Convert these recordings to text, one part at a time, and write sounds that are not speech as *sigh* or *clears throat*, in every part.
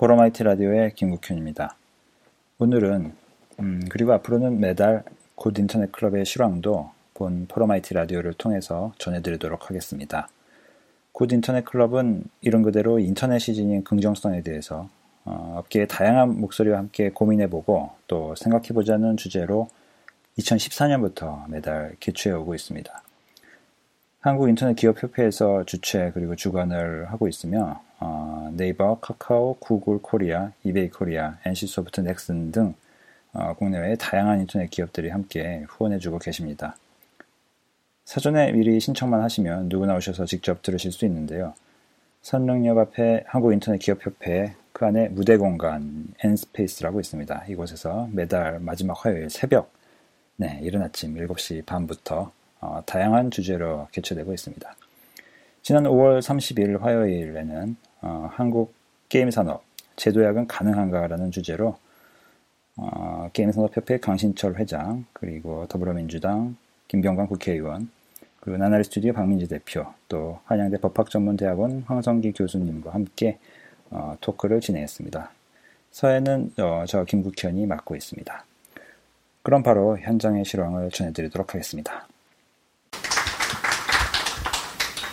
보러마이티 라디오의 김국현입니다. 오늘은 음, 그리고 앞으로는 매달 굿 인터넷 클럽의 실황도 본 포러마이티 라디오를 통해서 전해드리도록 하겠습니다. 굿 인터넷 클럽은 이름 그대로 인터넷이 지닌 긍정성에 대해서 어, 업계의 다양한 목소리와 함께 고민해보고 또 생각해보자는 주제로 2014년부터 매달 개최해 오고 있습니다. 한국인터넷기업협회에서 주최 그리고 주관을 하고 있으며 어, 네이버, 카카오, 구글 코리아, 이베이 코리아, NC소프트, 넥슨 등 어, 국내외의 다양한 인터넷 기업들이 함께 후원해주고 계십니다. 사전에 미리 신청만 하시면 누구나 오셔서 직접 들으실 수 있는데요. 선릉역 앞에 한국인터넷기업협회 그 안에 무대 공간 N스페이스라고 있습니다. 이곳에서 매달 마지막 화요일 새벽 네, 이른 아침 7시 반부터 어, 다양한 주제로 개최되고 있습니다. 지난 5월 30일 화요일에는 어, 한국 게임 산업 제도약은 가능한가라는 주제로 어, 게임산업협회 강신철 회장 그리고 더불어민주당 김병관 국회의원 그리고 나나리 스튜디오 박민지 대표 또 한양대 법학전문대학원 황성기 교수님과 함께 어, 토크를 진행했습니다. 서해는 어, 저 김국현이 맡고 있습니다. 그럼 바로 현장의 실황을 전해드리도록 하겠습니다.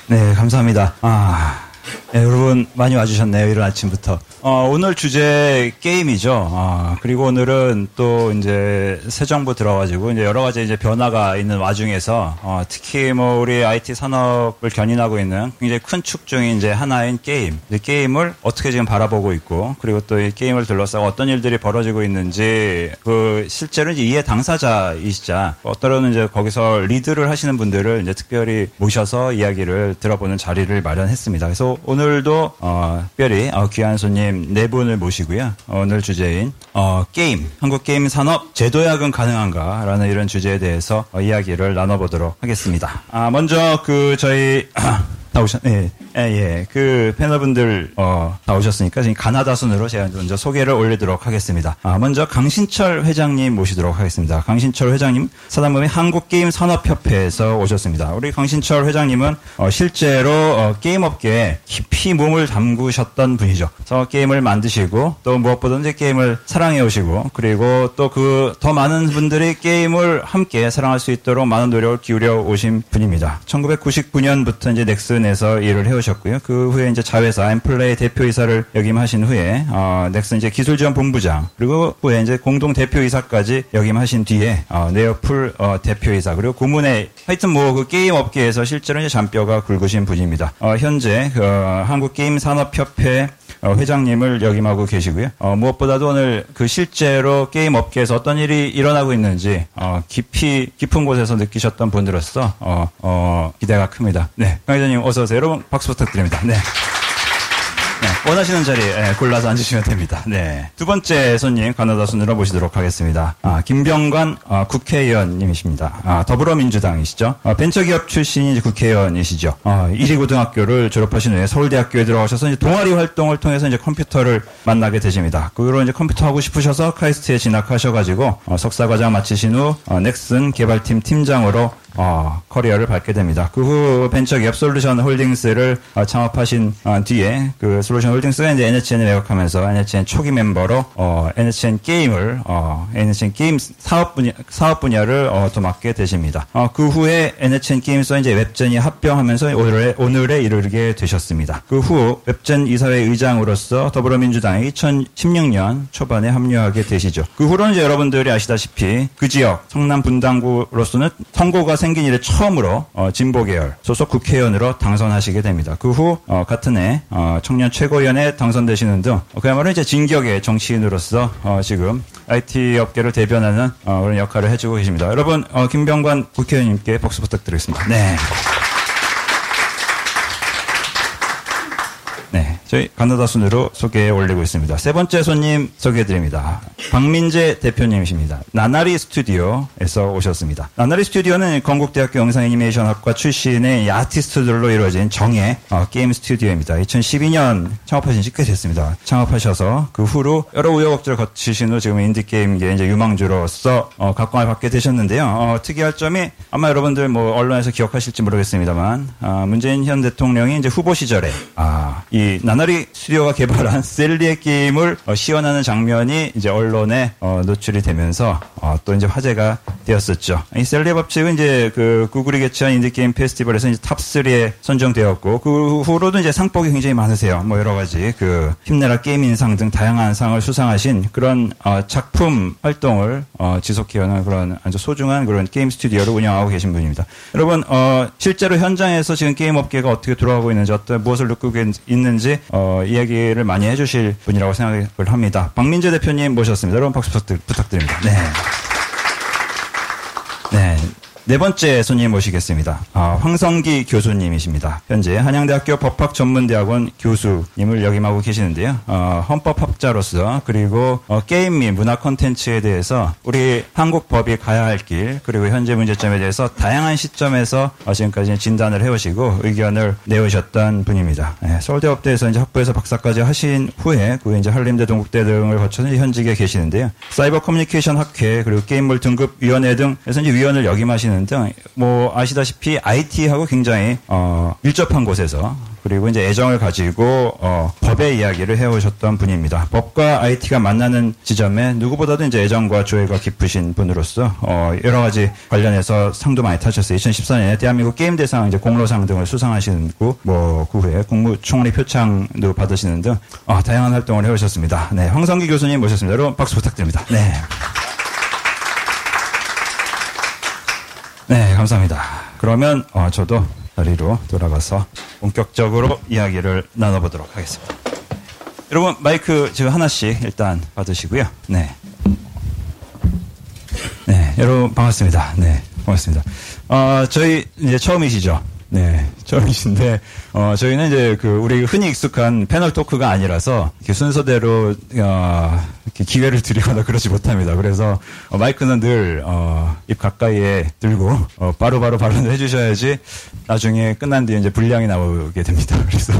네, 감사합니다. 아, 네, 여러분 많이 와주셨네요. 이른 아침부터. 어, 오늘 주제 게임이죠. 어, 그리고 오늘은 또 이제 새 정부 들어가지고 이제 여러 가지 이제 변화가 있는 와중에서 어, 특히 뭐 우리 IT 산업을 견인하고 있는 굉장히 큰 축 중인 이제 하나인 게임. 게임을 어떻게 지금 바라보고 있고 그리고 또 이 게임을 둘러싸고 어떤 일들이 벌어지고 있는지 그 실제로 이제 이해 당사자이시자 어떤 이제 거기서 리드를 하시는 분들을 이제 특별히 모셔서 이야기를 들어보는 자리를 마련했습니다. 그래서 오늘도 어, 특별히 어, 귀한 손님 네 분을 모시고요. 오늘 주제인 어, 게임, 한국 게임 산업 재도약은 가능한가라는 이런 주제에 대해서 어, 이야기를 나눠보도록 하겠습니다. 아, 먼저 그 저희 *clears throat* 다 오셨, 예, 예, 예. 그 패널분들, 어, 다 오셨으니까 지금 가나다 순으로 제가 먼저 소개를 올리도록 하겠습니다. 아, 먼저 강신철 회장님 모시도록 하겠습니다. 강신철 회장님, 사단법인 한국게임산업협회에서 오셨습니다. 우리 강신철 회장님은, 어, 실제로, 어, 게임업계에 깊이 몸을 담그셨던 분이죠. 그래서 게임을 만드시고, 또 무엇보다 게임을 사랑해 오시고, 그리고 또 그, 더 많은 분들이 게임을 함께 사랑할 수 있도록 많은 노력을 기울여 오신 분입니다. 1999년부터 이제 넥슨 에서 일을 해오셨고요. 그 후에 이제 자회사 엠플레이 대표이사를 역임하신 후에 어, 넥슨 이제 기술지원 본부장 그리고 후에 이제 공동 대표이사까지 역임하신 뒤에 어, 네오플 어, 대표이사 그리고 고문의 하여튼 뭐 그 게임 업계에서 실제로 이제 잔뼈가 굵으신 분입니다. 어, 현재 그, 어, 한국 게임 산업협회 어, 회장님을 역임하고 계시고요. 어, 무엇보다도 오늘 그 실제로 게임 업계에서 어떤 일이 일어나고 있는지 어, 깊이 깊은 곳에서 느끼셨던 분들로서 어, 어, 기대가 큽니다. 네, 강 회장님 어서 오세요. 여러분 박수 부탁드립니다. 네. 네, 원하시는 자리에 골라서 앉으시면 됩니다. 네. 두 번째 손님 가나다 순으로 모시도록 하겠습니다. 아, 김병관 아, 국회의원님이십니다. 아, 더불어민주당이시죠. 아, 벤처기업 출신이 국회의원이시죠. 아, 이리 고등학교를 졸업하신 후에 서울대학교에 들어가셔서 이제 동아리 활동을 통해서 이제 컴퓨터를 만나게 되십니다. 그 후로 이제 컴퓨터 하고 싶으셔서 카이스트에 진학하셔가지고 어, 석사과정 마치신 후 어, 넥슨 개발팀 팀장으로 어, 커리어를 밟게 됩니다. 그 후 벤처기업 솔루션 홀딩스를 어, 창업하신 어, 뒤에 그 솔루션 홀딩스가 이제 NHN에 매각하면서 NHN 초기 멤버로 어, NHN 게임을 어, NHN 게임 사업 분야 사업 분야를 어, 또 맡게 되십니다. 어, 그 후에 NHN 게임스와 이제 웹전이 합병하면서 오늘에 오늘에 이르게 되셨습니다. 그 후 웹전 이사회 의장으로서 더불어민주당에 2016년 초반에 합류하게 되시죠. 그 후로는 이제 여러분들이 아시다시피 그 지역 성남 분당구로서는 선거가 생긴 이래 처음으로 어, 진보 계열 소속 국회의원으로 당선하시게 됩니다. 그후 어, 같은 해 어, 청년 최고위원에 당선되시는 등 어, 그야말로 이제 진격의 정치인으로서 어, 지금 IT 업계를 대변하는 어, 그런 역할을 해주고 계십니다. 여러분 어, 김병관 국회의원님께 박수 부탁드리겠습니다. 네. 네, 저희 가나다 순으로 소개해 올리고 있습니다. 세 번째 손님 소개해 드립니다. 박민재 대표님이십니다. 나날이 스튜디오에서 오셨습니다. 나날이 스튜디오는 건국대학교 영상 애니메이션학과 출신의 아티스트들로 이루어진 정예 어, 게임 스튜디오입니다. 2012년 창업하신 지 꽤 됐습니다. 창업하셔서 그 후로 여러 우여곡절을 거치신 후 지금 인디게임계 이제 유망주로서 어, 각광을 받게 되셨는데요. 어, 특이할 점이 아마 여러분들 뭐 언론에서 기억하실지 모르겠습니다만 아, 문재인 현 대통령이 이제 후보 시절에 아, 이 나 나날이 스튜디오가 개발한 샐리의 게임을 어, 시연하는 장면이 이제 언론에 어, 노출이 되면서 어, 또 이제 화제가 되었었죠. 이 샐리의 법칙은 이제 그 구글이 개최한 인디 게임 페스티벌에서 이제 top 3에 선정되었고 그 후로도 이제 상복이 굉장히 많으세요. 뭐 여러 가지 그 힘내라 게임 인상 등 다양한 상을 수상하신 그런 어, 작품 활동을 어, 지속해오는 그런 아주 소중한 그런 게임 스튜디오를 운영하고 계신 분입니다. 여러분 어, 실제로 현장에서 지금 게임 업계가 어떻게 돌아가고 있는지 어떤 무엇을 느끼고 있는지 어, 이야기를 많이 해주실 분이라고 생각을 합니다. 박민재 대표님 모셨습니다. 여러분 박수 부탁드립니다. 네. 네. 네 번째 손님 모시겠습니다. 아, 황성기 교수님이십니다. 현재 한양대학교 법학전문대학원 교수님을 역임하고 계시는데요. 어, 헌법학자로서 그리고 어, 게임 및 문화 콘텐츠에 대해서 우리 한국 법이 가야 할 길 그리고 현재 문제점에 대해서 다양한 시점에서 어, 지금까지 진단을 해오시고 의견을 내오셨던 분입니다. 네, 서울대법대에서 이제 학부에서 박사까지 하신 후에 그 이제 한림대 동국대 등을 거쳐서 현직에 계시는데요. 사이버 커뮤니케이션 학회 그리고 게임물 등급위원회 등에서 이제 위원을 역임하시는 등등 뭐 아시다시피 IT하고 굉장히 어, 밀접한 곳에서 그리고 이제 애정을 가지고 어, 법의 이야기를 해오셨던 분입니다. 법과 IT가 만나는 지점에 누구보다도 이제 애정과 조예가 깊으신 분으로서 어, 여러 가지 관련해서 상도 많이 타셨어요. 2014년에 대한민국 게임 대상 이제 공로상 등을 수상하시고 뭐그 후에 국무총리 표창도 받으시는 등 어, 다양한 활동을 해오셨습니다. 네, 황성기 교수님 모셨습니다. 여러분 박수 부탁드립니다. 네. 네, 감사합니다. 그러면 어, 저도 자리로 돌아가서 본격적으로 이야기를 나눠보도록 하겠습니다. 여러분 마이크 지금 하나씩 일단 받으시고요. 네. 네, 여러분 반갑습니다. 네, 반갑습니다. 어, 저희 이제 처음이시죠? 네, 처음이신데 어, 저희는 이제 그 우리 흔히 익숙한 패널 토크가 아니라서 순서대로 어, 기회를 드리거나 그러지 못합니다. 그래서 어, 마이크는 늘 어, 입 가까이에 들고 어, 바로바로 발언을 해주셔야지 나중에 끝난 뒤에 이제 분량이 나오게 됩니다. *laughs* 그래서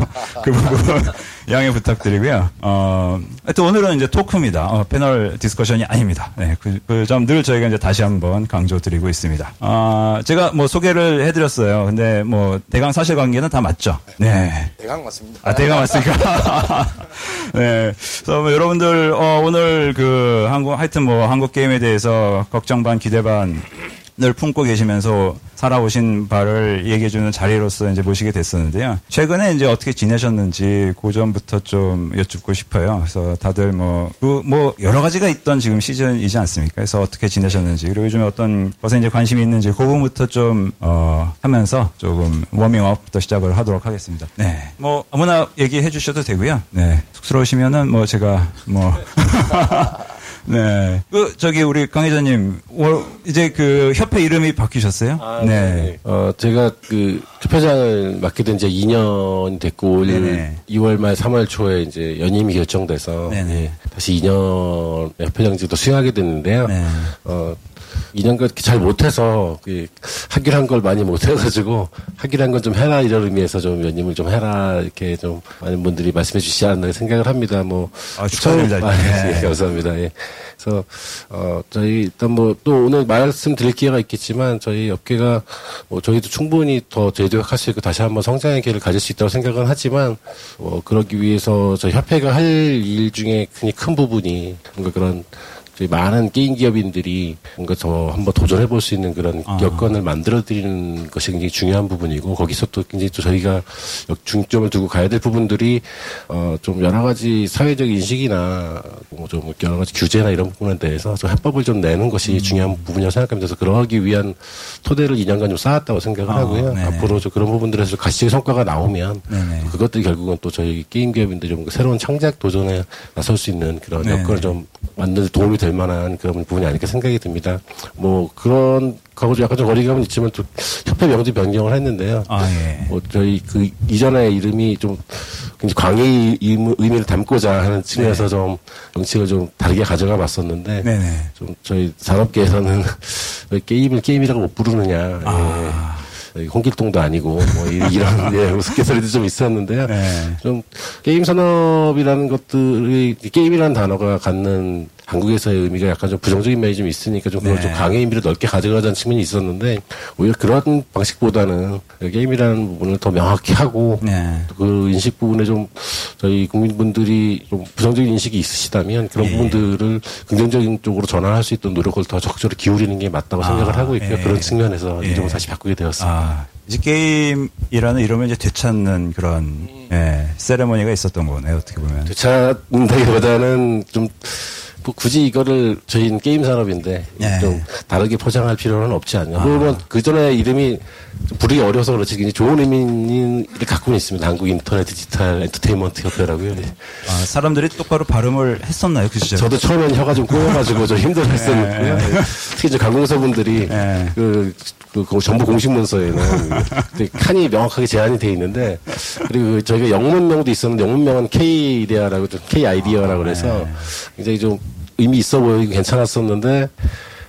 그 부분 *laughs* 양해 부탁드리고요. 어, 하여튼 오늘은 이제 토크입니다. 어, panel discussion이 아닙니다. 네, 그점 늘 저희가 이제 다시 한번 강조드리고 있습니다. 어, 제가 뭐 소개를 해드렸어요. 근데 뭐 대강 사실관계는 다 맞죠? 네. 대강 맞습니다. 아, 대강 맞습니까? *laughs* 네. 그래서 뭐 여러분들 어, 오늘 그 한국 하여튼 뭐 한국 게임에 대해서 걱정 반 기대 반 늘 품고 계시면서 살아오신 바를 얘기해주는 자리로서 이제 모시게 됐었는데요. 최근에 이제 어떻게 지내셨는지 그 점부터 좀 여쭙고 싶어요. 그래서 다들 뭐, 그, 뭐, 여러 가지가 있던 지금 시즌이지 않습니까? 그래서 어떻게 지내셨는지, 그리고 요즘에 어떤 것에 이제 관심이 있는지, 그 부분부터 좀, 어, 하면서 조금 워밍업부터 시작을 하도록 하겠습니다. 네. 뭐, 아무나 얘기해 주셔도 되고요. 네. 쑥스러우시면은 뭐 제가 뭐, *laughs* 네. 그, 저기, 우리 강 회장님, 이제 그 협회 이름이 바뀌셨어요? 아, 네. 네. 어, 제가 그 협회장을 맡게 된 지 2년 됐고, 올 네네. 2월 말 3월 초에 이제 연임이 결정돼서, 네, 다시 2년 협회장직도 수행하게 됐는데요. 네. 어, 2년간 잘 못해서 그 하기로 한 걸 많이 못해가지고 하기로 한 건 좀 해라 이런 의미에서 좀 연임을 좀 해라 이렇게 좀 많은 분들이 말씀해 주시지 않나 생각을 합니다. 뭐 아, 축하드립니다. 아, 네. 감사합니다. 예. 그래서 어 저희 일단 뭐 또 오늘 말씀드릴 기회가 있겠지만 저희 업계가 뭐 저희도 충분히 더 제도할 수 있고 다시 한번 성장의 기회를 가질 수 있다고 생각은 하지만 뭐 그러기 위해서 저희 협회가 할 일 중에 굉장히 큰 부분이 뭔가 그런 많은 게임 기업인들이 뭔가 더 한번 도전해 볼 수 있는 그런 아. 여건을 만들어 드리는 것이 굉장히 중요한 부분이고 거기서 또 굉장히 또 저희가 중점을 두고 가야 될 부분들이 어 좀 여러 가지 사회적 인식이나 뭐 좀 여러 가지 규제나 이런 부분에 대해서 좀 해법을 좀 내는 것이 음. 중요한 부분이라고 생각합니다. 그래서 그러기 위한 토대를 2년간 좀 쌓았다고 생각을 아, 하고요. 네네. 앞으로 좀 그런 부분들에서 가시적인 성과가 나오면 그것들이 결국은 또 저희 게임 기업인들이 좀 새로운 창작 도전에 나설 수 있는 그런 네네. 여건을 좀 만드는 도움이 될 만한 그런 부분이 아닐까 생각이 듭니다. 뭐 그런 거하고 약간 좀 거리감은 있지만 또 협회 명도 변경을 했는데요. 아, 예. 뭐 저희 그 이전의 이름이 좀 광의 의미를 담고자 하는 측면에서 네. 좀 정책을 좀 다르게 가져가 봤었는데 네네. 좀 저희 산업계에서는 *laughs* 왜 게임을 게임이라고 못 부르느냐. 아. 예. 홍길동도 아니고 뭐 *laughs* 이런 예, 우스갯소리도 좀 있었는데요. 네. 좀 게임 산업이라는 것들이 게임이라는 단어가 갖는 한국에서의 의미가 약간 좀 부정적인 면이 좀 있으니까 좀 그걸 네. 좀 강의 의미를 넓게 가져가자는 측면이 있었는데 오히려 그런 방식보다는 게임이라는 부분을 더 명확히 하고 네. 그 인식 부분에 좀 저희 국민분들이 좀 부정적인 인식이 있으시다면 그런 예. 부분들을 긍정적인 쪽으로 전환할 수 있도록 노력을 더 적극적으로 기울이는 게 맞다고 아, 생각을 하고 있고요. 예. 그런 측면에서 예. 이름을 다시 바꾸게 되었습니다. 아, 이제 게임이라는 이름을 이제 되찾는 그런 음. 예, 세레머니가 있었던 거네요. 어떻게 보면 되찾는다기보다는 좀 뭐 굳이 이거를 저희는 게임 산업인데 네. 좀 다르게 포장할 필요는 없지 않냐. 아. 물론 그 전에 이름이 부르기 어려워서 그렇지 굉장히 좋은 의미를 갖고는 있습니다. 한국 인터넷 디지털 엔터테인먼트 협회라고요. 네. 아, 사람들이 똑바로 발음을 했었나요 그 시절? 저도 처음엔 혀가 좀 꼬여가지고 좀 힘들었었는데요. 네. 특히 이제 관공서분들이 네. 그, 그, 그 정부 공식 문서에는 칸이 명확하게 제한이 돼 있는데 그리고 저희가 영문명도 있었는데 영문명은 K-IDEA라고 좀 K-idea라고 그래서 네. 굉장히 좀 의미 있어 보이고 괜찮았었는데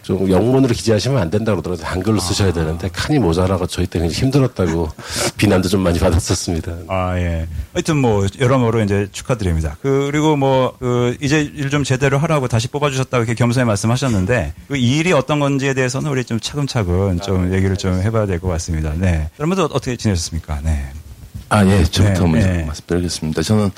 좀 영문으로 기재하시면 안 된다고 그러더라고요. 한글로 쓰셔야 되는데 칸이 모자라고 저희 때문에 힘들었다고 *laughs* 비난도 좀 많이 받았었습니다. 아, 예. 하여튼 뭐 여러모로 이제 축하드립니다. 그, 그리고 뭐, 그 이제 일 좀 제대로 하라고 다시 뽑아주셨다고 이렇게 겸손히 말씀하셨는데 그 일이 어떤 건지에 대해서는 우리 좀 차근차근 좀 얘기를 좀 해봐야 될 것 같습니다. 네. 여러분들 어떻게 지내셨습니까? 네. 아, 예. 저부터 네, 먼저 네. 말씀드리겠습니다. 저는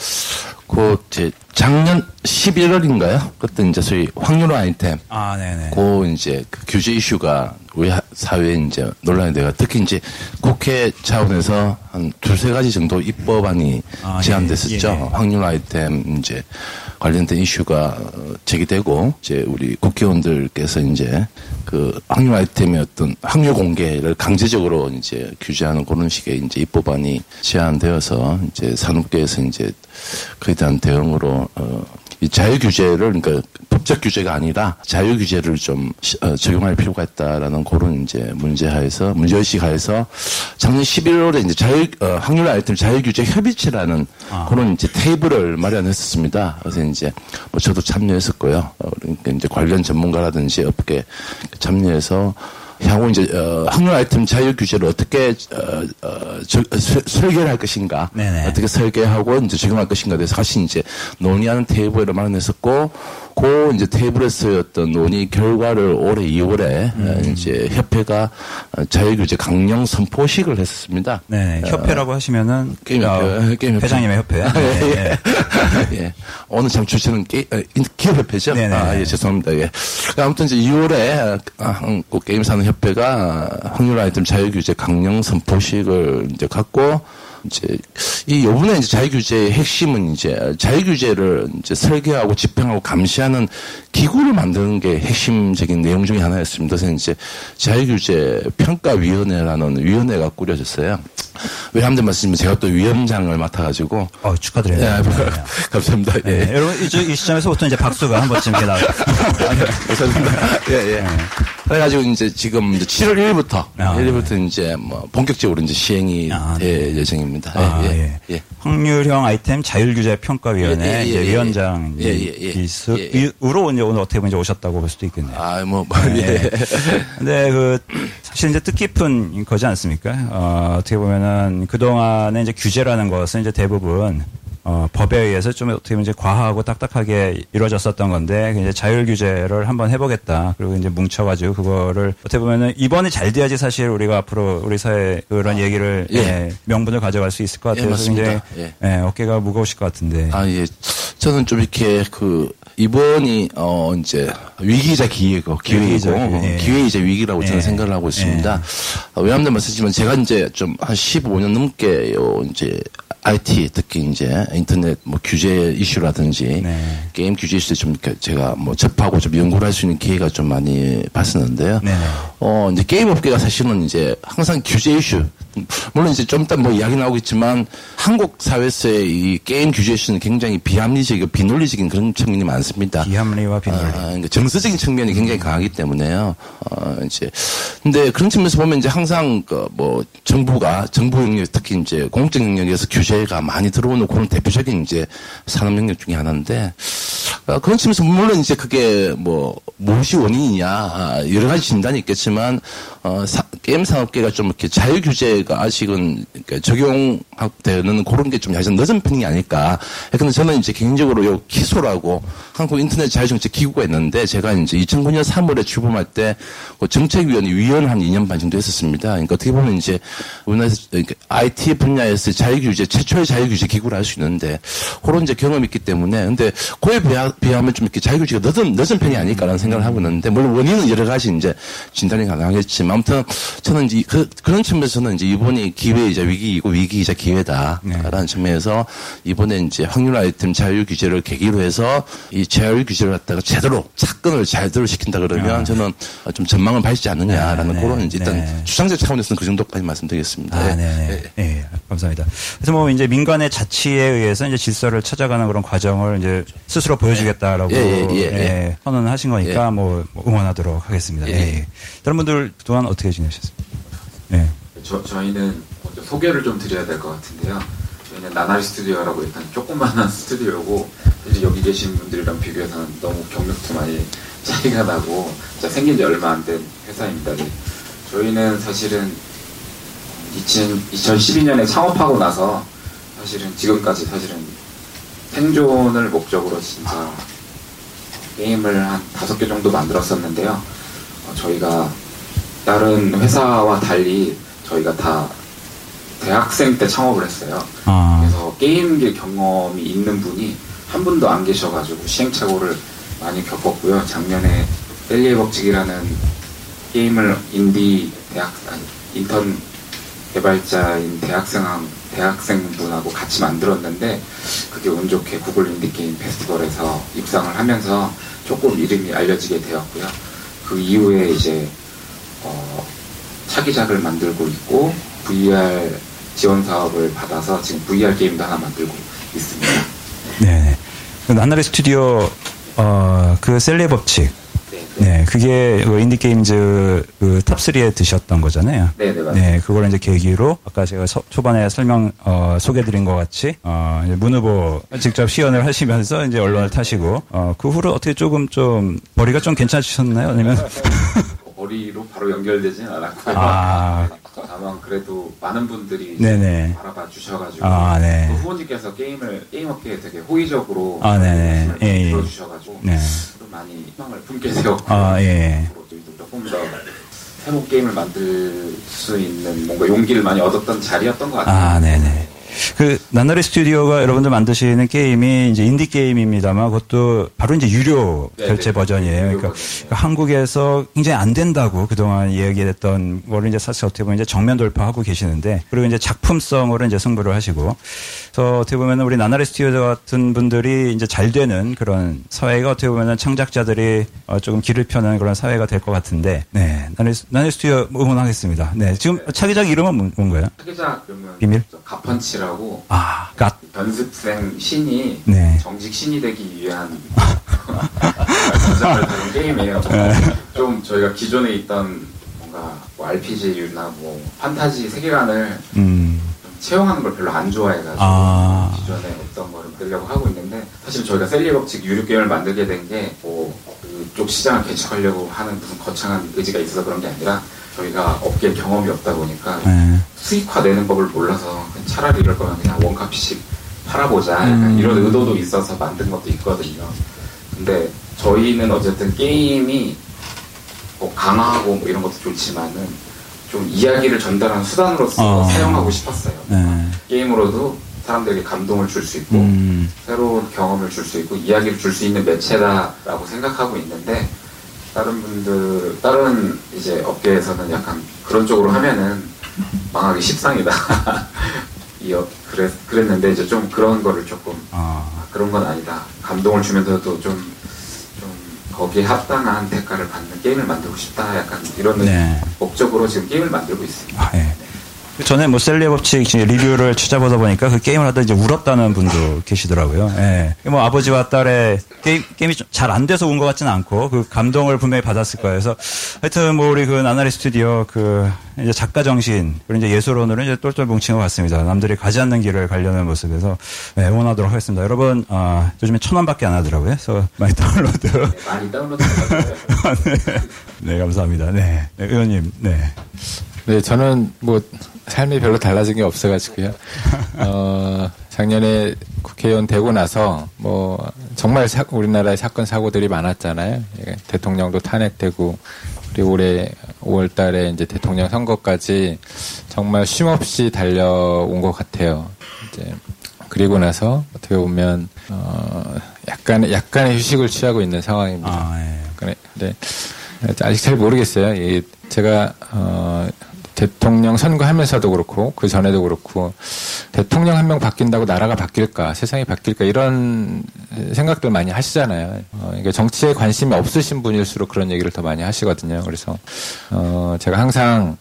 그 제 작년 11월인가요? 그때 이제 소위 확률화 아이템. 아, 네네. 그 이제 그 규제 이슈가 우리 사회에 이제 논란이 돼가 특히 이제 국회 차원에서 한 두세 가지 정도 입법안이 아, 예. 제안됐었죠. 예, 예. 확률화 아이템 이제 관련된 이슈가 제기되고 이제 우리 국회의원들께서 이제 그 확률 아이템의 어떤 확률 공개를 강제적으로 이제 규제하는 그런 식의 이제 입법안이 제안되어서 이제 산업계에서 이제 그에 대한 대응으로 어, 이 자유 규제를 그러니까 법적 규제가 아니라 자유 규제를 좀 어, 적용할 필요가 있다라는 그런 이제 문제하에서 문제의식 하에서 작년 11월에 이제 자유 어, 확률 아이템 자유 규제 협의체라는 아. 그런 이제 테이블을 마련했었습니다. 그래서 이제 뭐 저도 참여했었고요. 어, 그러니까 이제 관련 전문가라든지 업계 참여해서 향후 이제 어, 확률 아이템 자유 규제를 어떻게 어, 어, 저, 서, 설계를 할 것인가, 네네. 어떻게 설계하고 이제 적용할 것인가에 대해서 같이 이제 논의하는 테이블을 마련했었고, 그 이제 테이블에서의 어떤 논의 결과를 올해 2월에 음. 이제 협회가 자유규제 강령 선포식을 했습니다. 네, 협회라고 어, 하시면은 게임 협회, 어, 게임 협회. 회장님의 협회. 아, 네, 예. *laughs* 예. 오늘 참 주체는 게, 어, 기업 협회죠. 네네. 아, 예, 죄송합니다. 예. 아무튼 이제 2월에 아, 게임 사는 협회가 확률 아이템 자유규제 강령 선포식을 이제 갖고 이제 이 요번에 이제 자유규제의 핵심은 이제 자유규제를 이제 설계하고 집행하고 감시하는 기구를 만드는 게 핵심적인 내용 중에 하나였습니다. 그래서 이제 자유규제 평가위원회라는 위원회가 꾸려졌어요. 왜냐하면 말씀드리면 제가 또 위원장을 맡아가지고. 어, 축하드립니다. 예, 네, 감사합니다. 예. 네, 여러분, 이, 이 시점에서부터 이제 박수가 한 번쯤 이렇게 나와요. *laughs* 감사합니다. 예, 예. 네. 그래가지고 이제 지금 이제 7월 1일부터, 아, 1일부터 이제 뭐 본격적으로 이제 시행이 아, 될 네. 예정입니다. 아, 예, 예. 예. 확률형 아이템 자율규제 평가위원회 예, 예, 이제 위원장 예, 예, 예, 으로 이제 오늘 어떻게 보면 오셨다고 볼 수도 있겠네요. 아, 뭐, 뭐 예. 근데 그 사실 이제 뜻깊은 거지 않습니까? 어, 어떻게 보면은 그 동안에 이제 규제라는 것은 이제 대부분 어, 법에 의해서 좀 어떻게 보면 이제 과하고 딱딱하게 이루어졌었던 건데 이제 자율 규제를 한번 해보겠다. 그리고 이제 뭉쳐가지고 그거를 어떻게 보면은 이번에 잘 돼야지 사실 우리가 앞으로 우리 사회 그런 아, 얘기를 예. 예, 명분을 가져갈 수 있을 것 같아요. 예, 맞습니다. 예. 예, 어깨가 무거우실 것 같은데. 아 예, 저는 좀 이렇게 그 이번이 어 이제 위기이자 기회고 기회이고 예. 기회이자 위기라고 저는 예. 생각을 하고 있습니다. 예. 왜냐하면 말씀드리지만 제가 이제 좀 한 15년 넘게요 이제 IT 특히 이제 인터넷 뭐 규제 이슈라든지 네. 게임 규제 이슈 좀 제가 뭐 접하고 좀 연구를 할 수 있는 기회가 좀 많이 봤었는데요. 네. 어 이제 게임 업계가 사실은 이제 항상 규제 이슈 물론 이제 좀 이따 뭐 이야기 나오겠지만 한국 사회에서의 이 게임 규제 이슈는 굉장히 비합리적이고 비논리적인 그런 측면이 많습니다. 비합리와 비논리. 아, 그러니까 정서적인 측면이 굉장히 강하기 때문에요. 어 이제 근데 그런 측면에서 보면 이제 항상 그 뭐 정부가 정부 영역 특히 이제 공적 영역에서 규제 규제가 많이 들어오는 그런 대표적인 이제 산업 영역 중에 하나인데 어, 그런 측면에서 물론 이제 그게 뭐 무엇이 원인이냐 여러 가지 진단이 있겠지만 어, 사, 게임 산업계가 좀 이렇게 자유 규제가 아직은 그러니까 적용되는 그런 게좀 약간 늦은 편이 아닐까. 근데 저는 이제 개인적으로 요 기소라고 한국 인터넷 자유정책 기구가 있는데 제가 이제 2009년 3월에 출범할 때 그 정책위원회 위원 한 2년 반 정도 했었습니다. 그러니까 어떻게 보면 이제 우리나라에서 IT 분야에서 자유 규제 최초의 자유 규제 기구를 할 수 있는데 그런 이제 경험이 있기 때문에 근데 그에 비하, 비하면 좀 이렇게 자유 규제가 늦은 늦은 편이 아닐까라는 생각을 하고 있는데 물론 원인은 여러 가지 이제 진단이 가능하겠지만 아무튼 저는 이제 그, 그런 측면에서는 이제 이번이 기회이자 위기이고 위기이자 기회다라는 네. 측면에서 이번에 이제 확률 아이템 자유 규제를 계기로 해서 이 자유 규제를 갖다가 제대로 착근을 제대로 시킨다 그러면 아. 저는 좀 전망을 밝지 않느냐라는 네, 그런 네, 이제 일단 네. 주장적 차원에서는 그 정도까지 말씀드리겠습니다. 아, 네. 네. 네. 감사합니다. 그래서 뭐 이제 민간의 자치에 의해서 이제 질서를 찾아가는 그런 과정을 이제 스스로 보여주겠다라고 예, 예, 예, 예. 선언하신 거니까 예. 뭐 응원하도록 하겠습니다. 예. 예. 다른 분들 또한 어떻게 지내셨습니까? 네. 저, 저희는 먼저 소개를 좀 드려야 될 것 같은데요. 저희는 나나리 스튜디오라고 일단 조그만한 *laughs* 스튜디오고 이제 여기 계신 분들이랑 비교해서는 너무 경력도 많이 *laughs* 차이가 나고 생긴 지 얼마 안 된 회사입니다. 네. 저희는 사실은 2000, 2012년에 창업하고 나서 사실은 지금까지 사실은 생존을 목적으로 진짜 게임을 한 다섯 개 정도 만들었었는데요. 어, 저희가 다른 회사와 달리 저희가 다 대학생 때 창업을 했어요. 아. 그래서 게임계 경험이 있는 분이 한 분도 안 계셔가지고 시행착오를 많이 겪었고요. 작년에 셀리의 법칙이라는 게임을 인디 대학 아니, 인턴 개발자인 대학생 대학생분하고 같이 만들었는데 그게 운 좋게 구글 인디 게임 페스티벌에서 입상을 하면서 조금 이름이 알려지게 되었고요. 그 이후에 이제 어, 차기작을 만들고 있고 VR 지원 사업을 받아서 지금 VR 게임도 하나 만들고 있습니다. 네. 나날이 스튜디오 어, 그 샐리의 법칙 네, 그게 그 인디 games 그 top 3에 드셨던 거잖아요. 네, 네, 맞습니다. 네, 그걸 이제 계기로 아까 제가 서, 초반에 설명, 어, 소개드린 것 같이, 어, 문 후보 직접 시연을 하시면서 이제 언론을 타시고, 어, 그 후로 어떻게 조금 좀, 벌이가 좀 괜찮으셨나요? 아니면? *laughs* 머리로 바로 연결되지는 않았고요. 아. 다만 그래도 많은 분들이 네네. 알아봐 주셔가지고 아, 네. 그 후보님께서 게임을 게임 업계에 되게 호의적으로 아, 네네. 예, 예. 들어주셔가지고 네. 많이 희망을 품게 되었고 아, 예. 조금 더 새로운 게임을 만들 수 있는 뭔가 용기를 많이 얻었던 자리였던 것 같아요. 아, 네네. 그 나나리 스튜디오가 여러분들 만드시는 게임이 이제 인디 게임입니다만 그것도 바로 이제 유료 네, 결제 네, 버전이에요. 그러니까, 그러니까 한국에서 굉장히 안 된다고 그동안 이야기했던 거를 이제 사실 어떻게 보면 이제 정면 돌파하고 계시는데 그리고 이제 작품성으로 이제 승부를 하시고 그래서 어떻게 보면 우리 나나리 스튜디오 같은 분들이 이제 잘 되는 그런 사회가 어떻게 보면 창작자들이 어 조금 길을 펴는 그런 사회가 될 것 같은데 네 나나리, 나나리 스튜디오 응원하겠습니다. 네 지금 차기작 이름은 뭔가요? 차기작 그러면 비밀 가펀치라고 아, 가... 연습생 신이 네. 정직 신이 되기 위한 *laughs* 전작을 다룬 게임이에요. 네. 좀 저희가 기존에 있던 뭔가 뭐 RPG나 뭐 판타지 세계관을 음. 채용하는 걸 별로 안 좋아해가지고 아. 기존에 어떤 거를 만들려고 하고 있는데 사실 저희가 셀리 법칙 유료 게임을 만들게 된 게뭐 그쪽 시장을 개척하려고 하는 무슨 거창한 의지가 있어서 그런 게 아니라 저희가 업계 경험이 없다 보니까 네. 수익화되는 법을 몰라서 차라리 이럴 거면 그냥 원카피씩 팔아보자 음. 이런 의도도 있어서 만든 것도 있거든요. 근데 저희는 어쨌든 게임이 뭐 강화하고 뭐 이런 것도 좋지만은 좀 이야기를 전달하는 수단으로서 어. 사용하고 싶었어요. 네. 게임으로도 사람들에게 감동을 줄 수 있고 음. 새로운 경험을 줄 수 있고 이야기를 줄 수 있는 매체다라고 생각하고 있는데 다른 분들, 다른 이제 업계에서는 약간 그런 쪽으로 하면은 망하기 십상이다. *laughs* 이 그랬, 그랬는데 이제 좀 그런 거를 조금, 아. 그런 건 아니다. 감동을 주면서도 좀, 좀 거기에 합당한 대가를 받는 게임을 만들고 싶다. 약간 이런 네. 목적으로 지금 게임을 만들고 있습니다. 아, 네. 그 전에 뭐 셀리의 법칙 리뷰를 찾아보다 보니까 그 게임을 하다 이제 울었다는 분도 계시더라고요. 예. 뭐 아버지와 딸의 게임, 게임이 잘 안 돼서 운 것 같지는 않고 그 감동을 분명히 받았을 거예요. 그래서 하여튼 뭐 우리 그 나나리 스튜디오 그 이제 작가 정신 그리고 이제 예술원으로 이제 똘똘 뭉친 것 같습니다. 남들이 가지 않는 길을 가려는 모습에서 네, 응원하도록 하겠습니다. 여러분 어, 요즘에 천 원밖에 안 하더라고요. 그래서 많이 다운로드. 많이 다운로드. *laughs* 네. 네, 감사합니다. 네. 네, 의원님. 네. 네, 저는 뭐 삶이 별로 달라진 게 없어가지고요. *laughs* 어, 작년에 국회의원 되고 나서 뭐 정말 사, 우리나라의 사건 사고들이 많았잖아요. 예, 대통령도 탄핵되고 그리고 올해 5월 달에 이제 대통령 선거까지 정말 쉼 없이 달려온 것 같아요. 이제 그리고 나서 어떻게 보면 어 약간 약간의 휴식을 취하고 있는 상황입니다. 아, 예. 네. 아직 잘 모르겠어요. 제가 어 대통령 선거하면서도 그렇고 그 전에도 그렇고 대통령 한 명 바뀐다고 나라가 바뀔까 세상이 바뀔까 이런 생각들 많이 하시잖아요. 어, 그러니까 정치에 관심이 없으신 분일수록 그런 얘기를 더 많이 하시거든요. 그래서 어, 제가 항상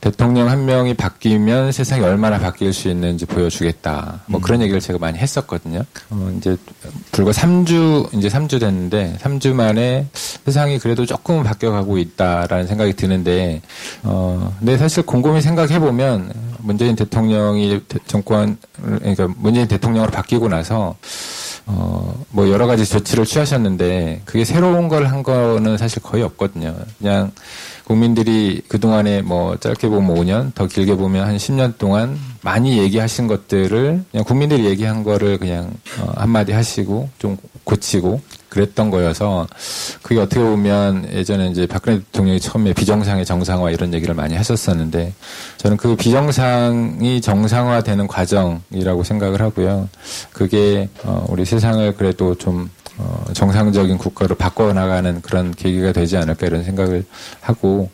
대통령 한 명이 바뀌면 세상이 얼마나 바뀔 수 있는지 보여주겠다. 뭐 음. 그런 얘기를 제가 많이 했었거든요. 어, 이제 불과 3주, 이제 3주 됐는데 3주 만에 세상이 그래도 조금은 바뀌어가고 있다라는 생각이 드는데, 어, 근데 사실 곰곰이 생각해 보면 문재인 대통령이 정권, 그러니까 문재인 대통령으로 바뀌고 나서 어, 뭐 여러 가지 조치를 취하셨는데 그게 새로운 걸 한 거는 사실 거의 없거든요. 그냥 국민들이 그동안에 뭐 짧게 보면 5년, 더 길게 보면 한 10년 동안 많이 얘기하신 것들을 그냥 국민들이 얘기한 거를 그냥 어, 한마디 하시고 좀 고치고 그랬던 거여서 그게 어떻게 보면 예전에 이제 박근혜 대통령이 처음에 비정상의 정상화 이런 얘기를 많이 하셨었는데 저는 그 비정상이 정상화되는 과정이라고 생각을 하고요. 그게 어 우리 세상을 그래도 좀 어, 정상적인 국가로 바꿔나가는 그런 계기가 되지 않을까 이런 생각을 하고,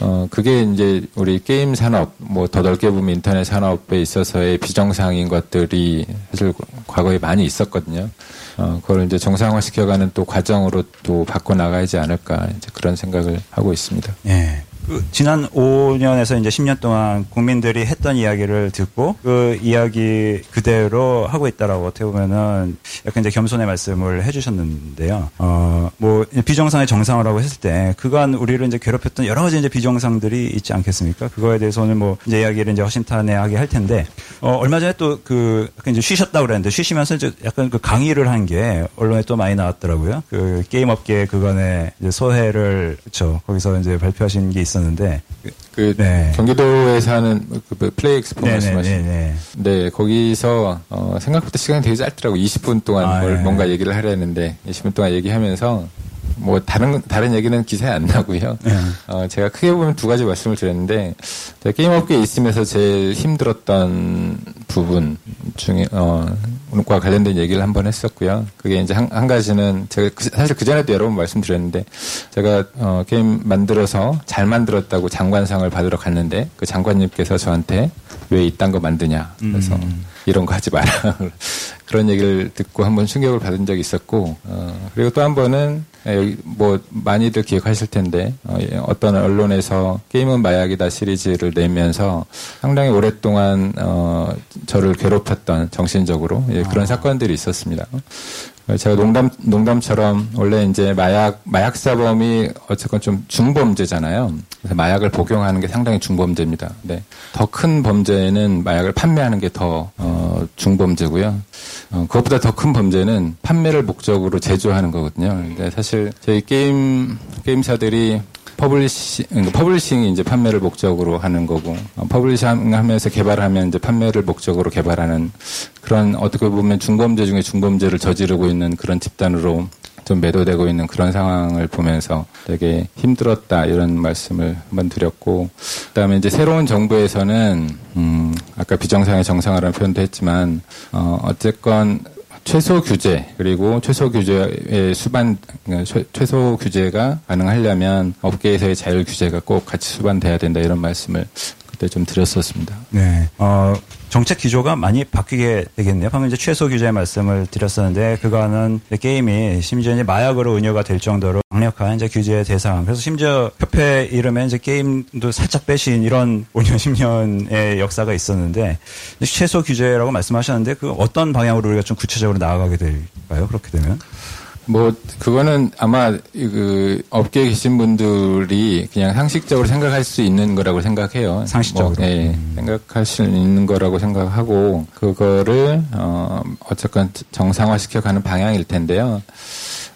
어, 그게 이제 우리 게임 산업, 뭐 더 넓게 보면 인터넷 산업에 있어서의 비정상인 것들이 사실 과거에 많이 있었거든요. 어, 그걸 이제 정상화 시켜가는 또 과정으로 또 바꿔 나가야지 않을까 이제 그런 생각을 하고 있습니다. 예. 그 지난 5년에서 이제 10년 동안 국민들이 했던 이야기를 듣고 그 이야기 그대로 하고 있다라고 어떻게 보면은 약간 이제 겸손의 말씀을 해주셨는데요. 어, 뭐 비정상의 정상화라고 했을 때 그간 우리를 이제 괴롭혔던 여러 가지 이제 비정상들이 있지 않겠습니까? 그거에 대해서 오늘 뭐 이제 이야기를 이제 허심탄회하게 할 텐데 어, 얼마 전에 또 그 약간 이제 쉬셨다고 그랬는데 쉬시면서 이제 약간 그 강의를 한 게 언론에 또 많이 나왔더라고요. 그 게임 업계 그간의 이제 소회를 그렇죠. 거기서 이제 발표하신 게 있었. 있었는데 그 네. 경기도에 사는 그뭐 플레이 엑스포 말씀하신 네 거기서 어, 생각보다 시간이 되게 짧더라고 20분 동안 아, 뭘 네. 뭔가 얘기를 하려 했는데 20분 동안 얘기하면서 뭐 다른 다른 얘기는 기사에 안 나고요. 네. 어, 제가 크게 보면 두 가지 말씀을 드렸는데 제가 게임 업계에 있으면서 제일 힘들었던 부분 중에 어, 과 관련된 얘기를 한 번 했었고요. 그게 이제 한, 한 가지는 제가 그, 사실 그 전에도 여러 번 말씀드렸는데 제가 어, 게임 만들어서 잘 만들었다고 장관상을 받으러 갔는데 그 장관님께서 저한테 왜 이딴 거 만드냐 그래서 음. 이런 거 하지 마라 *laughs* 그런 얘기를 듣고 한번 충격을 받은 적이 있었고 어, 그리고 또 한 번은 예, 여기 뭐 많이들 기억하실 텐데 어, 예, 어떤 언론에서 게임은 마약이다 시리즈를 내면서 상당히 오랫동안 어, 저를 괴롭혔던 정신적으로 예, 그런 아. 사건들이 있었습니다. 제가 농담 농담처럼 원래 이제 마약 마약 사범이 어쨌건 좀 중범죄잖아요. 그래서 마약을 복용하는 게 상당히 중범죄입니다. 네. 더 큰 범죄는 마약을 판매하는 게 더 어, 중범죄고요. 어, 그것보다 더 큰 범죄는 판매를 목적으로 제조하는 거거든요. 근데 사실 저희 게임 게임사들이 publishing, 그러니까 publishing이 이제 판매를 목적으로 하는 거고, 어, publishing 하면서 개발하면 이제 판매를 목적으로 개발하는 그런 어떻게 보면 중범죄 중에 중범죄를 저지르고 있는 그런 집단으로 좀 매도되고 있는 그런 상황을 보면서 되게 힘들었다 이런 말씀을 한번 드렸고 그다음에 이제 새로운 정부에서는 음 아까 비정상의 정상화라는 표현도 했지만 어 어쨌건 최소 규제 그리고 최소 규제의 수반 그러니까 최소 규제가 가능하려면 업계에서의 자율 규제가 꼭 같이 수반돼야 된다 이런 말씀을 그때 좀 드렸었습니다. 네. 어, 정책 기조가 많이 바뀌게 되겠네요. 방금 이제 최소 규제 말씀을 드렸었는데 그거는 게임이 심지어 이제 마약으로 은유가 될 정도로 강력한 이제 규제의 대상. 그래서 심지어 협회 이름에 이제 게임도 살짝 빼신 이런 5년 10년의 역사가 있었는데 최소 규제라고 말씀하셨는데 그 어떤 방향으로 우리가 좀 구체적으로 나아가게 될까요? 그렇게 되면? 뭐 그거는 아마 그 업계에 계신 분들이 그냥 상식적으로 생각할 수 있는 거라고 생각해요. 상식적으로. 뭐, 네, 음. 생각할 수 있는 거라고 생각하고 그거를 어 어쨌건 정상화시켜 가는 방향일 텐데요.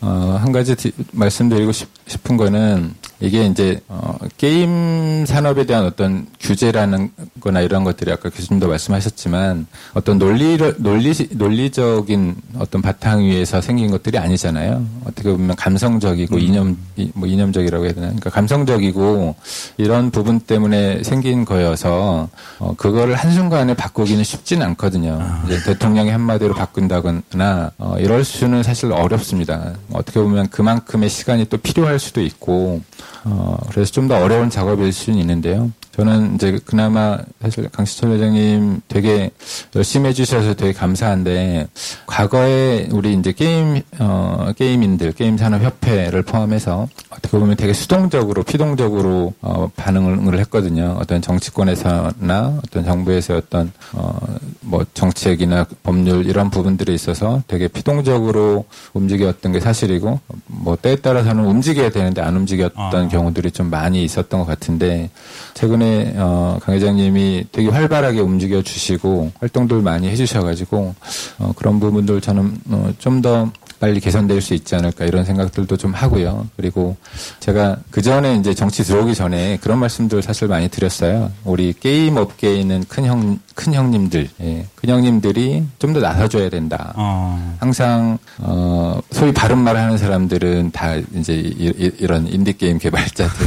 어, 한 가지 디, 말씀드리고 싶, 은 거는 이게 이제 어, 게임 산업에 대한 어떤 규제라는 거나 이런 것들이 아까 교수님도 말씀하셨지만 어떤 논리 논리 논리적인 어떤 바탕 위에서 생긴 것들이 아니잖아요. 어떻게 보면 감성적이고 음. 이념 뭐 이념적이라고 해야 되나? 그러니까 감성적이고 이런 부분 때문에 생긴 거여서 어, 그거를 한 순간에 바꾸기는 쉽지는 않거든요. 아. 이제 대통령이 한마디로 바꾼다거나 어, 이럴 수는 사실 어렵습니다. 어떻게 보면 그만큼의 시간이 또 필요할 수도 있고 어, 그래서 좀 더 어려운 작업일 수는 있는데요. 저는 이제 그나마 사실 강시철 회장님 되게 열심히 해주셔서 되게 감사한데 과거에 우리 이제 게임 어 게임인들 게임 산업 협회를 포함해서 어떻게 보면 되게 수동적으로 피동적으로 어 반응을 했거든요. 어떤 정치권에서나 어떤 정부에서 어떤 어뭐 정책이나 법률 이런 부분들에 있어서 되게 피동적으로 움직였던 게 사실이고 뭐 때에 따라서는 움직여야 되는데 안 움직였던 아. 경우들이 좀 많이 있었던 것 같은데 최근에 어, 강 회장님이 되게 활발하게 움직여 주시고 활동들 많이 해주셔가지고 어, 그런 부분들 저는 어, 좀더 빨리 개선될 수 있지 않을까 이런 생각들도 좀 하고요. 그리고 제가 그 전에 이제 정치 들어오기 전에 그런 말씀들 사실 많이 드렸어요. 우리 게임 업계에 있는 큰 형, 큰 형님들, 예, 큰 형님들이 좀 더 나서줘야 된다. 어. 항상, 어, 소위 바른 말 하는 사람들은 다 이제 이, 이런 인디게임 개발자들.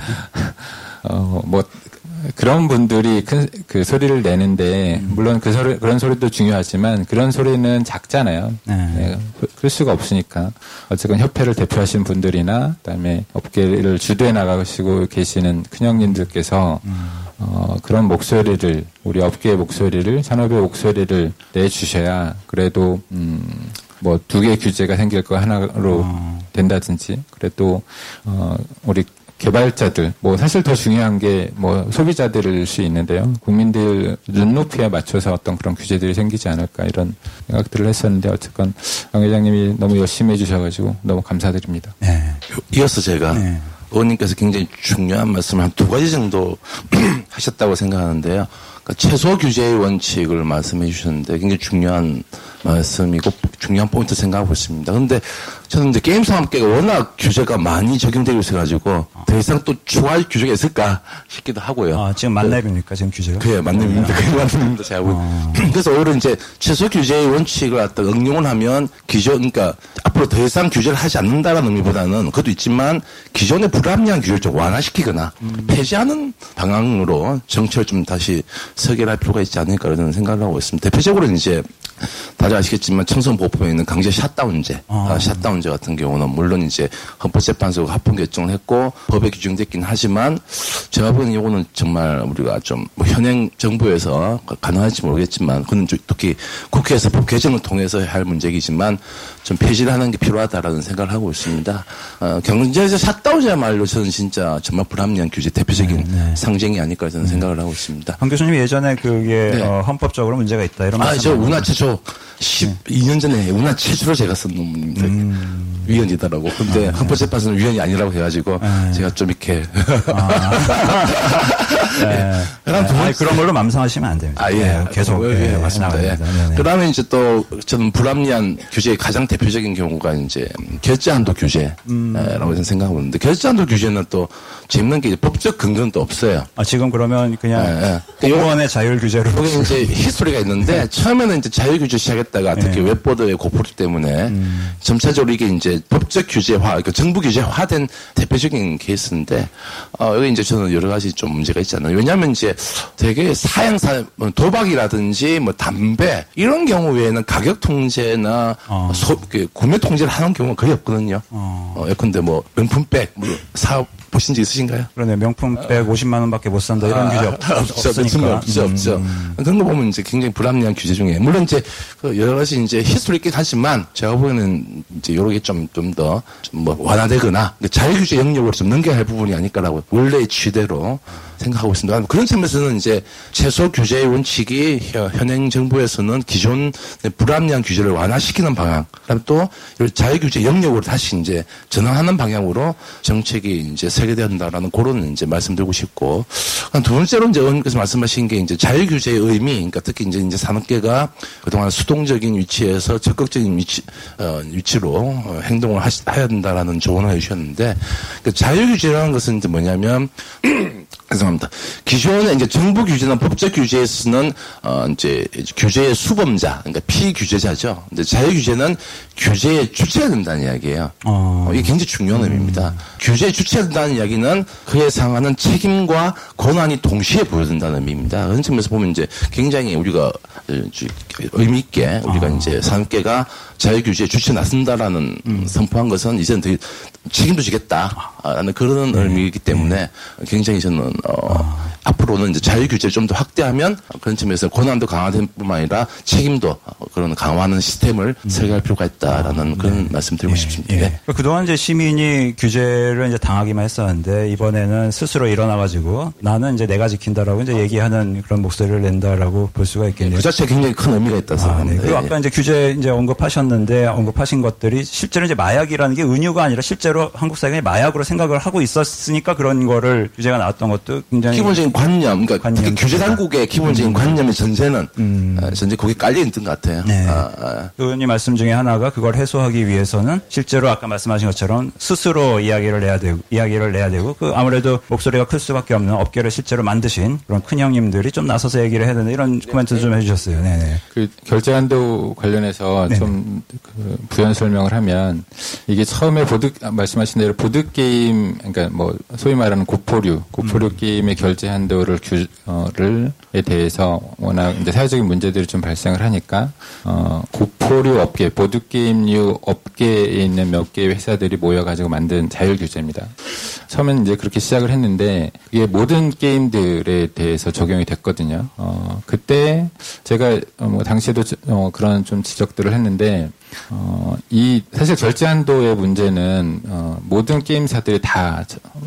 *laughs* 어, 뭐, 그런 분들이 큰 그 소리를 내는데 물론 그 소리 그런 소리도 중요하지만 그런 소리는 작잖아요. 네. 네. 그럴 수가 없으니까 어쨌건 협회를 대표하신 분들이나 그다음에 업계를 주도해 나가시고 계시는 큰형님들께서 음. 어, 그런 목소리를 우리 업계의 목소리를 산업의 목소리를 내 주셔야 그래도 음, 뭐두개 규제가 생길 거 하나로 어. 된다든지 그래도 어, 우리 개발자들, 뭐 사실 더 중요한 게 뭐 소비자들일 수 있는데요. 국민들 눈높이에 맞춰서 어떤 그런 규제들이 생기지 않을까 이런 생각들을 했었는데 어쨌건 강 회장님이 너무 열심히 해주셔가지고 너무 감사드립니다. 네. 이어서 제가 네. 의원님께서 굉장히 중요한 말씀을 한 두 가지 정도 *clears throat* 하셨다고 생각하는데요. 그러니까 최소 규제의 원칙을 말씀해 주셨는데 굉장히 중요한 말씀이고 중요한 포인트 생각하고 있습니다. 그런데 저는 이제 게임 산업계가 워낙 규제가 많이 적용되고 있어가지고 더 이상 또 추가할 규제가 있을까 싶기도 하고요. 아, 지금 만렙입니까 지금 규제가? 그래 만렙입니다. 그게 만렙입니다. 제가 어. 그래서 오히려 이제 최소 규제의 원칙을 갖다 응용을 하면 기존 그러니까 앞으로 더 이상 규제를 하지 않는다라는 의미보다는 그것도 있지만 기존의 불합리한 규제를 좀 완화시키거나 음. 폐지하는 방향으로 정책을 좀 다시 설계할 필요가 있지 않을까 그런 생각을 하고 있습니다. 대표적으로 이제 다들 아시겠지만 청소보호법에 있는 강제 샷다운제, 아. 아. 샷다운 제 같은 경우는 물론 이제 헌법재판소가 합헌 결정을 했고 법에 규정됐긴 하지만 제가 보기에는 이거는 정말 우리가 좀 뭐 현행 정부에서 가능할지 모르겠지만 그건 특히 국회에서 법 개정을 통해서 할 문제이지만 좀 폐지를 하는 게 필요하다라는 생각을 하고 있습니다. 어, 경제에서 샷다운이야말로 저는 진짜 정말 불합리한 규제 대표적인 네, 네. 상징이 아닐까 저는 네. 생각을 하고 있습니다. 한 교수님 예전에 그게 네. 어, 헌법적으로 문제가 있다 이런. 아, 저 운하 최초 12년 전에 운하 최초로 제가 쓴 논문입니다. 음. 위원이더라고. 근데 아, 네. 헌법재판소는 위원이 아니라고 해가지고 네. 제가 좀 이렇게. 아. *laughs* 네. 그럼 네. 아니, 그런 걸로 맘상하시면 안 됩니다. 아, 예. 네, 계속. 예, 예, 맞습니다. 예. 그 다음에 이제 또 저는 불합리한 규제의 가장 대 표적인 경우가 이제 결제한도 규제라고 음. 생각하고 있는데 결제한도 규제는 또 재밌는 게 법적 근거는 또 없어요. 아, 지금 그러면 그냥 예, 예. 공무원의 자율 규제로. 거기 이제 히스토리가 있는데 처음에는 이제 자율 규제 시작했다가 특히 예. 웹보드의 고포류 때문에 음. 점차적으로 이게 이제 법적 규제화, 그러니까 정부 규제화된 대표적인 케이스인데 어, 여기 이제 저는 여러 가지 좀 문제가 있잖아요. 왜냐하면 이제 되게 사행성 뭐 도박이라든지 뭐 담배 이런 경우 외에는 가격 통제나 어. 소, 그 구매 통제를 하는 경우가 거의 없거든요. 어. 어 예컨대 뭐 명품백, 뭐 사업 보신 적 있으신가요? 그러네. 명품 150만 원밖에 못 산다. 이런 아, 규제 없, 없, 없으니까. 없죠, 없죠. 음. 그런 거 보면 이제 굉장히 불합리한 규제 중에. 물론 이제 그 여러 가지 이제 히스토리 있긴 하지만 제가 보기에는 이제 요런 게 좀 좀 더 뭐 완화되거나 자율 규제 영역으로 좀 넘겨야 할 부분이 아닐까라고 원래 취지대로 생각하고 있습니다. 그런 측면에서는 이제 최소 규제의 원칙이 현행 정부에서는 기존 불합리한 규제를 완화시키는 방향, 그다음 또 자유 규제 영역으로 다시 이제 전환하는 방향으로 정책이 이제 설계된다라는 그런 이제 말씀드리고 싶고 두 번째로 이제 의원께서 말씀하신 게 이제 자유 규제의 의미, 그러니까 특히 이제 이제 산업계가 그동안 수동적인 위치에서 적극적인 위치 어, 위치로 어, 행동을 하시, 해야 된다라는 조언을 해주셨는데 그 자유 규제라는 것은 이제 뭐냐면 *clears throat* 죄송합니다. 기존에 이제 정부 규제나 법적 규제에서는 어 이제 규제의 수범자, 그러니까 피규제자죠. 근데 자유 규제는 규제의 주체가 된다는 이야기예요. 어. 어 이게 굉장히 중요한 음. 의미입니다. 규제의 주체가 된다는 이야기는 그에 상하는 책임과 권한이 동시에 보여진다는 의미입니다. 그런 측면에서 보면 이제 굉장히 우리가 의미 있게 우리가 어. 이제 산업계가 자유 규제에 주체 나선다라는 음. 선포한 것은 이제는 되게 책임도 지겠다라는 그런 네. 의미이기 때문에 네. 굉장히 저는 어, 아. 앞으로는 이제 자유 규제를 좀 더 확대하면 그런 측면에서 권한도 강화될 뿐만 아니라 책임도 그런 강화하는 시스템을 음. 설계할 필요가 있다라는 아, 그런 네. 말씀 드리고 예, 싶습니다. 예. 네. 그동안 이제 시민이 규제를 이제 당하기만 했었는데 이번에는 스스로 일어나가지고 나는 이제 내가 지킨다라고 이제 얘기하는 그런 목소리를 낸다라고 볼 수가 있겠네요. 그 자체에 굉장히 큰 의미가 있다 아, 네. 그리고 아까 이제 규제 이제 언급하셨는데 언급하신 것들이 실제로 이제 마약이라는 게 은유가 아니라 실제로 한국 사회가 마약으로 생각을 하고 있었으니까 그런 거를 규제가 나왔던 것도 굉장히 기본적인 관념, 그러니까 관념 규제 당국의 기본적인 음. 관념의 전제는 음. 어, 전제 거기 깔려 있는 것 같아요. 네. 아, 아. 의원님 말씀 중에 하나가 그걸 해소하기 위해서는 실제로 아까 말씀하신 것처럼 스스로 이야기를 내야 되고 이야기를 내야 되고 그 아무래도 목소리가 클 수밖에 없는 업계를 실제로 만드신 그런 큰 형님들이 좀 나서서 얘기를 해야 되는 이런 코멘트 좀 해주셨어요. 네네. 그 결제 한도 관련해서 좀 그 부연 설명을 하면 이게 처음에 보드 말씀하신 대로 보드 게임 그러니까 뭐 소위 말하는 고포류 고포류 음. 게임의 결제 한도를 규율에 대해서 워낙 이제 사회적인 문제들이 좀 발생을 하니까 어 고포류 업계 보드 게임류 업계에 있는 몇 개의 회사들이 모여가지고 만든 자율 규제입니다. 처음엔 이제 그렇게 시작을 했는데 이게 모든 게임들에 대해서 적용이 됐거든요. 어 그때 제가 뭐 당시에도 어, 그런 좀 지적들을 했는데 어, 이 사실 절제한도의 문제는 어, 모든 게임사들이 다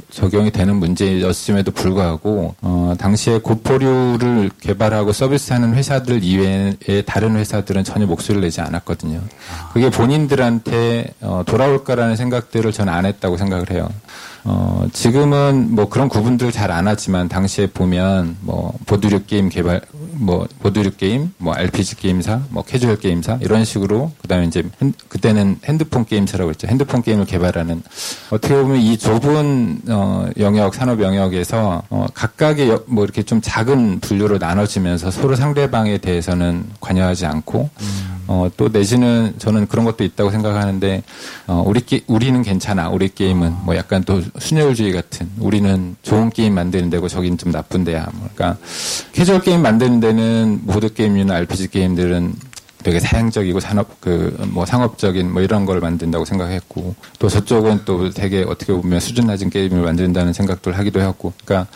적용이 되는 문제였음에도 불구하고 어, 당시에 고포류를 개발하고 서비스하는 회사들 이외의 다른 회사들은 전혀 목소리를 내지 않았거든요. 그게 본인들한테 어, 돌아올까라는 생각들을 저는 안 했다고 생각을 해요. 어, 지금은 뭐 그런 구분들 잘 안 하지만 당시에 보면 뭐 보드류 게임 개발 뭐 보드류 게임, 뭐 RPG 게임사, 뭐 캐주얼 게임사 이런 식으로 그다음에 이제 핸, 그때는 핸드폰 게임사라고 했죠. 핸드폰 게임을 개발하는 어떻게 보면 이 좁은 어, 영역 산업 영역에서 어, 각각의 여, 뭐 이렇게 좀 작은 분류로 나눠지면서 서로 상대방에 대해서는 관여하지 않고 음. 어, 또 내지는 저는 그런 것도 있다고 생각하는데 어, 우리 게, 우리는 괜찮아. 우리 게임은 뭐 약간 또 순혈주의 같은 우리는 좋은 게임 만드는 데고 저긴 좀 나쁜 데야. 뭐 그러니까 캐주얼 게임 만드는 데는 보드 게임이나 RPG 게임들은 되게 사행적이고 산업 그 뭐 상업적인 뭐 이런 걸 만든다고 생각했고 또 저쪽은 또 되게 어떻게 보면 수준 낮은 게임을 만든다는 생각들 하기도 했고 그러니까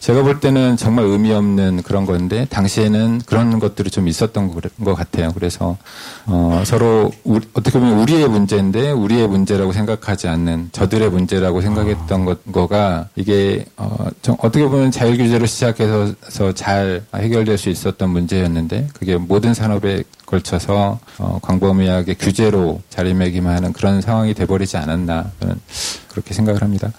제가 볼 때는 정말 의미 없는 그런 건데 당시에는 그런 것들이 좀 있었던 것 같아요. 그래서 어, 서로 우리, 어떻게 보면 우리의 문제인데 우리의 문제라고 생각하지 않는 저들의 문제라고 생각했던 것, 거가 이게 어, 좀 어떻게 보면 자율 규제로 시작해서 잘 해결될 수 있었던 문제였는데 그게 모든 산업에 걸쳐서 어, 광범위하게 규제로 자리매김하는 그런 상황이 돼버리지 않았나 저는 그렇게 생각을 합니다.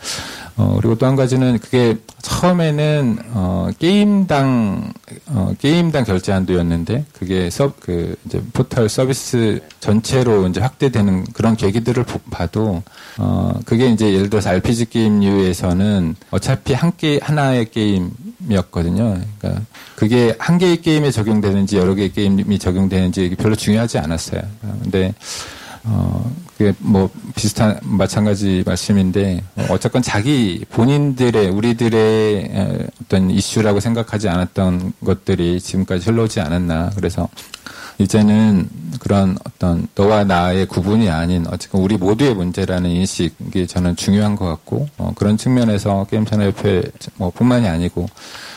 어, 그리고 또 한 가지는 그게 처음에는 어, 게임당 어, 게임당 결제 한도였는데 그게 서, 그 이제 포털 서비스 전체로 이제 확대되는 그런 계기들을 봐도 어, 그게 이제 예를 들어서 RPG 게임류에서는 어차피 한 게 하나의 게임 이었거든요. 그러니까 그게 한 개의 게임에 적용되는지 여러 개의 게임이 적용되는지 별로 중요하지 않았어요. 근데 어, 그게 뭐 비슷한 마찬가지 말씀인데 어쨌건 자기 본인들의 우리들의 어떤 이슈라고 생각하지 않았던 것들이 지금까지 흘러오지 않았나 그래서 이제는 그런 어떤 너와 나의 구분이 아닌 어쨌든 우리 모두의 문제라는 인식이 저는 중요한 것 같고 어, 그런 측면에서 게임 산업협회 뭐 뿐만이 아니고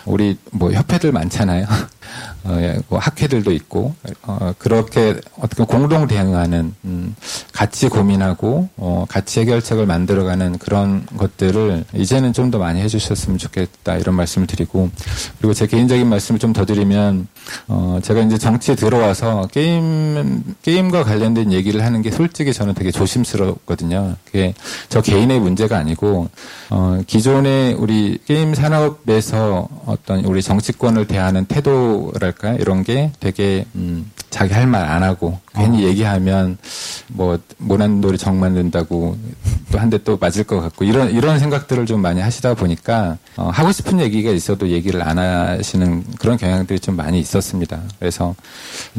우리 뭐 협회들 많잖아요. *laughs* 어, 예, 뭐 학회들도 있고 어, 그렇게 어떻게 공동 대응하는 음, 같이 고민하고 어, 같이 해결책을 만들어가는 그런 것들을 이제는 좀 더 많이 해주셨으면 좋겠다 이런 말씀을 드리고 그리고 제 개인적인 말씀을 좀 더 드리면 어, 제가 이제 정치에 들어와서 게임 게임과 관련된 얘기를 하는 게 솔직히 저는 되게 조심스럽거든요. 그게 저 개인의 문제가 아니고 어, 기존의 우리 게임 산업에서 어떤 우리 정치권을 대하는 태도 랄까 이런 게 되게 음, 자기 할 말 안 하고 괜히 어. 얘기하면 뭐 모난 놀이 정 만든다고 또 한 대 또 맞을 것 같고 이런 이런 생각들을 좀 많이 하시다 보니까 어, 하고 싶은 얘기가 있어도 얘기를 안 하시는 그런 경향들이 좀 많이 있었습니다. 그래서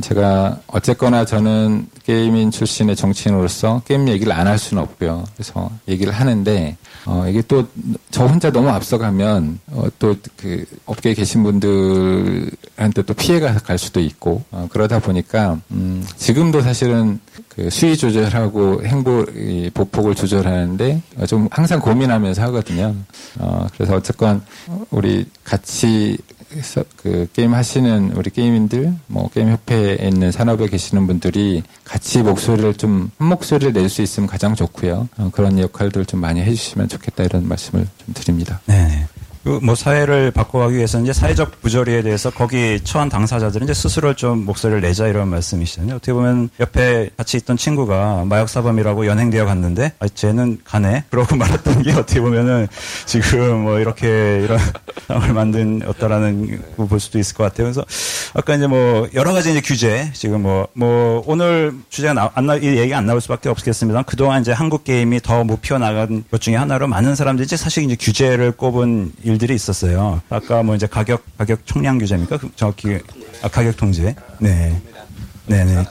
제가 어쨌거나 저는 게임인 출신의 정치인으로서 게임 얘기를 안 할 수는 없고요. 그래서 얘기를 하는데 어, 이게 또 저 혼자 너무 앞서가면 어, 또그 업계에 계신 분들한테 또 피해가 갈 수도 있고 어, 그러다 보니까 음, 지금 도 사실은 그 수위 조절하고 행보 보폭을 조절하는데 좀 항상 고민하면서 하거든요. 어, 그래서 어쨌건 우리 같이 그 게임 하시는 우리 게임인들, 뭐 게임 협회에 있는 산업에 계시는 분들이 같이 목소리를 좀 한 목소리를 낼 수 있으면 가장 좋고요. 어, 그런 역할들을 좀 많이 해주시면 좋겠다 이런 말씀을 좀 드립니다. 네. 그뭐 사회를 바꿔가기 위해서 이제 사회적 부조리에 대해서 거기 처한 당사자들은 이제 스스로 좀 목소리를 내자 이런 말씀이시잖아요. 어떻게 보면 옆에 같이 있던 친구가 마약 사범이라고 연행되어 갔는데 아 쟤는 가네 그러고 *laughs* 말았던 게 어떻게 보면은 지금 뭐 이렇게 이런 *laughs* 상황을 만든 어떠라는 볼 수도 있을 것 같아요. 그래서 아까 이제 뭐 여러 가지 이제 규제 지금 뭐뭐 뭐 오늘 주제가 나, 안 나, 이 얘기가 안 나올 수밖에 없겠습니다. 그동안 이제 한국 게임이 더 못 피어나간 것 중에 하나로 많은 사람들이 이제 사실 이제 규제를 꼽은 일 일들이 있었어요. 아까 뭐 이제 가격 가격 총량 규제입니까? 그 정확히 아, 가격 통제. 네. 네네.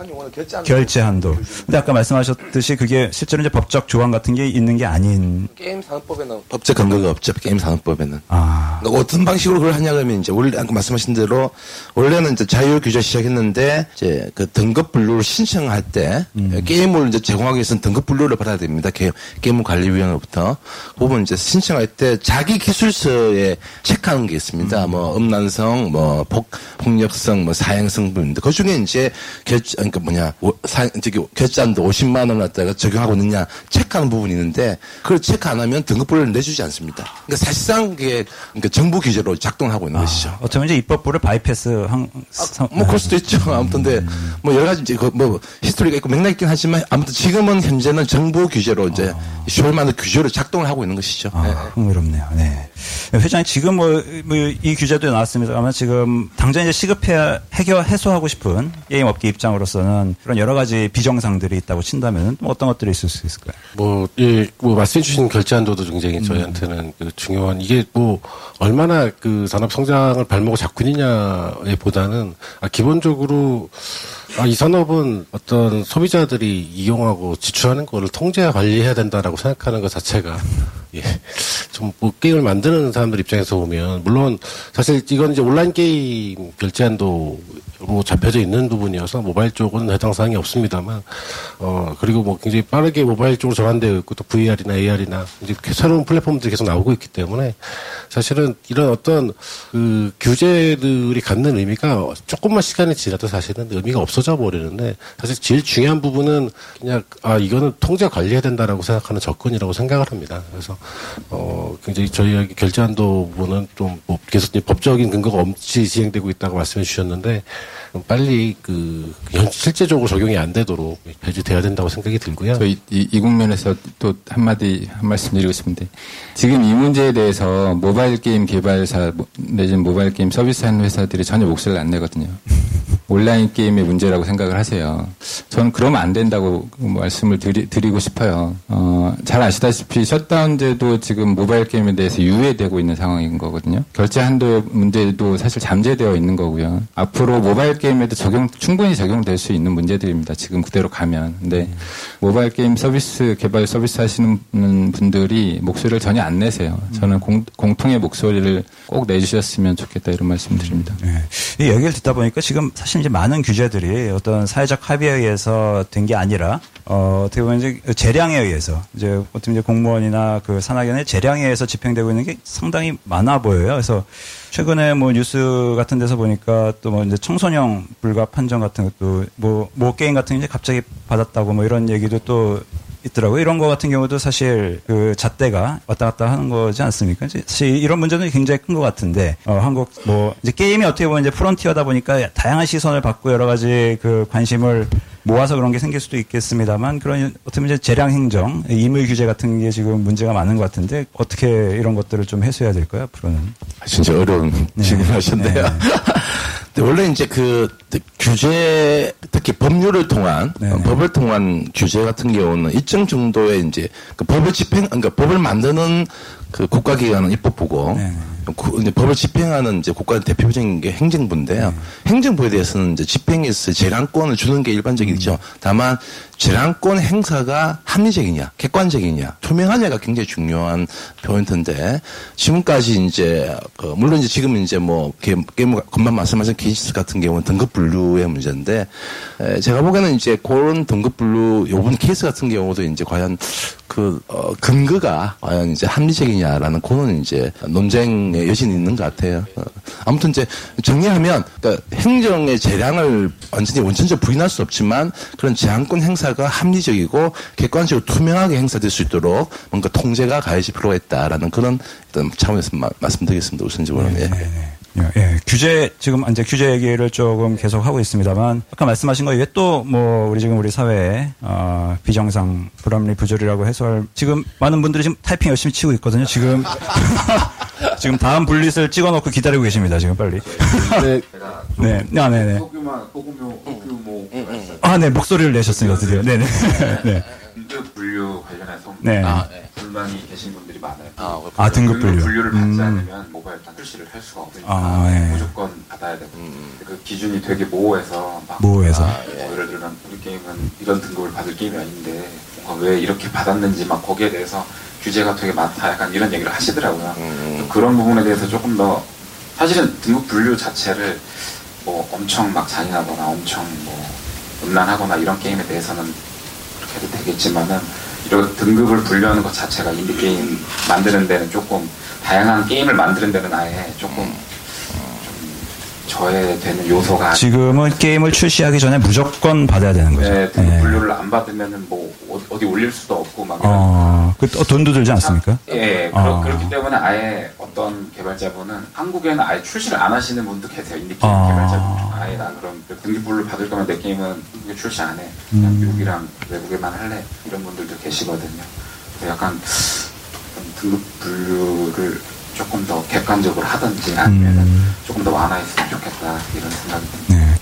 결제 한도. 근데 아까 말씀하셨듯이 그게 실제로 이제 법적 조항 같은 게 있는 게 아닌. 게임 산업법에는 법적 근거가 없죠. 게임 산업법에는. 아. 그러니까 어떤 방식으로 그걸 하냐 그러면 이제 원래 아까 말씀하신 대로 원래는 이제 자율 규제 시작했는데 이제 그 등급 분류를 신청할 때 음. 게임을 이제 제공하기 위해서는 등급 분류를 받아야 됩니다. 게, 임 관리위원회부터. 그 부분 이제 신청할 때 자기 기술서에 체크하는 게 있습니다. 음. 뭐 음란성, 뭐 폭, 폭력성, 뭐 사행성 분인데 그 중에 이제 결제, 그러니까 뭐냐, 사, 저기, 결제한도 50만 원 갖다가 적용하고 있느냐 체크하는 부분이 있는데 그걸 체크 안 하면 등급 부여를 내주지 않습니다. 그러니까 사실상 그게 그러니까 정부 규제로 작동하고 있는 아, 것이죠. 어쩌면 이제 입법부를 바이패스 한, 아, 뭐 그럴 수도 있죠. 아무튼 근데 뭐 여러 가지 이제 그 뭐 히스토리가 있고 맥락이 있긴 하지만 아무튼 지금은 현재는 정부 규제로 이제 아. 쇼만의 규제로 작동을 하고 있는 것이죠. 아, 네. 흥미롭네요. 네. 회장님 지금 뭐, 뭐 이 규제도 나왔습니다만 지금 당장 이제 시급해 해결 해소하고 싶은 게임 업계 입장으로서는 그런 여러 가지 비정상들이 있다고 친다면 어떤 것들이 있을 수 있을까요? 뭐, 예, 뭐 말씀해주신 결제한도도 굉장히 저희한테는 음. 그 중요한 이게 뭐 얼마나 그 산업 성장을 발목을 잡고 있느냐에 보다는 아, 기본적으로 아, 이 산업은 어떤 소비자들이 이용하고 지출하는 거를 통제 관리해야 된다라고 생각하는 것 자체가 예, 좀 뭐 게임을 만드는 사람들 입장에서 보면 물론 사실 이건 이제 온라인 게임 결제 한도 뭐 잡혀져 있는 부분이어서 모바일 쪽은 해당 사항이 없습니다만 어 그리고 뭐 굉장히 빠르게 모바일 쪽으로 전환되어 있고 또 VR이나 AR이나 이제 새로운 플랫폼들이 계속 나오고 있기 때문에 사실은 이런 어떤 그 규제들이 갖는 의미가 조금만 시간이 지나도 사실은 의미가 없어져 버리는데 사실 제일 중요한 부분은 그냥 아 이거는 통제 관리해야 된다라고 생각하는 접근이라고 생각을 합니다. 그래서 어 굉장히 저희 결제한도 부분은 좀 뭐 계속 법적인 근거가 없이 진행되고 있다고 말씀해 주셨는데 빨리 그 실제적으로 적용이 안 되도록 배제돼야 된다고 생각이 들고요. 저희 이, 이 국면에서 또 한마디 한 말씀 드리고 싶은데 지금 이 문제에 대해서 모바일 게임 개발사 내지는 모바일 게임 서비스하는 회사들이 전혀 목소리를 안 내거든요. 온라인 게임의 문제라고 생각을 하세요. 저는 그러면 안 된다고 말씀을 드리, 고 싶어요. 어, 잘 아시다시피 셧다운제 도 지금 모바일 게임에 대해서 유예되고 있는 상황인 거거든요. 결제 한도 문제도 사실 잠재되어 있는 거고요. 앞으로 모바일 게임에도 적용 충분히 적용될 수 있는 문제들입니다. 지금 그대로 가면. 근데 모바일 게임 서비스 개발 서비스 하시는 분들이 목소리를 전혀 안 내세요. 저는 공, 공통의 목소리를 꼭 내주셨으면 좋겠다 이런 말씀드립니다. 네. 이 얘기를 듣다 보니까 지금 사실 이제 많은 규제들이 어떤 사회적 합의에 의해서 된 게 아니라 어, 어떻게 보면 이제 재량에 의해서 이제 어떻게 이제 공무원이나 그 산학연의 재량에 의해서 집행되고 있는 게 상당히 많아 보여요. 그래서 최근에 뭐 뉴스 같은 데서 보니까 또 뭐 이제 청소년 불가 판정 같은 것도 뭐, 뭐 게임 같은 게 갑자기 받았다고 뭐 이런 얘기도 또 있더라고요. 이런 거 같은 경우도 사실 그 잣대가 왔다 갔다 하는 거지 않습니까? 사실 이런 문제는 굉장히 큰 것 같은데, 어, 한국 뭐, 이제 게임이 어떻게 보면 이제 프론티어다 보니까 다양한 시선을 받고 여러 가지 그 관심을 모아서 그런 게 생길 수도 있겠습니다,만 그런 어떻게 보면 이제 재량 행정, 임의 규제 같은 게 지금 문제가 많은 것 같은데 어떻게 이런 것들을 좀 해소해야 될까요? 앞으로는. 아, 진짜 어려운 네. 질문하셨네요. 네. 원래 이제 그 규제 특히 법률을 통한 네네. 법을 통한 규제 같은 경우는 일정 정도의 이제 그 법을 집행 그러니까 법을 만드는 그 국가기관은 입법부고 구, 이제 법을 집행하는 이제 국가 대표적인 게 행정부인데요. 네. 행정부에 대해서는 이제 집행에서 재량권을 주는 게 일반적이죠. 음. 다만 재량권 행사가 합리적이냐, 객관적이냐, 투명하냐가 굉장히 중요한 포인트인데 지금까지 이제 그 물론 이제 지금 이제 뭐 게임, 게임 금방 말씀하신 케이스 같은 경우는 등급 분류의 문제인데 에, 제가 보기에는 이제 그런 등급 분류 요번 케이스 같은 경우도 이제 과연 그 어, 근거가 과연 이제 합리적이냐라는 그런 이제 논쟁 의 여지가 있는 것 같아요. 어, 아무튼 이제 정리하면 그러니까 행정의 재량을 완전히 원천적 부인할 수 없지만 그런 제한권 행사가 합리적이고 객관적으로 투명하게 행사될 수 있도록 뭔가 통제가 가해질 필요가 있다라는 그런 어떤 차원에서 마, 말씀드리겠습니다. 우선적으로는. 네, 네, 네. 예, 예, 규제 지금 이제 규제 얘기를 조금 계속 하고 있습니다만 아까 말씀하신 거 이게 또 뭐 우리 지금 우리 사회에 어, 비정상 불합리 부조리라고 해서 지금 많은 분들이 지금 타이핑 열심히 치고 있거든요. 지금 *laughs* 지금 다음 분릿을 찍어놓고 기다리고 계십니다. 지금 빨리. 네, *laughs* 네, 아, 네, 네. 소규모, 소규모, 소규모. 아, 네, 목소리를 내셨습니다. 드디어. 네, 네. 네. *laughs* 등급 분류 관련해서 네. 아, 네. 불만이 계신 분들이 많아요. 아, 아 등급 분류. 분류를 받지 음. 않으면 모바일 단 출시를 할 수가 없으니까 아, 네. 무조건 받아야 되고 음. 그 기준이 되게 모호해서 막 모호해서 아, 예. 예를 들면 우리 게임은 이런 등급을 받을 게임이 아닌데 뭔가 왜 이렇게 받았는지 막 거기에 대해서 규제가 되게 많다 약간 이런 얘기를 하시더라고요. 음. 그런 부분에 대해서 조금 더 사실은 등급 분류 자체를 뭐 엄청 막 잔인하거나 엄청 뭐 음란하거나 이런 게임에 대해서는 그렇게 해도 되겠지만은 이런 등급을 분류하는 것 자체가 인디게임 만드는 데는 조금 다양한 게임을 만드는 데는 아예 조금 저해되는 요소가 지금은 게임을 출시하기 전에 무조건 받아야 되는 거죠. 네, 등급 네. 분류를 안 받으면은 뭐 어디 올릴 수도 없고 막 어, 그 돈도 들지 않습니까? 예, 어. 그렇, 기 때문에 아예 어떤 개발자분은 한국에는 아예 출시를 안 하시는 분도 계세요. 인디 게임 어. 개발자분 아예 나 그럼 등급분류 받을 거면 내 게임은 출시 안 해. 그냥 음. 미국이랑 외국에만 할래. 이런 분들도 계시거든요. 약간 등급 분류를 조금 더 객관적으로 하든지 아니면 음. 조금 더 완화했으면 좋겠다 이런 생각이 듭니다. 네.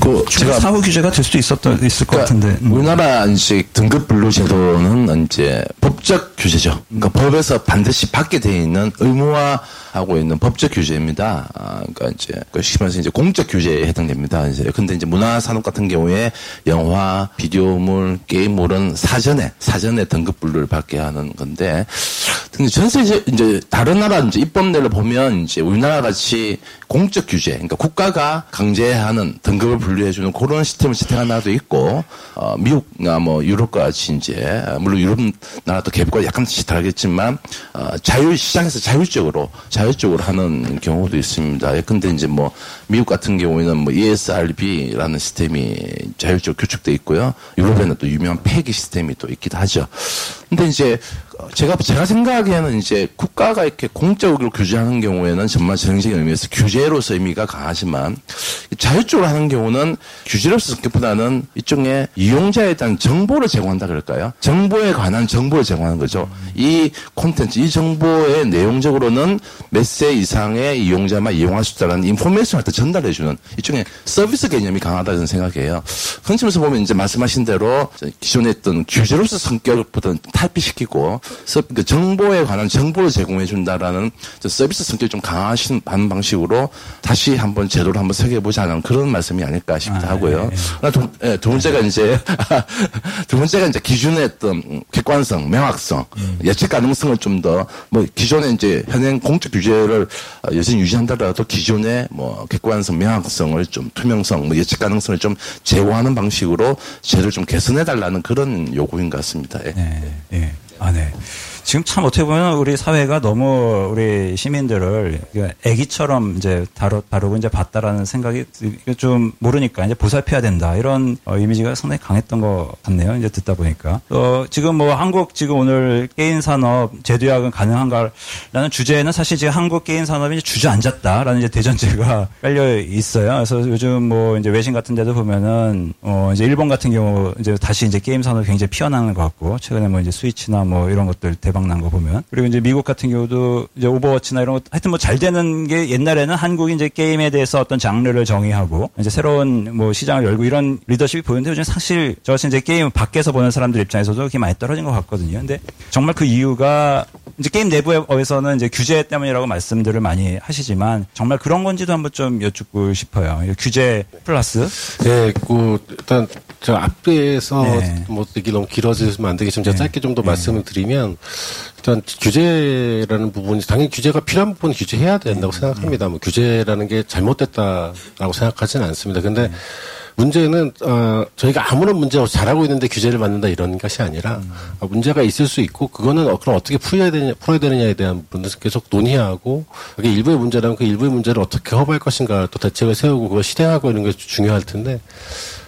그 제가 사후 규제가 될 수도 있었던 있을 그러니까 것 같은데 음. 우리나라 이제 등급 분류 제도는 이제 법적 규제죠. 그러니까 음. 법에서 반드시 받게 돼 있는 의무화 하고 있는 법적 규제입니다. 아, 그러니까 이제 그 쉽게 말해서 이제 공적 규제에 해당됩니다. 이제 근데 이제 문화 산업 같은 경우에 영화, 비디오물, 게임물은 사전에 사전에 등급 분류를 받게 하는 건데 근데 전세 이제 다른 나라 이제 입법례를 보면 이제 우리나라 같이 공적 규제, 그러니까 국가가 강제하는 등급을 분류해주는 그런 시스템을 채택한 나라도 있고 어, 미국나 뭐 유럽과 같이 이제 물론 유럽 나라도 개별과 약간씩 다르겠지만 어, 자율 시장에서 자율적으로 자 율적으로 하는 경우도 있습니다. 근데 이제 뭐 미국 같은 경우에는 뭐 ESRB라는 시스템이 자율적으로 규칙돼 있고요. 유럽에는 또 유명한 폐기 시스템이 또 있기도 하죠. 근데 이제 제가 제가 생각하기에는 이제 국가가 이렇게 공적으로 규제하는 경우에는 정말 정책적인 의미에서 규제로서 의미가 강하지만 자율적으로 하는 경우는 규제로서 보다는 일종의 이용자에 대한 정보를 제공한다 그럴까요? 정보에 관한 정보를 제공하는 거죠. 이 콘텐츠, 이 정보의 내용적으로는 몇 세 이상의 이용자만 이용할 수 있다는 인포메이션을 전달해 주는 일종의 서비스 개념이 강하다는 생각이에요. 점에서 보면 이제 말씀하신 대로 기존에 했던 규제로서 성격보다는 탈피시키고 그 정보에 관한 정보를 제공해 준다라는 서비스 성격이 좀 강하신 방식으로 다시 한번 제도를 한번 새겨보자는 그런 말씀이 아닐까 싶기도 아, 하고요. 네, 네. 두, 네, 두 번째가 이제 *laughs* 두 번째가 이제 기준의 어떤 객관성, 명확성, 음. 예측 가능성을 좀 더 뭐 기존에 이제 현행 공적 규제를 여전히 유지한다라도 기존의 뭐 객관성, 명확성을 좀 투명성, 뭐 예측 가능성을 좀 제고하는 방식으로 제도를 좀 개선해 달라는 그런 요구인 것 같습니다. 예. 네, 네. 아, 네. 지금 참 어떻게 보면 우리 사회가 너무 우리 시민들을 애기처럼 이제 다루, 다루고 이제 왔다라는 생각이 좀 모르니까 이제 보살펴야 된다 이런 어, 이미지가 상당히 강했던 것 같네요. 이제 듣다 보니까 어, 지금 뭐 한국 지금 오늘 게임 산업 재도약은 가능한가라는 주제에는 사실 지금 한국 게임 산업이 주저앉았다라는 이제 대전제가 *laughs* 깔려 있어요. 그래서 요즘 뭐 이제 외신 같은 데도 보면은 어, 이제 일본 같은 경우 이제 다시 이제 게임 산업이 굉장히 피어나는 것 같고 최근에 뭐 이제 스위치나 뭐 이런 것들 대박 난 거 보면 그리고 이제 미국 같은 경우도 이제 오버워치나 이런 것 하여튼 뭐 잘 되는 게 옛날에는 한국이 이제 게임에 대해서 어떤 장르를 정의하고 이제 새로운 뭐 시장을 열고 이런 리더십이 보이는데 요즘 사실 저 같은 이제 게임 밖에서 보는 사람들 입장에서도 그렇게 많이 떨어진 것 같거든요. 근데 정말 그 이유가 이제 게임 내부에서는 이제 규제 때문이라고 말씀들을 많이 하시지만 정말 그런 건지도 한번 좀 여쭙고 싶어요. 규제 플러스. 네, 그 일단 저 앞에서 네. 뭐 이게 너무 길어지면 안 되겠지만 제가 네. 짧게 좀더 네. 말씀을 드리면 일단 규제라는 부분이 당연히 규제가 필요한 부분 은 규제해야 된다고 네. 생각합니다. 뭐 규제라는 게 잘못됐다라고 생각하지는 않습니다. 근데 네. 문제는 어, 저희가 아무런 문제 없이 잘하고 있는데 규제를 만든다 이런 것이 아니라 음. 어, 문제가 있을 수 있고 그거는 어, 그럼 어떻게 풀어야 되냐 풀어야 되느냐에 대한 부분을 계속 논의하고 그게 일부의 문제라면 그 일부의 문제를 어떻게 커버할 것인가 또 대책을 세우고 그걸 실행하고 이런 게 중요할 텐데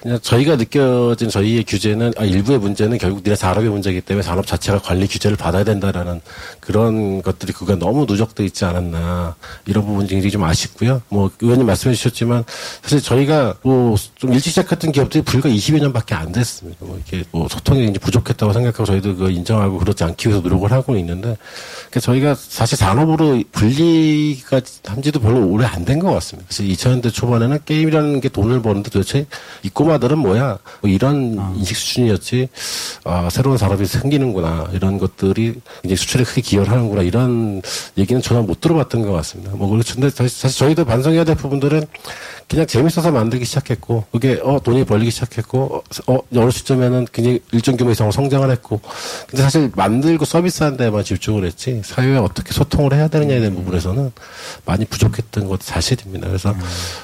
그냥 저희가 느껴진 저희의 규제는 아, 일부의 문제는 결국 니네 산업의 문제이기 때문에 산업 자체가 관리 규제를 받아야 된다라는 그런 것들이 그가 너무 누적돼 있지 않았나 이런 부분이 굉장히 좀 아쉽고요. 뭐 의원님 말씀해 주셨지만 사실 저희가 뭐 좀 일찍 시작했던 기업들이 불과 20여 년밖에 안 됐습니다. 뭐 이렇게 뭐 소통이 이제 부족했다고 생각하고 저희도 그 인정하고 그렇지 않기 위해서 노력을 하고 있는데 그러니까 저희가 사실 산업으로 분리가 한지도 별로 오래 안 된 것 같습니다. 그래서 2000년대 초반에는 게임이라는 게 돈을 버는데 도대체 이 꼬마들은 뭐야? 뭐 이런 아. 인식 수준이었지. 아, 새로운 산업이 생기는구나. 이런 것들이 이제 수출에 크게 기여를 하는구나. 이런 얘기는 전혀 못 들어봤던 것 같습니다. 뭐 그렇죠. 근데 사실 저희도 반성해야 될 부분들은 그냥 재밌어서 만들기 시작했고 그게 어 돈이 벌리기 시작했고 어 어느 시점에는 굉장히 일정 규모 이상 성장을 했고 근데 사실 만들고 서비스한 데만 집중을 했지 사회와 어떻게 소통을 해야 되느냐에 대한 부분에서는 많이 부족했던 것도 사실입니다. 그래서 음.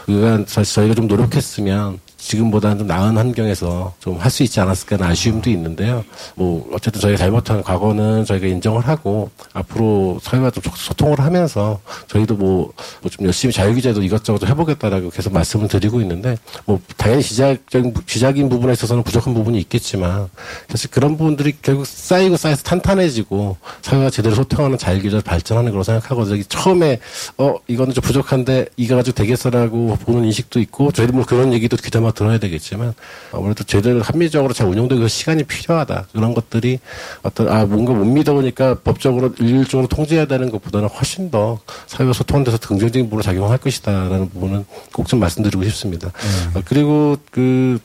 그간 사실 저희가 좀 노력했으면 지금보다는 좀 나은 환경에서 좀 할 수 있지 않았을까 하는 아쉬움도 있는데요. 뭐 어쨌든 저희가 잘못한 과거는 저희가 인정을 하고 앞으로 사회와 좀 소통을 하면서 저희도 뭐 좀 열심히 자유규제도 이것저것 해보겠다라고 계속 말씀을 드리고 있는데 뭐 당연히 시작적인 시작인 부분에 있어서는 부족한 부분이 있겠지만 사실 그런 부분들이 결국 쌓이고 쌓여서 탄탄해지고 사회와 제대로 소통하는 자유규제를 발전하는 거라고 생각하거든요. 처음에 어 이거는 좀 부족한데 이거 가지고 되겠어라고 보는 인식도 있고 저희도 뭐 그런 얘기도 귀담아 들어야 되겠지만 아무래도 제대로 합리적으로 잘 위해서 시간이 필요하다. 그런 것들이 어떤 아 뭔가 못 믿어보니까 법적으로 일률적으로 통제해야 되는 것보다는 훨씬 더 사회와 소통돼서 긍정적인 부분으로 작용할 것이다라는 부분은 꼭 좀 말씀드리고 싶습니다. 음. 그리고 그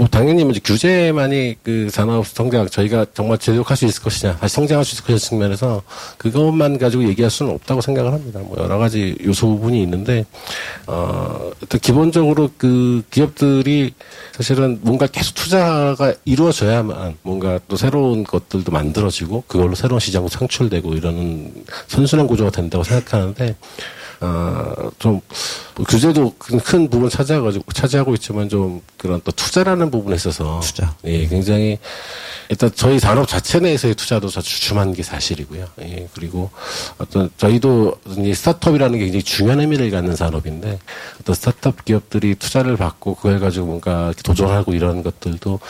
뭐 당연히 이제 규제만이 그 산업 성장 저희가 정말 제대로할 수 있을 것이냐 다시 성장할 수 있을 것이냐 측면에서 그것만 가지고 얘기할 수는 없다고 생각을 합니다. 뭐 여러 가지 요소 부분이 있는데 어 기본적으로 그 기업들이 사실은 뭔가 계속 투자가 이루어져야만 뭔가 또 새로운 것들도 만들어지고 그걸로 새로운 시장도 창출되고 이러는 선순환 구조가 된다고 생각하는데 어, 좀, 뭐 규제도 큰 부분 차지하가지고, 차지하고 있지만 좀 그런 또 투자라는 부분에 있어서. 투자. 예, 굉장히, 일단 저희 산업 자체 내에서의 투자도 주춤한 게 사실이고요. 예, 그리고 어떤 저희도 이 스타트업이라는 게 굉장히 중요한 의미를 갖는 산업인데 어떤 스타트업 기업들이 투자를 받고 그걸 가지고 뭔가 도전하고 이런 것들도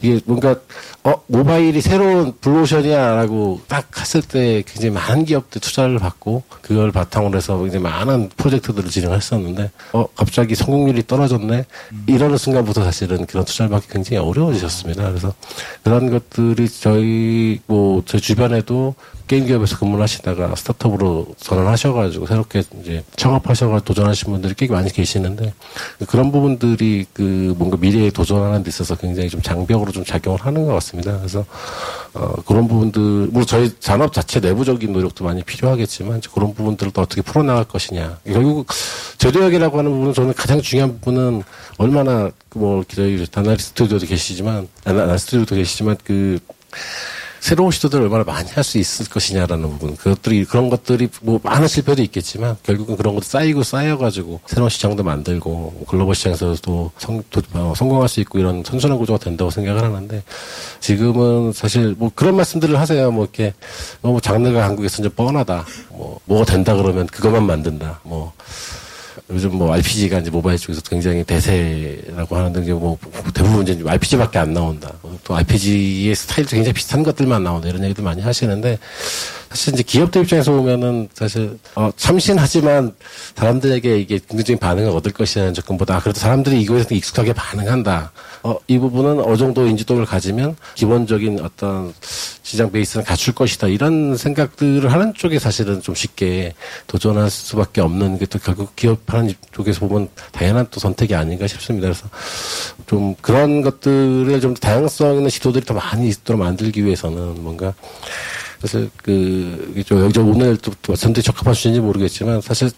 이게 뭔가 어 모바일이 새로운 블루오션이야라고 딱 했을 때 굉장히 많은 기업들 투자를 받고 그걸 바탕으로 해서 굉장히 많은 프로젝트들을 진행했었는데 어 갑자기 성공률이 떨어졌네 음. 이러는 순간부터 사실은 그런 투자를 받기 굉장히 어려워지셨습니다. 그래서 그런 것들이 저희 뭐 제 주변에도 게임 기업에서 근무를 하시다가 스타트업으로 전환하셔가지고 새롭게 이제 창업하셔가지고 도전하신 분들이 꽤 많이 계시는데 그런 부분들이 그 뭔가 미래에 도전하는 데 있어서 굉장히 좀 장벽으로 좀 작용을 하는 것 같습니다. 그래서 어, 그런 부분들, 뭐 저희 산업 자체 내부적인 노력도 많이 필요하겠지만 그런 부분들을 또 어떻게 풀어나갈 것이냐. 결국 제도약이라고 하는 부분은 저는 가장 중요한 부분은 얼마나 뭐 저희 다나리 스튜디오도 계시지만 다나리 스튜디오도 계시지만 그 새로운 시도들을 얼마나 많이 할 수 있을 것이냐라는 부분. 그것들이, 그런 것들이 뭐 많은 실패도 있겠지만 결국은 그런 것도 쌓이고 쌓여가지고 새로운 시장도 만들고 글로벌 시장에서도 성, 어, 성공할 수 있고 이런 선순환 구조가 된다고 생각을 하는데 지금은 사실 뭐 그런 말씀들을 하세요. 뭐 이렇게 너무 장르가 한국에서 이제 뻔하다. 뭐, 뭐가 된다 그러면 그것만 만든다. 뭐 요즘 뭐 RPG가 이제 모바일 쪽에서 굉장히 대세라고 하는데 이제 뭐 대부분 이제 RPG밖에 안 나온다. 또 RPG의 스타일도 굉장히 비슷한 것들만 나온다 이런 얘기도 많이 하시는데 사실 이제 기업들 입장에서 보면은 사실 어, 참신하지만 사람들에게 이게 긍정적인 반응을 얻을 것이라는 조건보다 그래도 사람들이 이거에 서 익숙하게 반응한다. 어, 이 부분은 어느 정도 인지도를 가지면 기본적인 어떤 시장 베이스는 갖출 것이다. 이런 생각들을 하는 쪽에 사실은 좀 쉽게 도전할 수밖에 없는 게 또 결국 기업하는 쪽에서 보면 당연한 또 선택이 아닌가 싶습니다. 그래서 좀 그런 것들을 좀 다양성 있는 시도들이 더 많이 있도록 만들기 위해서는 뭔가 그래서 그, 저, 여기 저 오늘 또, 말씀드리 적합한 수준인지 모르겠지만 사실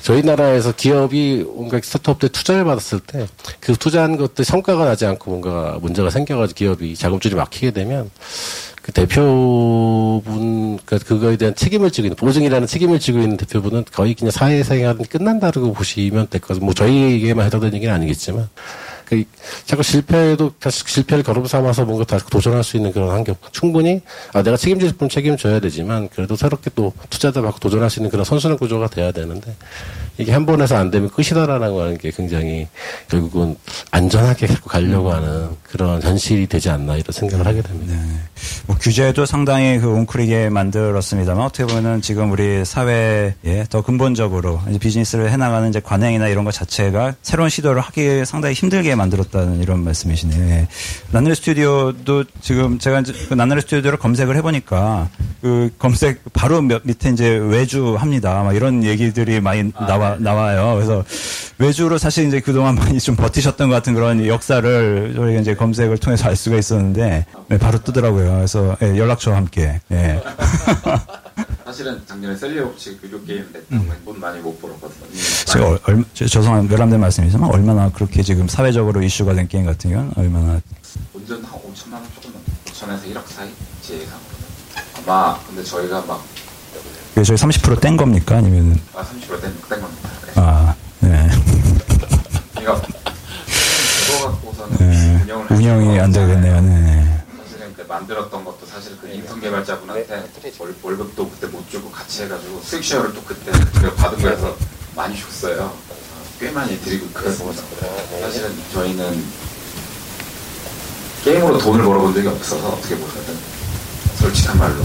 저희 나라에서 기업이 뭔가 스타트업들 투자를 받았을 때 그 투자한 것들 성과가 나지 않고 뭔가 문제가 생겨가지고 기업이 자금줄이 막히게 되면 그 대표분, 그, 그거에 대한 책임을 지고 있는, 보증이라는 책임을 지고 있는 대표분은 거의 그냥 사회생활은 끝난다고 보시면 될 것 같아요. 뭐 저희에게만 해당되는 얘기는 아니겠지만. 그 자꾸 실패도 다시 실패를 걸음 삼아서 뭔가 다시 도전할 수 있는 그런 환경. 충분히 아 내가 책임질 분 책임져야 되지만 그래도 새롭게 또 투자도 받고 도전할 수 있는 그런 선순환 구조가 돼야 되는데 이게 한 번에서 안 되면 끝이다라는 거는 게 굉장히 결국은 안전하게 갖고 가려고 음. 하는 그런 현실이 되지 않나 이런 생각을 하게 됩니다. 네. 뭐 규제도 상당히 그 웅크리게 만들었습니다만 어떻게 보면 지금 우리 사회에 더 근본적으로 비즈니스를 해나가는 이제 관행이나 이런 것 자체가 새로운 시도를 하기 상당히 힘들게 만들었다는 이런 말씀이시네요. 예. 나누리 스튜디오도 지금 제가 그 나누리 스튜디오를 검색을 해보니까 그 검색 바로 밑에 이제 외주 합니다. 막 이런 얘기들이 많이 아, 나와 네. 나와요. 그래서 외주로 사실 이제 그동안 많이 좀 버티셨던 것 같은 그런 역사를 저희가 이제 검색을 통해서 알 수가 있었는데 네, 바로 뜨더라고요. 그래서 예, 연락처와 함께. 예. *laughs* 사실은 작년에 샐리의 법칙 유료 게임 냈던 돈 많이 못 벌었거든요. 제가 얼, 죄송한 외람된 말씀이지만 얼마나 그렇게 지금 사회적으로 이슈가 된 게임 같은 경우는 얼마나 운전 한 5천만 원 조금 5천에서 1억 사이 제 예상으로 아마 근데 저희가 막 그게 저희 30%뗀 겁니까 아니면 아 30%뗀 뗀 겁니다. 네. 아 네. 그러니까 그거 갖고서는 네. 운영을 운영이 안 되겠네요. 네. 사실은 그 만들었던 것도 사실 그 인턴 개발자분한테 월, 월급도 그때 못 주고 같이 해가지고 수익 쉐어를 또 그때 받은 거여서 많이 줬어요. 꽤 많이 드리고 그랬습니다. 사실은 저희는 게임으로 돈을 벌어본 적이 없어서 어떻게 보면은 솔직한 말로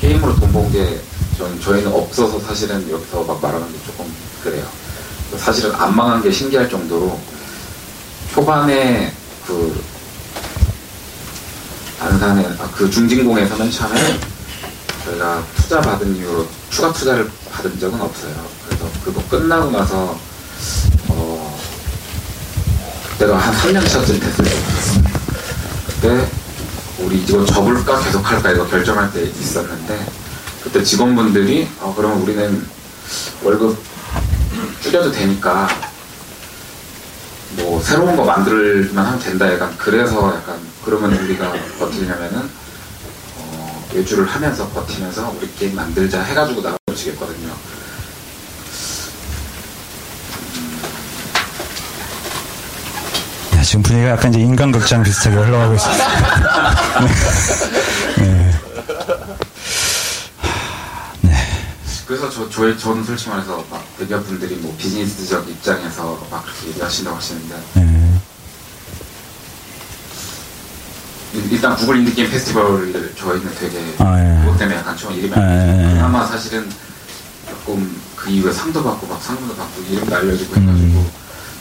게임으로 돈 번 게 저희는 없어서 사실은 여기서 막 말하는 게 조금 그래요. 사실은 안 망한 게 신기할 정도로 초반에 그 안산에 아, 그 중진공에서 맨 처음에 저희가 투자 받은 이후로 추가 투자를 받은 적은 없어요. 그래서 그거 끝나고 나서 어 그때가 한 3년 차쯤 됐을 때 그때 우리 이거 접을까 계속 할까 이거 결정할 때 있었는데 그때 직원분들이 어 그러면 우리는 월급 줄여도 되니까 뭐 새로운 거 만들만 하면 된다 약간 그래서 약간 그러면 우리가 버티려면은 어 외주를 하면서 버티면서 우리 게임 만들자 해가지고 나가시겠거든요. 지금 분위기가 약간 이제 인간극장 비슷하게 흘러가고 있습니다. *laughs* 네. 네. 그래서 저, 저, 저는 솔직히 말해서 막 대기업분들이 뭐 비즈니스적 입장에서 막 그렇게 얘기하신다고 하시는데 네. 일단 구글 인디게임 페스티벌을 저희는 되게 아, 예. 그것 때문에 약간 좀 이름이 안 그나마 사실은 조금 그 이후에 상도 받고 막 상금도 받고 이름도 알려지고 해가지고 음.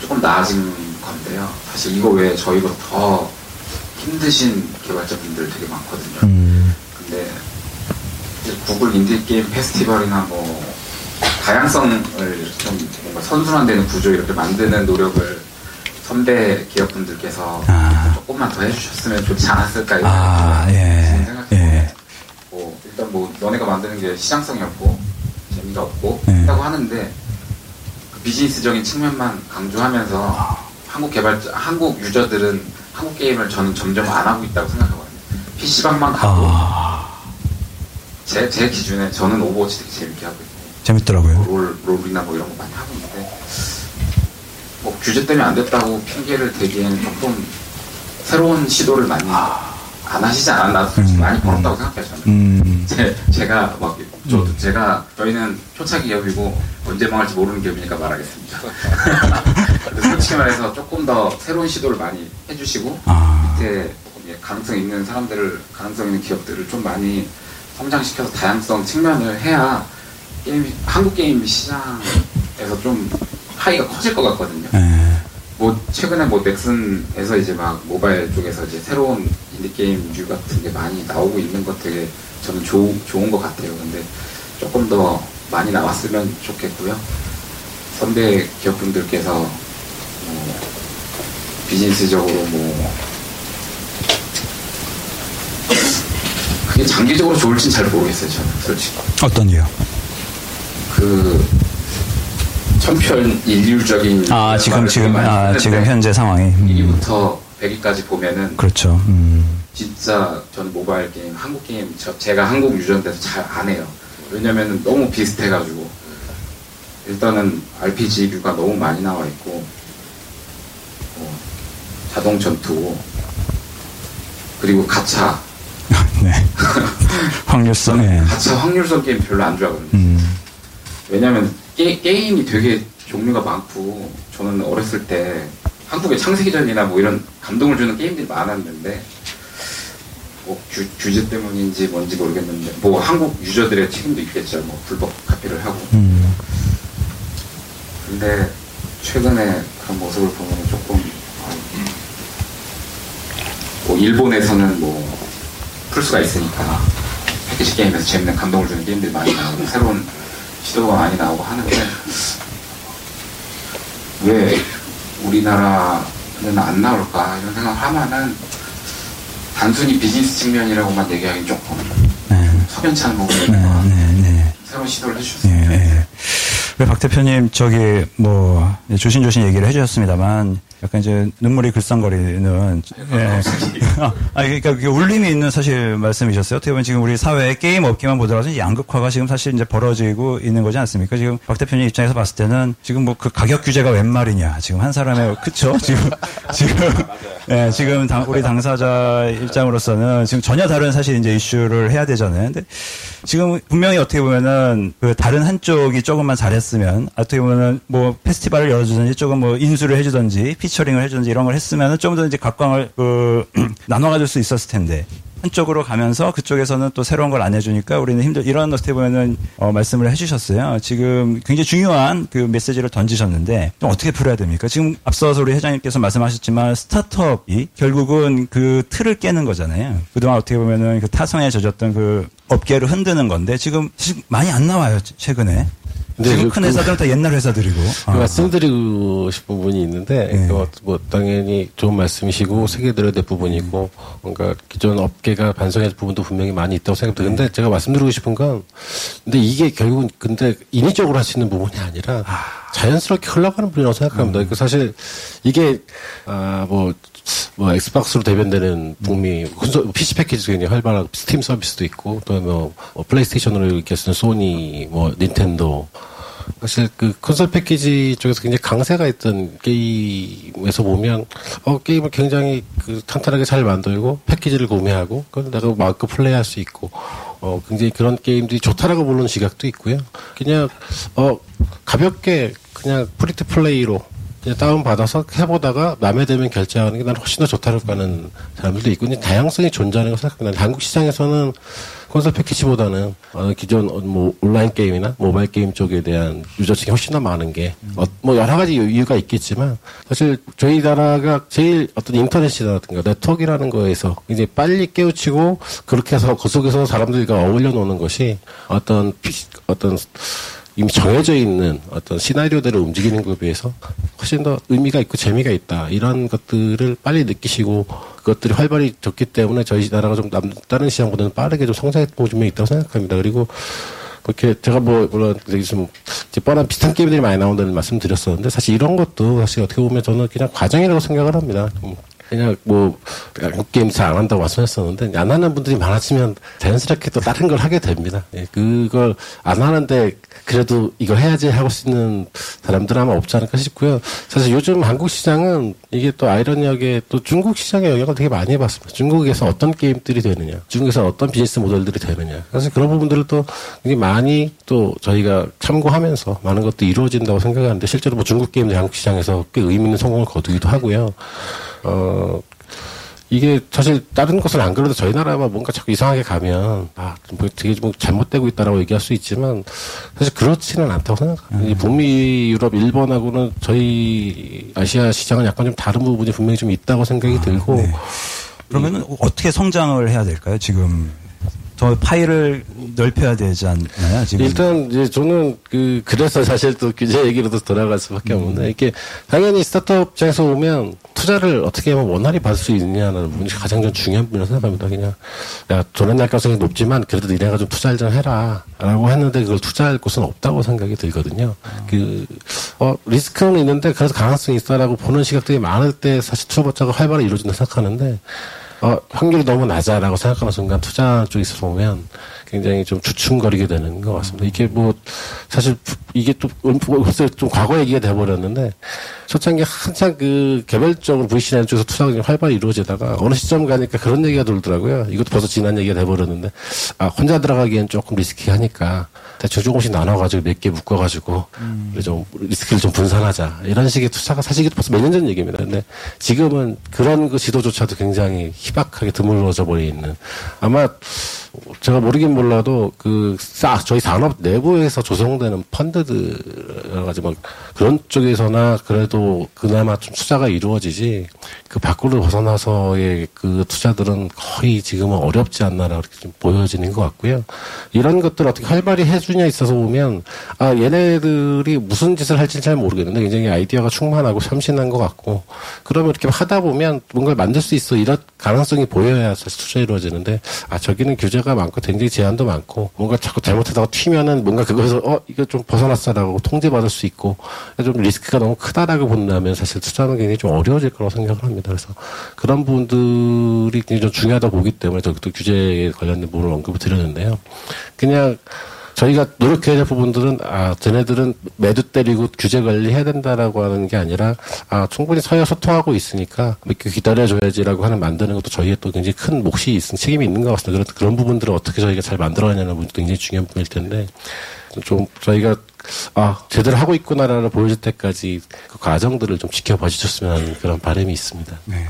조금 나아진 건데요. 사실 이거 외에 저희보다 더 힘드신 개발자분들 되게 많거든요. 음. 근데 구글 인디게임 페스티벌이나 뭐 다양성을 좀 뭔가 선순환되는 구조 이렇게 만드는 노력을 선배 기업분들께서 아. 조금만 더 해주셨으면 좋지 않았을까 이런 아, 예. 예. 뭐 일단 뭐 너네가 만드는 게 시장성이 없고 재미가 없고 예. 했다고 하는데 그 비즈니스적인 측면만 강조하면서 아. 한국 개발자, 한국 유저들은 한국 게임을 저는 점점 안 하고 있다고 생각하거든요. PC방만 가고 아. 제, 제 기준에 저는 오버워치 되게 재밌게 하고 있고 재밌더라고요. 롤, 롤이나 뭐 이런 거 많이 하고 있는데 뭐 규제 때문에 안 됐다고 핑계를 대기에는 조금 새로운 시도를 많이 아. 안 하시지 않았나 음, 많이 벌었다고 음. 생각해요 저는 음. 제, 제가 막 저, 음. 제가 저희는 초차 기업이고 언제 망할지 모르는 기업이니까 말하겠습니다 *laughs* 솔직히 말해서 조금 더 새로운 시도를 많이 해주시고 아. 밑에 가능성 있는 사람들을 가능성 있는 기업들을 좀 많이 성장시켜서 다양성 측면을 해야 게임 한국 게임 시장에서 좀 파이가 커질 것 같거든요. 네. 뭐 최근에 뭐 넥슨에서 이제 막 모바일 쪽에서 이제 새로운 인디 게임류 같은 게 많이 나오고 있는 것 되게 저는 조, 좋은 것 같아요. 근데 조금 더 많이 나왔으면 좋겠고요. 선배 기업분들께서 뭐 비즈니스적으로 뭐 그게 장기적으로 좋을지는 잘 모르겠어요. 저는 솔직히. 어떤 이유? 그 천편일률적인 아 지금 지금 아 지금 현재 상황이 1위부터 음. 100위까지 보면은 그렇죠. 음. 진짜 저는 모바일 게임 한국 게임 저 제가 한국 유저인데도 잘 안 해요. 왜냐면은 너무 비슷해가지고 일단은 RPG류가 너무 많이 나와 있고 뭐 자동 전투 그리고 가차 *laughs* 네. *laughs* 확률성 네. 가차 확률성 게임 별로 안 좋아하거든요. 음. 왜냐면 게, 게임이 되게 종류가 많고 저는 어렸을 때 한국의 창세기전이나 뭐 이런 감동을 주는 게임들이 많았는데 뭐 규, 규제 때문인지 뭔지 모르겠는데 뭐 한국 유저들의 책임도 있겠죠. 뭐 불법 카피를 하고. 음. 근데 최근에 그런 모습을 보면 조금 어, 뭐 일본에서는 뭐 풀수가 있으니까 패키지 게임에서 재밌는 감동을 주는 게임들이 많이 나오고 새로운 시도가 많이 나오고 하는데 왜 우리나라는 안 나올까 이런 생각을 하면은 단순히 비즈니스 측면이라고만 얘기하기 조금 네. 석연치 않은 부분이 네, 네, 네, 새로운 시도를 해주셨습니다. 네, 네. 박 대표님 저기 뭐 조신조신 얘기를 해주셨습니다만 약간 이제 눈물이 글썽거리는 예. *laughs* 아 그러니까 울림이 있는 사실 말씀이셨어요. 어떻게 보면 지금 우리 사회 게임 업계만 보더라도 양극화가 지금 사실 이제 벌어지고 있는 거지 않습니까? 지금 박 대표님 입장에서 봤을 때는 지금 뭐 그 가격 규제가 웬 말이냐. 지금 한 사람의 *laughs* 그쵸? *laughs* 지금 지금 예, 지금 당, 우리 당사자 입장으로서는 지금 전혀 다른 사실 이제 이슈를 해야 되잖아요. 근데 지금 분명히 어떻게 보면은 그 다른 한쪽이 조금만 잘했으면 어떻게 보면은 뭐 페스티벌을 열어주든지 조금 뭐 인수를 해주든지 피처링을 해주든지 이런 걸 했으면은 좀 더 이제 각광을 그 *clears throat* 나눠 가질 수 있었을 텐데 한쪽으로 가면서 그쪽에서는 또 새로운 걸 안 해주니까 우리는 힘들 이런 어떻게 보면은 어, 말씀을 해주셨어요. 지금 굉장히 중요한 그 메시지를 던지셨는데 좀 어떻게 풀어야 됩니까? 지금 앞서서 우리 회장님께서 말씀하셨지만 스타트업이 결국은 그 틀을 깨는 거잖아요. 그동안 어떻게 보면은 그 타성에 젖었던 그 업계를 흔드는 건데 지금 많이 안 나와요 최근에. 지금 큰그 회사들은 다 옛날 회사들이고. 그 아. 말씀드리고 싶은 부분이 있는데, 네. 뭐, 뭐, 당연히 좋은 말씀이시고, 세계들어야 될 부분이고, 뭔가 기존 업계가 반성해야 될 부분도 분명히 많이 있다고 생각돼요. 근데 제가 말씀드리고 싶은 건, 근데 이게 결국은 근데 인위적으로 하시는 부분이 아니라, 아. 자연스럽게 흘러가는 부분이라고 생각합니다. 음. 그러니까 사실 이게, 아, 뭐, 뭐 엑스박스로 대변되는 북미 콘솔 PC 패키지 굉장히 활발하고 스팀 서비스도 있고 또뭐 뭐 플레이스테이션으로 이렇게 쓰는 소니 뭐 닌텐도 사실 그 콘솔 패키지 쪽에서 굉장히 강세가 있던 게임에서 보면 어 게임을 굉장히 그 탄탄하게 잘 만들고 패키지를 구매하고 그건 내가 마음껏 플레이할 수 있고 어 굉장히 그런 게임들이 좋다라고 보는 시각도 있고요. 그냥 어 가볍게 그냥 free to play로 다운 받아서 해보다가 마음에 들면 결제하는 게 난 훨씬 더 좋다고 하는 사람들도 있고, 다양성이 존재하는 걸 생각합니다. 한국 시장에서는 콘솔 패키지보다는 어, 기존 뭐 온라인 게임이나 모바일 게임 쪽에 대한 유저층이 훨씬 더 많은 게, 어, 뭐 여러 가지 이유가 있겠지만, 사실 저희 나라가 제일 어떤 인터넷이라든가 네트워크라는 거에서 이제 빨리 깨우치고, 그렇게 해서 그 속에서 사람들과 어울려 노는 것이 어떤, 어떤 이미 정해져 있는 어떤 시나리오대로 움직이는 것에 비해서 훨씬 더 의미가 있고 재미가 있다. 이런 것들을 빨리 느끼시고 그것들이 활발히 졌기 때문에 저희 나라가 좀 남, 다른 시장보다는 빠르게 좀 성장했던 부분이 있다고 생각합니다. 그리고 그렇게 제가 뭐 물론 좀 뻔한 비슷한 게임들이 많이 나온다는 말씀 드렸었는데 사실 이런 것도 사실 어떻게 보면 저는 그냥 과정이라고 생각을 합니다. 그냥 뭐 게임 잘 안 한다고 말씀했었는데 안 하는 분들이 많아지면 자연스럽게 또 다른 걸 하게 됩니다. 예, 그걸 안 하는데 그래도 이거 해야지 하고 수 있는 사람들은 아마 없지 않을까 싶고요. 사실 요즘 한국 시장은 이게 또 아이러니하게 또 중국 시장의 영향을 되게 많이 해봤습니다. 중국에서 어떤 게임들이 되느냐, 중국에서 어떤 비즈니스 모델들이 되느냐. 사실 그런 부분들을 또 많이 또 저희가 참고하면서 많은 것도 이루어진다고 생각하는데 실제로 뭐 중국 게임들 한국 시장에서 꽤 의미 있는 성공을 거두기도 하고요. 어, 이게 사실 다른 곳은 안 그래도 저희 나라만 뭔가 자꾸 이상하게 가면 아, 뭐 되게 좀 잘못되고 있다라고 얘기할 수 있지만 사실 그렇지는 않다고 생각합니다. 음. 북미, 유럽, 일본하고는 저희 아시아 시장은 약간 좀 다른 부분이 분명히 좀 있다고 생각이 아, 들고 네. 그러면 어떻게 성장을 해야 될까요? 지금 더 파일을 넓혀야 되지 않나요? 지금 일단 이제 저는 그 그래서 사실 또 규제 얘기로 도 돌아갈 수밖에 음. 없는데 이게 당연히 스타트업 입장에서 보면 투자를 어떻게 하면 원활히 받을 수 있느냐는 부분이 가장 좀 중요한 부분이라고 생각합니다. 그냥 야 돈의 날 가능성이 높지만 그래도 니네가 좀 투자를 좀 해라라고 했는데 그걸 투자할 곳은 없다고 생각이 들거든요. 음. 그 어, 리스크는 있는데 그래서 가능성이 있어라고 보는 시각들이 많을 때 사실 투자 버자가 활발히 이루어진다 생각하는데 어, 확률이 너무 낮아라고 생각하는 순간 투자 쪽에서 보면 굉장히 좀 주춤거리게 되는 것 같습니다. 이게 뭐 사실 이게 또 벌써 좀 과거 얘기가 돼버렸는데 초창기 한창 그 개별적으로 VC라는 쪽에서 투자가 활발히 이루어지다가 어느 시점 가니까 그런 얘기가 돌더라고요. 이것도 벌써 지난 얘기가 돼버렸는데 아 혼자 들어가기엔 조금 리스키하니까 대충 조금씩 나눠가지고 몇 개 묶어가지고 음. 좀 리스크를 좀 분산하자 이런 식의 투자가 사실 벌써 몇 년 전 얘기입니다. 근데 지금은 그런 그 지도조차도 굉장히 희박하게 드물어져 버리는 아마 제가 모르긴 몰라도 그 싸, 저희 산업 내부에서 조성되는 펀드들 여러 가지 뭐 그런 쪽에서나 그래도 그나마 좀 투자가 이루어지지 그 밖으로 벗어나서의 그 투자들은 거의 지금은 어렵지 않나라 이렇게 좀 보여지는 것 같고요. 이런 것들 어떻게 활발히 해주냐 있어서 보면 아 얘네들이 무슨 짓을 할지는 잘 모르겠는데 굉장히 아이디어가 충만하고 참신한 것 같고 그러면 이렇게 하다 보면 뭔가를 만들 수 있어 이런 가능성이 보여야 사실 투자 이루어지는데 아 저기는 규제 문제가 많고 굉장히 제한 도 많고 뭔가 자꾸 잘못하다가 튀면은 뭔가 그거에서 어 이거 좀 벗어났어라고 통제받을 수 있고 좀 리스크가 너무 크다라고 본다면 사실 투자는 굉장히 좀 어려워질 거라고 생각을 합니다. 그래서 그런 부분들이 굉장히 좀 중요하다고 보기 때문에 저도 규제에 관련된 부분을 언급을 드렸는데요. 그냥 저희가 노력해야 될 부분들은 아 쟤네들은 매두 때리고 규제 관리해야 된다라고 하는 게 아니라 아 충분히 서로 소통하고 있으니까 몇 개 기다려줘야지라고 하는 만드는 것도 저희의 또 굉장히 큰 몫이 있는 책임이 있는 것 같습니다. 그런 그런 부분들을 어떻게 저희가 잘 만들어내냐는 부분도 굉장히 중요한 부분일 텐데 좀 저희가 아 제대로 하고 있구나라는 보여줄 때까지 그 과정들을 좀 지켜봐 주셨으면 하는 그런 바람이 있습니다. 네.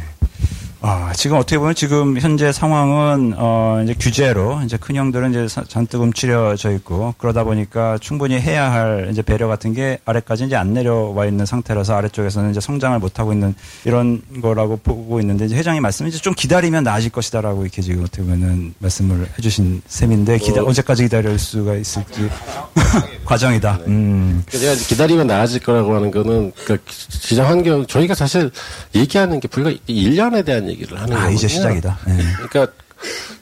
아, 지금 어떻게 보면 지금 현재 상황은 어 이제 규제로 이제 큰 형들은 이제 잔뜩 움츠려져 있고 그러다 보니까 충분히 해야 할 이제 배려 같은 게 아래까지 이제 안 내려와 있는 상태라서 아래쪽에서는 이제 성장을 못 하고 있는 이런 거라고 보고 있는데 이제 회장님 말씀 이제 좀 기다리면 나아질 것이다라고 이렇게 지금 어떻게 보면은 말씀을 해주신 셈인데 기다 뭐, 언제까지 기다릴 수가 있을지 *laughs* 과정이다. 음. 제가 기다리면 나아질 거라고 하는 거는 그 시장 환경 저희가 사실 얘기하는 게 불과 1년에 대한 얘기를 하는 거예요. 아, 이제 시작이다. 네. 그러니까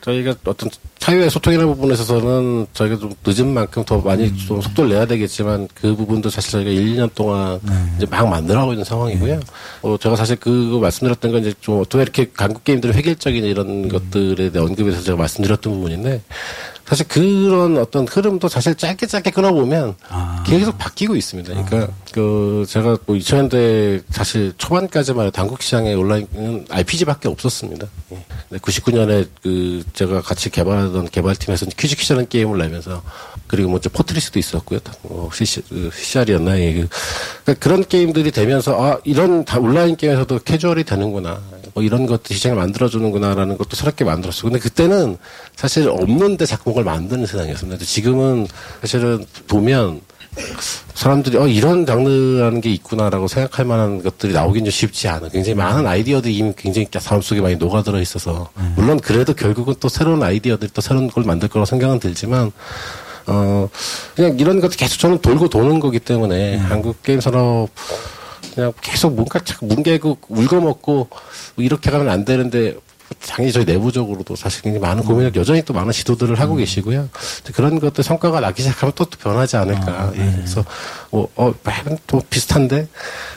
저희가 어떤 사회의 소통이라는 부분에 있어서는 저희가 좀 늦은 만큼 더 많이 음. 좀 속도를 내야 되겠지만 그 부분도 사실 저희가 1, 2년 동안 네. 이제 막 만들어가고 있는 상황이고요. 네. 어, 제가 사실 그거 말씀드렸던 건 이제 좀 어떻게 이렇게 강국 게임들의 획일적인 이런 음. 것들에 대한 언급에서 제가 말씀드렸던 부분인데 사실 그런 어떤 흐름도 사실 짧게 짧게 끊어보면 아. 계속 바뀌고 있습니다. 그러니까 아. 그 제가 뭐 2000년대 사실 초반까지만 해도 한국 시장에 온라인은 RPG밖에 없었습니다. 99년에 그 제가 같이 개발하던 개발팀에서 퀴즈퀴즈라는 게임을 내면서 그리고 뭐 포트리스도 있었고요. 뭐 CCR이었나 예. 그, 그러니까 그런 게임들이 되면서 아 이런 다 온라인 게임에서도 캐주얼이 되는구나. 뭐 이런 것들 시장을 만들어주는구나라는 것도 새롭게 만들었어요. 근데 그때는 사실 없는데 뭘 만드는 세상이었습니다. 지금은 사실은 보면 사람들이 어 이런 장르라는 게 있구나라고 생각할 만한 것들이 나오긴 좀 쉽지 않아. 굉장히 많은 아이디어들이 이미 굉장히 사람 속에 많이 녹아들어 있어서 물론 그래도 결국은 또 새로운 아이디어들이 또 새로운 걸 만들 거라고 생각은 들지만 어, 그냥 이런 것도 계속 저는 돌고 도는 거기 때문에 음. 한국 게임 산업 그냥 계속 뭔가 자꾸 뭉개고 울거먹고 뭐 이렇게 가면 안 되는데 당연히 저희 내부적으로도 사실 굉장히 많은 고민을 여전히 또 많은 시도들을 하고 음. 계시고요. 그런 것들 성과가 나기 시작하면 또, 또 변하지 않을까. 아, 예. 네. 그래서 뭐, 어, 또 비슷한데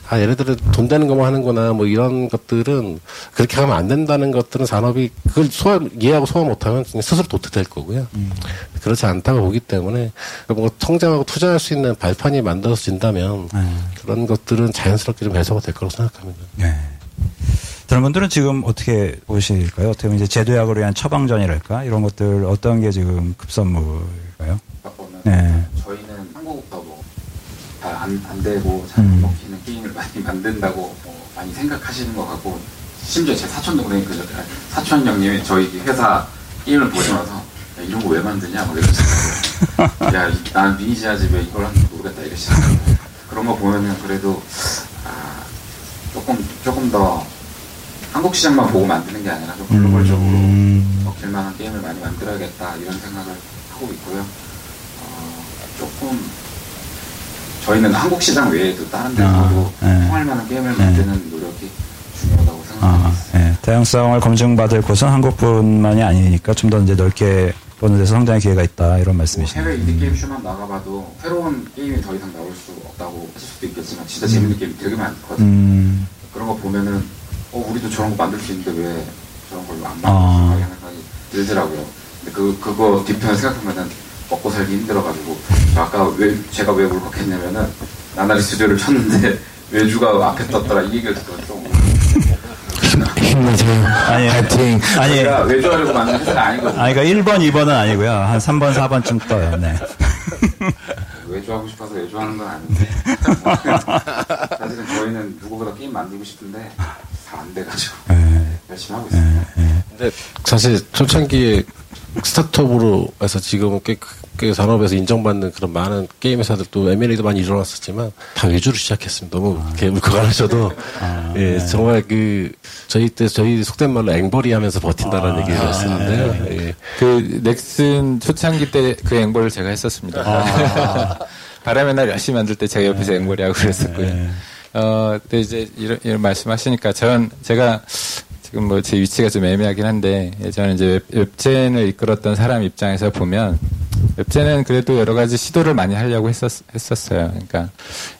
아, 얘네들은 돈 되는 것만 하는구나, 뭐 이런 것들은 그렇게 하면 안 된다는 것들은 산업이 그걸 소화, 이해하고 소화 못하면 스스로 도태될 거고요. 음. 그렇지 않다고 보기 때문에 뭐 성장하고 투자할 수 있는 발판이 만들어진다면 네. 그런 것들은 자연스럽게 좀 해소가 될 거라고 생각합니다. 네. 다른 분들은 지금 어떻게 보실까요? 어떻게 보면 이제 제도약으로 위한 처방전이랄까? 이런 것들 어떤 게 지금 급선무일까요? 네. 저희는 한국부터 뭐 안, 안 되고 잘못 음. 먹히는 게임을 많이 만든다고 뭐 많이 생각하시는 것 같고 심지어 제 사촌 동생 그 사촌 형님이 저희 회사 게임을 보시면서 야, 이런 거 왜 만드냐 막 이러시더라고요. 야, 난 미니지아 집에 이걸 하는지 모르겠다 이러시더라고요. 그런 거 보면은 그래도 아, 조금 조금 더 한국 시장만 보고 만드는 게 아니라 좀 글로벌적으로 음. 먹힐 만한 게임을 많이 만들어야겠다 이런 생각을 하고 있고요. 어, 조금 저희는 한국 시장 외에도 다른 데서도 아, 네. 통할 만한 게임을 네. 만드는 노력이 중요하다고 생각합니다. 아, 네. 다양성을 검증받을 곳은 한국뿐만이 아니니까 좀 더 이제 넓게 보는 데서 상당히 기회가 있다 이런 말씀이시네요. 뭐 해외 인디 게임 쇼만 나가봐도 새로운 게임이 더 이상 나올 수 없다고 하실 수도 있겠지만 진짜 재밌는 음. 게임이 되게 많거든요. 음. 그런 거 보면은 어 우리도 저런 거 만들 수 있는데 왜 저런 걸로 안 만들지 아. 생각이 들더라고요. 근데 그 그거 뒤편을 생각하면은 먹고 살기 힘들어가지고 아까 왜 제가 왜 울컥했냐면은 나나리 스튜디오를 쳤는데 *laughs* 외주가 앞에 떴더라 이 얘기를 듣고 좀 힘내세요. 아니, 파이팅. 아니, 외주하려고 만든 회사가 아니거든요. 아니, 그러니까 1번, 2번은 아니고요. 한 3번, 4번쯤 떠요. 네. *laughs* 외주하고 싶어서 외주하는 건 아닌데. *laughs* 사실은 저희는 누구보다 게임 만들고 싶은데 다안 돼가지고 네. 열심히 하고 있습니다. 네. 근데 사실 초창기에 스타트업으로 해서 지금은 꽤, 꽤 산업에서 인정받는 그런 많은 게임 회사들도 M&A도 많이 일어났었지만 다 외주로 시작했습니다. 너무 아. 이렇게 울컥하셔도 아, 예, 네. 정말 그 저희 때 저희 속된 말로 앵벌이 하면서 버틴다라는 아, 얘기를 아, 했었는데요. 네. 예. 그 넥슨 초창기 때 그 앵벌을 제가 했었습니다. 아. *laughs* 바람의 나라 열심히 만들 때 제가 옆에서 네. 앵벌이 하고 그랬었고요. 네. 어, 근데 이제 이런, 이런 말씀하시니까 전 제가 지금 뭐 제 위치가 좀 애매하긴 한데 예전에 이제 웹젠을 이끌었던 사람 입장에서 보면 웹젠은 그래도 여러 가지 시도를 많이 하려고 했었, 했었어요. 그러니까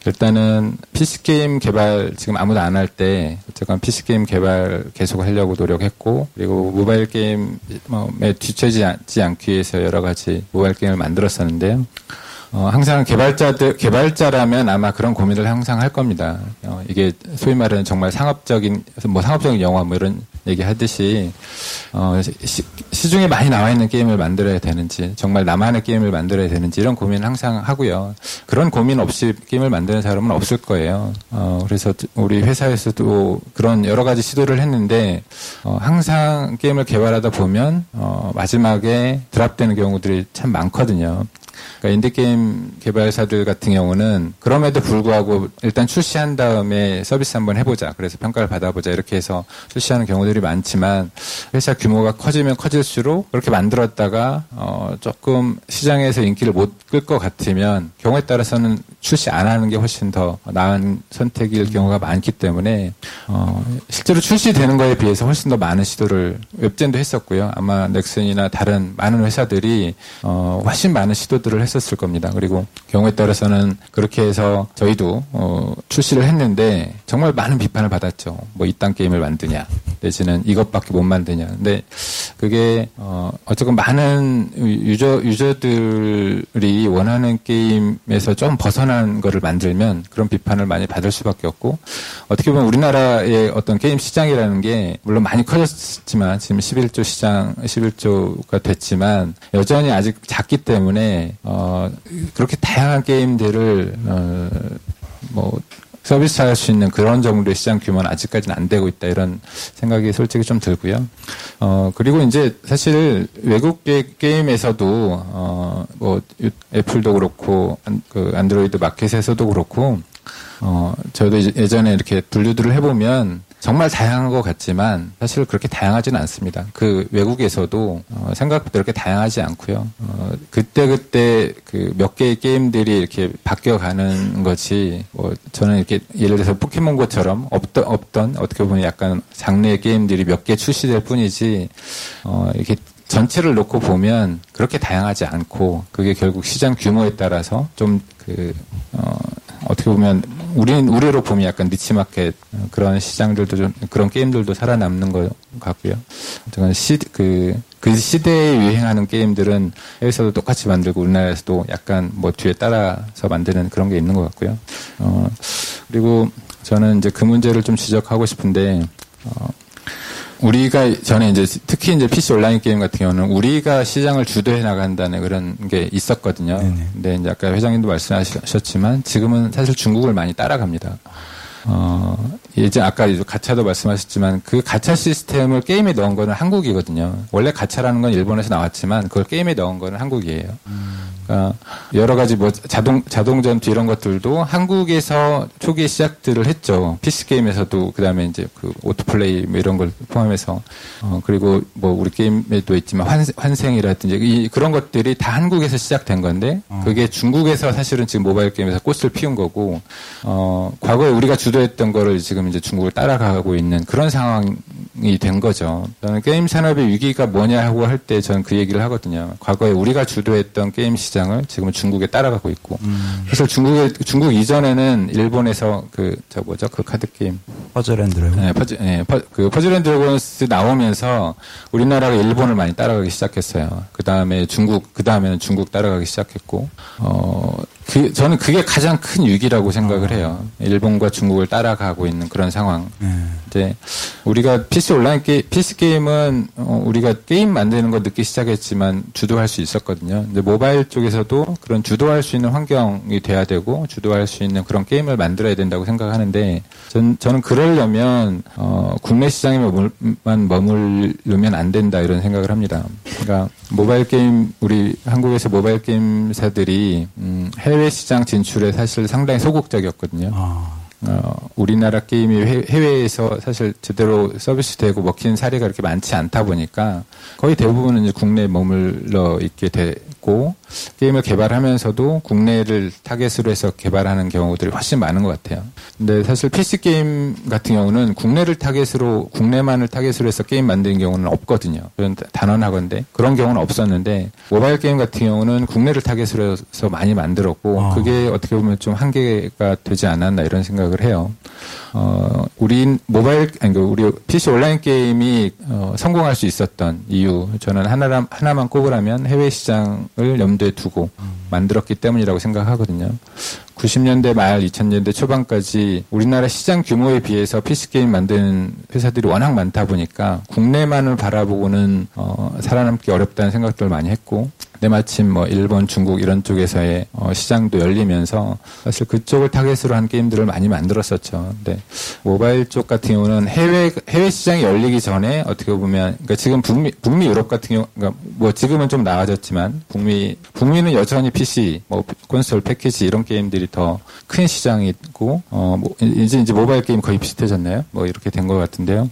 일단은 PC 게임 개발 지금 아무도 안 할 때 어쨌건 PC 게임 개발 계속 하려고 노력했고 그리고 모바일 게임에 뒤처지지 않기 위해서 여러 가지 모바일 게임을 만들었었는데요. 어, 항상 개발자들, 개발자라면 아마 그런 고민을 항상 할 겁니다. 어, 이게 소위 말하는 정말 상업적인, 뭐 상업적인 영화 뭐 이런 얘기 하듯이, 어, 시, 중에 많이 나와 있는 게임을 만들어야 되는지, 정말 나만의 게임을 만들어야 되는지 이런 고민을 항상 하고요. 그런 고민 없이 게임을 만드는 사람은 없을 거예요. 어, 그래서 우리 회사에서도 그런 여러 가지 시도를 했는데, 어, 항상 게임을 개발하다 보면, 어, 마지막에 드랍되는 경우들이 참 많거든요. 그러니까 인디게임 개발사들 같은 경우는 그럼에도 불구하고 일단 출시한 다음에 서비스 한번 해보자. 그래서 평가를 받아보자. 이렇게 해서 출시하는 경우들이 많지만 회사 규모가 커지면 커질수록 그렇게 만들었다가 어 조금 시장에서 인기를 못 끌 것 같으면 경우에 따라서는 출시 안 하는 게 훨씬 더 나은 선택일 경우가 많기 때문에 어 실제로 출시되는 거에 비해서 훨씬 더 많은 시도를 웹젠도 했었고요. 아마 넥슨이나 다른 많은 회사들이 어 훨씬 많은 시도들을 시도를 했었을 겁니다. 그리고 경우에 따라서는 그렇게 해서 저희도 어, 출시를 했는데 정말 많은 비판을 받았죠. 뭐 이딴 게임을 만드냐 내지는 이것밖에 못 만드냐. 근데 그게 어, 어쨌건 많은 유저 유저들이 원하는 게임에서 좀 벗어난 거를 만들면 그런 비판을 많이 받을 수밖에 없고 어떻게 보면 우리나라의 어떤 게임 시장이라는 게 물론 많이 커졌지만 지금 11조 시장 11조가 됐지만 여전히 아직 작기 때문에 어, 그렇게 다양한 게임들을 어, 뭐 서비스할 수 있는 그런 정도의 시장 규모는 아직까지는 안 되고 있다 이런 생각이 솔직히 좀 들고요. 어 그리고 이제 사실 외국 게임에서도 어뭐 애플도 그렇고 안, 그 안드로이드 마켓에서도 그렇고 어 저도 예전에 이렇게 분류들을 해보면 정말 다양한 것 같지만 사실 그렇게 다양하지는 않습니다. 그 외국에서도 어, 생각보다 그렇게 다양하지 않고요. 어, 그때 그때 그 몇 개의 게임들이 이렇게 바뀌어가는 것이 뭐 저는 이렇게 예를 들어서 포켓몬고처럼 없던 없던 어떻게 보면 약간 장르의 게임들이 몇 개 출시될 뿐이지 어, 이렇게 전체를 놓고 보면 그렇게 다양하지 않고 그게 결국 시장 규모에 따라서 좀그 어, 어떻게 보면 우리는 우리로 보면 약간 니치마켓 그런 시장들도 좀 그런 게임들도 살아남는 것 같고요. 어쨌든 시그 그 시대에 유행하는 게임들은 해외에서도 똑같이 만들고 우리나라에서도 약간 뭐 뒤에 따라서 만드는 그런 게 있는 것 같고요. 어 그리고 저는 이제 그 문제를 좀 지적하고 싶은데 어 우리가 전에 이제 특히 이제 PC 온라인 게임 같은 경우는 우리가 시장을 주도해 나간다는 그런 게 있었거든요. 네네. 근데 이제 아까 회장님도 말씀하셨지만 지금은 사실 중국을 많이 따라갑니다. 어, 이제 아까 가차도 말씀하셨지만 그 가차 시스템을 게임에 넣은 거는 한국이거든요. 원래 가차라는 건 일본에서 나왔지만 그걸 게임에 넣은 거는 한국이에요. 음. 그러니까 여러 가지 뭐 자동 자동 전투 이런 것들도 한국에서 초기에 시작들을 했죠. PC 게임에서도 그다음에 이제 그 auto play 뭐 이런 걸 포함해서 어 그리고 뭐 우리 게임에도 있지만 환, 환생이라든지 이 그런 것들이 다 한국에서 시작된 건데 어. 그게 중국에서 사실은 지금 모바일 게임에서 꽃을 피운 거고 어 과거에 우리가 주도했던 거를 지금 이제 중국을 따라가고 있는 그런 상황이 된 거죠. 저는 게임 산업의 위기가 뭐냐고 할 때 저는 그 얘기를 하거든요. 과거에 우리가 주도했던 게임 시 시장을 지금은 중국에 따라가고 있고. 음. 그래서 중국에 중국 이전에는 일본에서 그 저 뭐죠 그 카드 게임 Puzzle & Dragon. 네, 퍼즐, 네, 퍼, 그 Puzzle & Dragons 나오면서 우리나라가 일본을 많이 따라가기 시작했어요. 그 다음에 중국, 그 다음에는 중국 따라가기 시작했고, 어, 그, 저는 그게 가장 큰 위기라고 생각을 해요. 일본과 중국을 따라가고 있는 그런 상황. 네. 이제 우리가 PC 온라인 게 PC 게임은 어, 우리가 게임 만드는 거 늦게 시작했지만 주도할 수 있었거든요. 근데 모바일 쪽에서도 그런 주도할 수 있는 환경이 돼야 되고 주도할 수 있는 그런 게임을 만들어야 된다고 생각하는데 전, 저는 그러려면 어, 국내 시장에만 머물르면 안 된다 이런 생각을 합니다. 그러니까 모바일 게임 우리 한국에서 모바일 게임사들이 음, 해외 시장 진출에 사실 상당히 소극적이었거든요. 아. 어, 우리나라 게임이 해외에서 사실 제대로 서비스되고 먹히는 사례가 그렇게 많지 않다 보니까 거의 대부분은 이제 국내에 머물러 있게 됐고 게임을 개발하면서도 국내를 타겟으로 해서 개발하는 경우들이 훨씬 많은 것 같아요. 근데 사실 PC 게임 같은 경우는 국내를 타겟으로 국내만을 타겟으로 해서 게임 만드는 경우는 없거든요. 그런 단언하건데 그런 경우는 없었는데 모바일 게임 같은 경우는 국내를 타겟으로 해서 많이 만들었고 아. 그게 어떻게 보면 좀 한계가 되지 않았나 이런 생각을 해요. 어, 우리 모바일 아니 그 우리 PC 온라인 게임이 어, 성공할 수 있었던 이유 저는 하나 하나만 꼽으라면 해외 시장을 염두에 두고 음. 만들었기 때문이라고 생각하거든요. 90년대 말 2000년대 초반까지 우리나라 시장 규모에 비해서 PC 게임 만드는 회사들이 워낙 많다 보니까 국내만을 바라보고는 어, 살아남기 어렵다는 생각들을 많이 했고 때마침 뭐 일본, 중국 이런 쪽에서의 어, 시장도 열리면서 사실 그쪽을 타겟으로 한 게임들을 많이 만들었었죠. 근데 모바일 쪽 같은 경우는 해외 해외 시장이 열리기 전에 어떻게 보면 그러니까 지금 북미 북미 유럽 같은 경우 그러니까 뭐 지금은 좀 나아졌지만 북미 북미는 여전히 PC 뭐 콘솔 패키지 이런 게임들이 더 큰 시장이 있고 어 뭐 이제 이제 모바일 게임 거의 비슷해졌나요? 뭐 이렇게 된 것 같은데요.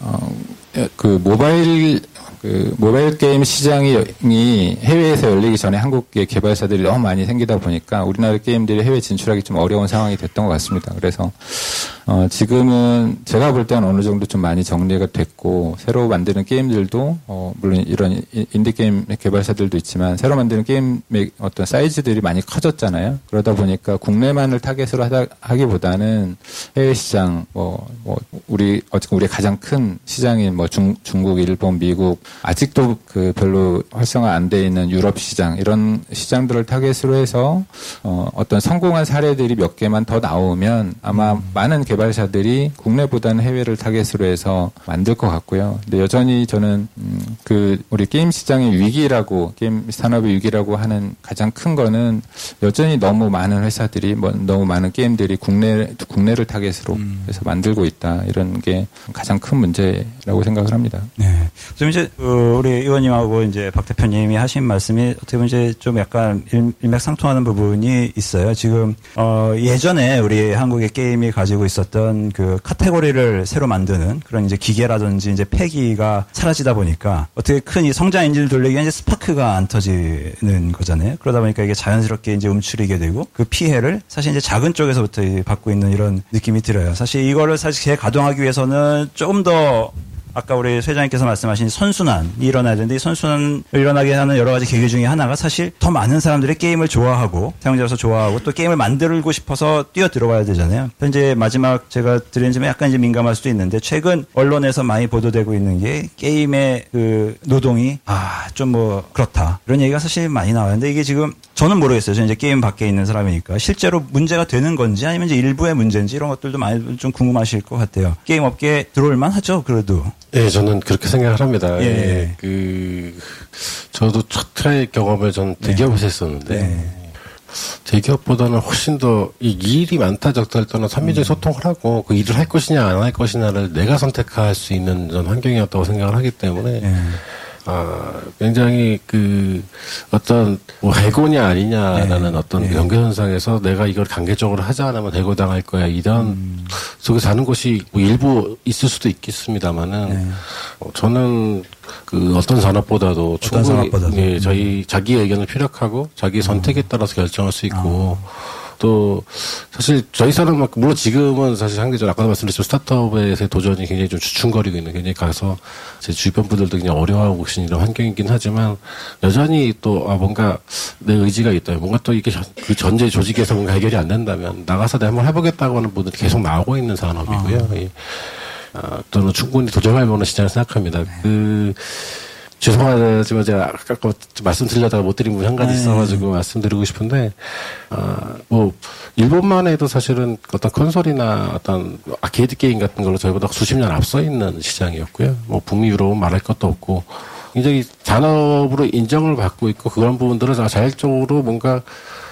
어, 그 모바일 그 모바일 게임 시장이 해외에서 열리기 전에 한국의 개발사들이 너무 많이 생기다 보니까 우리나라 게임들이 해외 진출하기 좀 어려운 상황이 됐던 것 같습니다. 그래서 어, 지금은 제가 볼 때는 어느 정도 좀 많이 정리가 됐고 새로 만드는 게임들도 어, 물론 이런 인디 게임 개발사들도 있지만 새로 만드는 게임의 어떤 사이즈들이 많이 커졌잖아요. 그러다 보니까 국내만을 타겟으로 하다, 하기보다는 해외 시장 뭐, 뭐 우리 어쨌든 우리 가장 큰 시장인 뭐 중, 중국, 일본, 미국 아직도 그 별로 활성화 안 돼 있는 유럽 시장 이런 시장들을 타겟으로 해서 어, 어떤 성공한 사례들이 몇 개만 더 나오면 아마 음. 많은 개발 개발사들이 국내보다는 해외를 타겟으로 해서 만들 것 같고요. 근데 여전히 저는 음, 그 우리 게임 시장의 위기라고 게임 산업의 위기라고 하는 가장 큰 거는 여전히 너무 많은 회사들이 뭐 너무 많은 게임들이 국내 국내를 타겟으로 음. 해서 만들고 있다 이런 게 가장 큰 문제라고 생각을 합니다. 네. 좀 이제 어, 우리 의원님하고 이제 박 대표님이 하신 말씀이 어떻게 보면 이제 좀 약간 일, 맥상통하는 부분이 있어요. 지금 어, 예전에 우리 한국의 게임이 가지고 있었 있었던 그 카테고리를 새로 만드는 그런 이제 기개라든지 이제 패기가 사라지다 보니까 어떻게 큰 이 성장 엔진을 돌리기에 이제 스파크가 안 터지는 거잖아요. 그러다 보니까 이게 자연스럽게 이제 움츠리게 되고 그 피해를 사실 이제 작은 쪽에서부터 받고 있는 이런 느낌이 들어요. 사실 이거를 사실 재가동하기 위해서는 조금 더 아까 우리 회장님께서 말씀하신 선순환이 일어나야 되는데 이 선순환을 일어나게 하는 여러 가지 계기 중에 하나가 사실 더 많은 사람들이 게임을 좋아하고 사용자로서 좋아하고 또 게임을 만들고 싶어서 뛰어 들어와야 되잖아요. 현재 마지막 제가 드린 점에 약간 이제 민감할 수도 있는데 최근 언론에서 많이 보도되고 있는 게 게임의 그 노동이 아 좀 뭐 그렇다 이런 얘기가 사실 많이 나와요. 근데 이게 지금 저는 모르겠어요. 저는 이제 게임 밖에 있는 사람이니까 실제로 문제가 되는 건지 아니면 이제 일부의 문제인지 이런 것들도 많이 좀 궁금하실 것 같아요. 게임 업계에 들어올 만하죠. 그래도. 예, 저는 그렇게 생각을 합니다. 예. 예. 그 저도 첫 회의 경험을 네. 대기업에서 네. 했었는데 네. 대기업보다는 훨씬 더 이 일이 많다 적다 할 때는 산미적 음. 소통을 하고 그 일을 할 것이냐 안 할 것이냐를 내가 선택할 수 있는 전 환경이었다고 생각을 하기 때문에 네. 아, 굉장히 그 어떤 뭐 해고냐 아니냐라는 네. 어떤 네. 연계선상에서 내가 이걸 강제적으로 하지 않으면 해고당할 거야 이런 음. 속에 사는 것이 뭐 일부 있을 수도 있겠습니다만은 네. 어, 저는 그 어떤 산업보다도 어떤 충분히 산업보다도. 예, 저희 자기 의견을 피력하고 자기 선택에 따라서 결정할 수 있고 아. 또 사실 저희 사람은 물론 지금은 사실 상대적으로 아까도 말씀드렸지만 스타트업에서의 도전이 굉장히 좀 주춤거리고 있는 굉장히 가서 제 주변 분들도 굉장히 어려워하고 계신 이런 환경이긴 하지만 여전히 또 아, 뭔가 내 의지가 있다 뭔가 또 이게 그 전제 조직에서 뭔가 해결이 안 된다면 나가서 내가 한번 해보겠다고 하는 분들이 계속 나오고 있는 산업이고요. 아. 예. 아, 저는 충분히 도전할 만한 시장을 생각합니다. 그 죄송하지만 제가 아까 말씀드리려다가 못 드린 부분 한 가지 네. 있어가지고 말씀드리고 싶은데, 아, 뭐, 일본만 해도 사실은 어떤 콘솔이나 어떤 아케이드 게임 같은 걸로 저희보다 수십 년 앞서 있는 시장이었고요. 뭐, 북미 유럽은 말할 것도 없고, 굉장히 잔업으로 인정을 받고 있고, 그런 부분들을 자율적으로 뭔가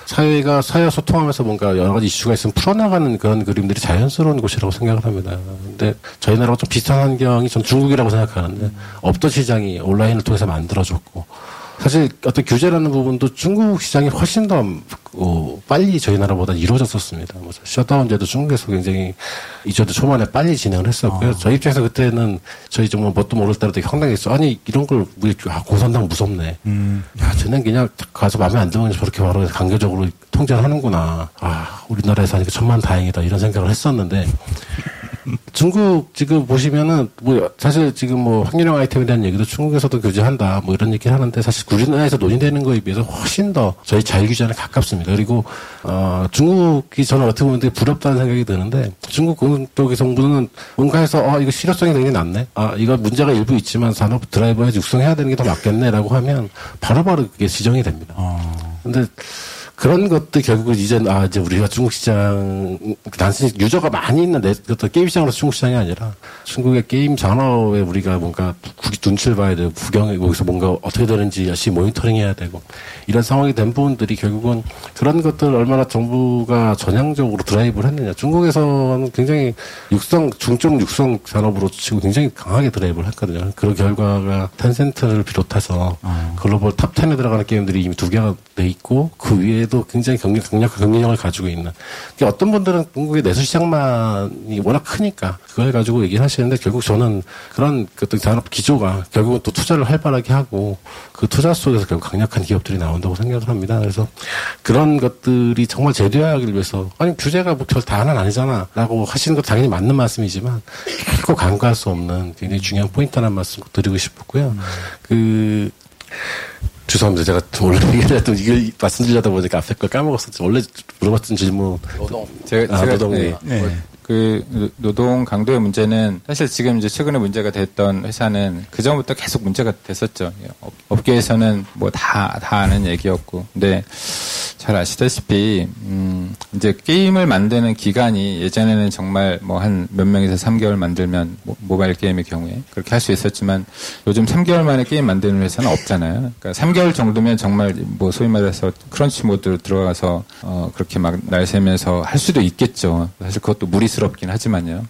사회가 사회와 소통하면서 뭔가 여러 가지 이슈가 있으면 풀어나가는 그런 그림들이 자연스러운 곳이라고 생각을 합니다. 근데 저희 나라가 좀 비슷한 환경이 전 중국이라고 생각하는데 없던 시장이 온라인을 통해서 만들어졌고 사실 어떤 규제라는 부분도 중국 시장이 훨씬 더 어, 빨리 저희 나라보다 이루어졌었습니다. 뭐 셧다운제도 중국에서 굉장히 이전도 초반에 빨리 진행을 했었고요. 아. 저희 입장에서 그때는 저희 정말 뭣도 모를 때로 되게 황당했어. 아니 이런 걸 우리 아, 공산당 무섭네. 음. 야 쟤는 그냥 가서 마음에 안 들면 저렇게 바로 강제적으로 통제를 하는구나. 아 우리나라에서 하니까 천만 다행이다 이런 생각을 했었는데 중국 지금 보시면은 뭐 사실 지금 뭐 확률형 아이템에 대한 얘기도 중국에서도 규제한다 뭐 이런 얘기를 하는데 사실 우리나라에서 논의되는 거에 비해서 훨씬 더 저희 자율 규제에 가깝습니다. 그리고 어 중국이 저는 어떻게 보면 되게 부럽다는 생각이 드는데 중국 쪽의 정부는 뭔가 해서 어 이거 실효성이 굉장히 낮네. 아 이거 문제가 일부 있지만 산업 드라이버에 육성해야 되는 게 더 맞겠네라고 하면 바로바로 그게 지정이 됩니다. 어. 근데 그런 것도 결국은 이제는 아 이제 우리가 중국 시장 단순히 유저가 많이 있는 내, 어떤 게임 시장으로서 중국 시장이 아니라 중국의 게임 산업에 우리가 뭔가 눈치를 봐야 되고 구경해 거기서 뭔가 어떻게 되는지 열심히 모니터링해야 되고 이런 상황이 된 부분들이 결국은 그런 것들 얼마나 정부가 전향적으로 드라이브를 했느냐 중국에서는 굉장히 육성 중점 육성 산업으로 치고 굉장히 강하게 드라이브를 했거든요. 그런 결과가 Tencent를 비롯해서 어. 글로벌 탑 10에 들어가는 게임들이 이미 두 개가 돼 있고 그 위에 에도 굉장히 경력, 강력한 경쟁력을 가지고 있는. 그러니까 어떤 분들은 중국의 내수 시장만이 워낙 크니까 그걸 가지고 얘기를 하시는데 결국 저는 그런 어떤 산업 기조가 결국은 또 투자를 활발하게 하고 그 투자 속에서 결국 강력한 기업들이 나온다고 생각을 합니다. 그래서 그런 것들이 정말 제도화하기 위해서 아니 규제가 뭐별 다는 아니잖아 라고 하시는 것 당연히 맞는 말씀이지만 결코 간과할 수 없는 굉장히 중요한 포인트라는 말씀 드리고 싶었고요. 음. 그 죄송합니다. 제가 원래 얘기해도 *laughs* 이걸 말씀드리려다 보니까 앞에 걸 까먹었었죠. 원래 물어봤던 질문. 노동. 제가, 아, 제가 노동이. 네, 네. 그 노동 강도의 문제는 사실 지금 이제 최근에 문제가 됐던 회사는 그 전부터 계속 문제가 됐었죠. 업계에서는 뭐다다 아는 얘기였고, 근데 잘 아시다시피 음 이제 게임을 만드는 기간이 예전에는 정말 뭐 한 몇 명에서 3개월 만들면 모 바일 게임의 경우에 그렇게 할 수 있었지만 요즘 3개월 만에 게임 만드는 회사는 없잖아요. 그러니까 3개월 정도면 정말 뭐 소위 말해서 크런치 모드로 들어가서 어 그렇게 막날 새면서 할 수도 있겠죠. 사실 그것도 무리 부담스럽긴 하지만요.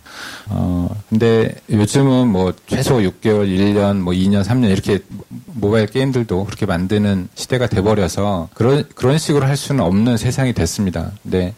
어, 근데 요즘은 뭐 최소 6개월, 1년, 뭐 2년, 3년 이렇게 모바일 게임들도 그렇게 만드는 시대가 돼버려서 그런, 그런 식으로 할 수는 없는 세상이 됐습니다. 근데,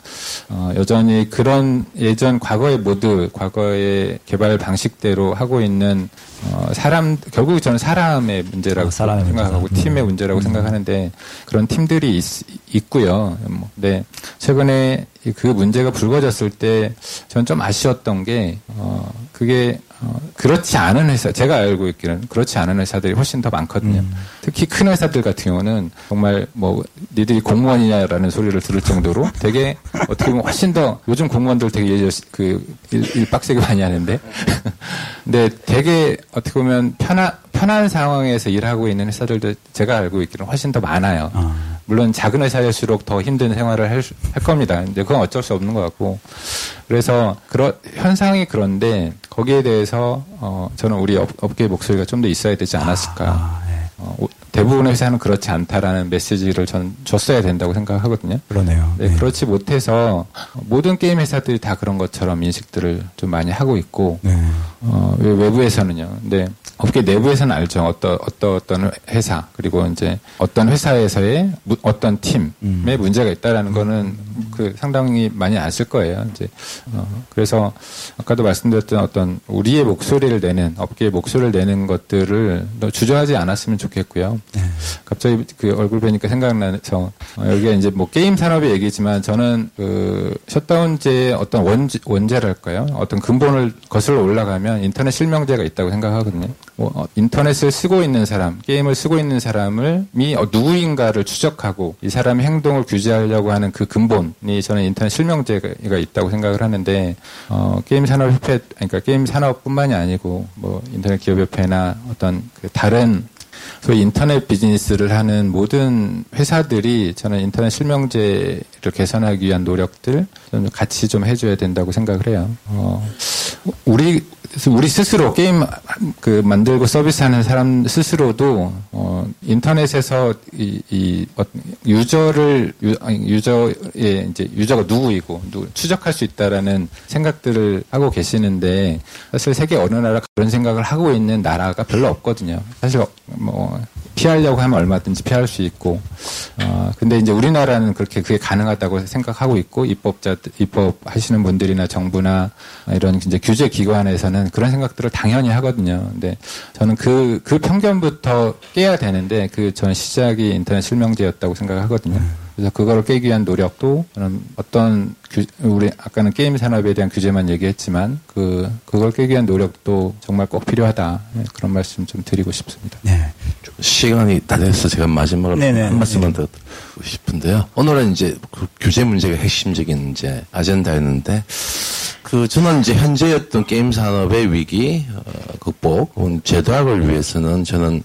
어, 여전히 그런 예전 과거의 모드, 과거의 개발 방식대로 하고 있는 어, 사람 결국 저는 사람의 문제라고 아, 생각하고 문제다. 팀의 문제라고 음. 생각하는데 그런 팀들이 있, 고요 뭐, 네 최근에 그 문제가 불거졌을 때 저는 좀 아쉬웠던 게 어, 그게 어, 그렇지 않은 회사, 제가 알고 있기는 그렇지 않은 회사들이 훨씬 더 많거든요. 음. 특히 큰 회사들 같은 경우는 정말 뭐, 니들이 공무원이냐라는 소리를 들을 정도로 되게 어떻게 보면 훨씬 더, 요즘 공무원들 되게 예전, 그, 일, 일 빡세게 많이 하는데. *laughs* 근데 되게 어떻게 보면 편한, 편한 상황에서 일하고 있는 회사들도 제가 알고 있기는 훨씬 더 많아요. 아. 물론 작은 회사일수록 더 힘든 생활을 할, 할 겁니다. 근데 그건 어쩔 수 없는 것 같고. 그래서 그런 현상이 그런데 거기에 대해서 어, 저는 우리 업, 업계의 목소리가 좀 더 있어야 되지 않았을까. 아, 아, 네. 어, 대부분의 회사는 그렇지 않다라는 메시지를 전 줬어야 된다고 생각하거든요. 그러네요. 네, 네. 그렇지 못해서 모든 게임 회사들이 다 그런 것처럼 인식들을 좀 많이 하고 있고 네. 어, 외부에서는요. 근데 업계 내부에서는 알죠. 어떤 어떤 어떤 회사 그리고 이제 어떤 회사에서의 무, 어떤 팀에 음. 문제가 있다라는 거는 그 상당히 많이 아실 거예요. 이제 어, 그래서 아까도 말씀드렸던 어떤 우리의 목소리를 내는 업계의 목소리를 내는 것들을 주저하지 않았으면 좋겠고요. 네. 갑자기 그 얼굴 뵈니까 생각나서 어, 여기가 이제 뭐 게임 산업의 얘기지만 저는 그 셧다운제의 어떤 원제, 원제랄까요? 어떤 근본을 거슬러 올라가면 인터넷 실명제가 있다고 생각하거든요. 뭐 어, 인터넷을 쓰고 있는 사람, 게임을 쓰고 있는 사람을 미 어, 누구인가를 추적하고 이 사람의 행동을 규제하려고 하는 그 근본이 저는 인터넷 실명제가 있다고 생각을 하는데 어, 게임 산업 협회, 그러니까 게임 산업뿐만이 아니고 뭐 인터넷 기업 협회나 어떤 그 다른 소위 인터넷 비즈니스를 하는 모든 회사들이 저는 인터넷 실명제를 개선하기 위한 노력들 좀 같이 좀 해줘야 된다고 생각을 해요. 어, 우리 우리 스스로 게임 그 만들고 서비스하는 사람 스스로도 어, 인터넷에서 이, 이 어, 유저를 유, 유저의 이제 유저가 누구이고 누구, 추적할 수 있다라는 생각들을 하고 계시는데 사실 세계 어느 나라 그런 생각을 하고 있는 나라가 별로 없거든요. 사실 뭐 피하려고 하면 얼마든지 피할 수 있고, 어, 근데 이제 우리나라는 그렇게 그게 가능하다고 생각하고 있고, 입법자, 입법하시는 분들이나 정부나 이런 이제 규제 기관에서는 그런 생각들을 당연히 하거든요. 근데 저는 그, 그 편견부터 깨야 되는데, 그 전 시작이 인터넷 실명제였다고 생각하거든요. 그래서 그거를 깨기 위한 노력도 저는 어떤 규, 우리 아까는 게임 산업에 대한 규제만 얘기했지만 그 그걸 깨기 위한 노력도 정말 꼭 필요하다 네, 그런 말씀 좀 드리고 싶습니다. 네. 시간이 다 돼서 제가 마지막으로 네네. 한 말씀만 더 드리고 싶은데요. 오늘은 이제 그 규제 문제가 핵심적인 이제 아젠다였는데 그 저는 이제 현재 어떤 게임 산업의 위기 어, 극복, 제도학을 위해서는 저는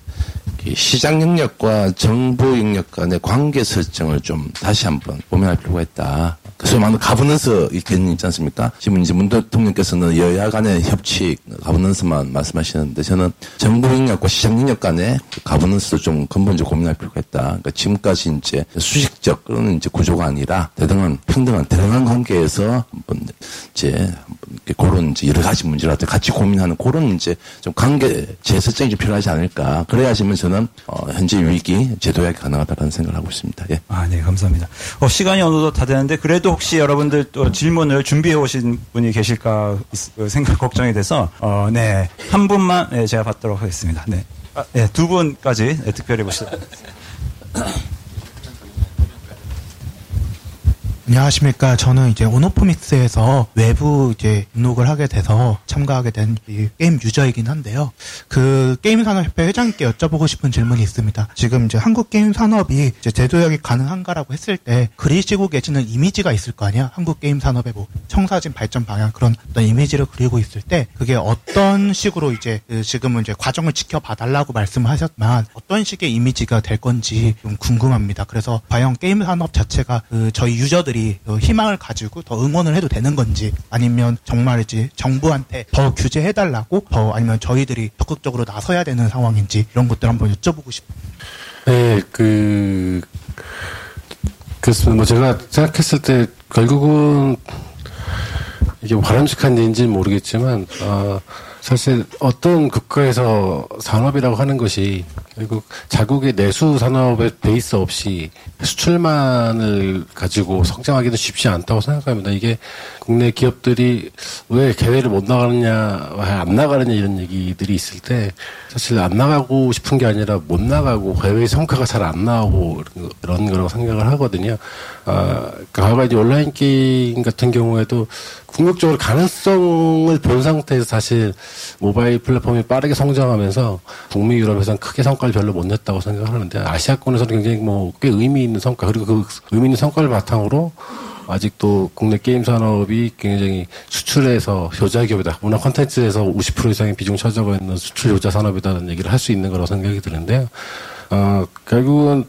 시장 영역과 정부 영역 간의 관계 설정을 좀 다시 한번 고민할 필요가 있다. 소위 말하는 가버넌스 개념 있지 않습니까? 지금 이제 문 대통령께서는 여야 간의 협치, 가버넌스만 말씀하시는데 저는 정부 영역과 시장 영역 간의 가버넌스도 좀 근본적으로 고민할 필요가 있다. 그러니까 지금까지 이제 수식적 그런 이제 구조가 아니라 대등한 평등한 대등한 관계에서 한번 이제 그런 이제 여러 가지 문제라도 같이 고민하는 그런 이제 좀 관계 재설정이 좀 필요하지 않을까. 그래야지만 저는 어, 현재 위기 제도약이 가능하다는 생각을 하고 있습니다. 예. 아, 네, 감사합니다. 어, 시간이 어느덧 다 되는데 그래도 혹시 여러분들 또 질문을 준비해 오신 분이 계실까 생각 걱정이 돼서 어, 네, 한 분만 네, 제가 받도록 하겠습니다. 네. 아, 네, 두 분까지 네, 특별히 보시죠. 안녕하십니까. 저는 이제 온오프믹스에서 외부 이제 등록을 하게 돼서 참가하게 된 게임 유저이긴 한데요. 그 게임 산업협회 회장님께 여쭤보고 싶은 질문이 있습니다. 지금 이제 한국 게임 산업이 이제 재도약이 가능한가라고 했을 때 그리시고 계시는 이미지가 있을 거 아니야. 한국 게임 산업의 뭐 청사진 발전 방향 그런 어떤 이미지를 그리고 있을 때 그게 어떤 식으로 이제 그 지금은 이제 과정을 지켜봐 달라고 말씀하셨지만 어떤 식의 이미지가 될 건지 좀 궁금합니다. 그래서 과연 게임 산업 자체가 그 저희 유저들 사람들이 희망을 가지고 더 응원을 해도 되는 건지 아니면 정말이지 정부한테 더 규제해달라고 더 아니면 저희들이 적극적으로 나서야 되는 상황인지 이런 것들 한번 여쭤보고 싶어요. 네, 그 그래서 뭐 제가 생각했을 때 결국은 이게 바람직한 일인지는 모르겠지만 어, 사실 어떤 국가에서 산업이라고 하는 것이 그리고 자국의 내수 산업의 베이스 없이 수출만을 가지고 성장하기는 쉽지 않다고 생각합니다. 이게 국내 기업들이 왜 개회를 못 나가느냐, 안 나가느냐 이런 얘기들이 있을 때 사실 안 나가고 싶은 게 아니라 못 나가고 해외 성과가 잘 안 나오고 이런 거라고 생각을 하거든요. 아, 과거 이제 온라인 게임 같은 경우에도 궁극적으로 가능성을 본 상태에서 사실 모바일 플랫폼이 빠르게 성장하면서 북미 유럽에서는 크게 성과 를 별로 못 냈다고 생각을 하는데 아시아권에서는 굉장히 뭐 꽤 의미 있는 성과 그리고 그 의미 있는 성과를 바탕으로 아직도 국내 게임 산업이 굉장히 수출에서 효자 기업이다. 문화 콘텐츠에서 50% 이상의 비중 차지하고 있는 수출 효자 산업이다는 얘기를 할 수 있는 거라고 생각이 드는데요. 어, 결국은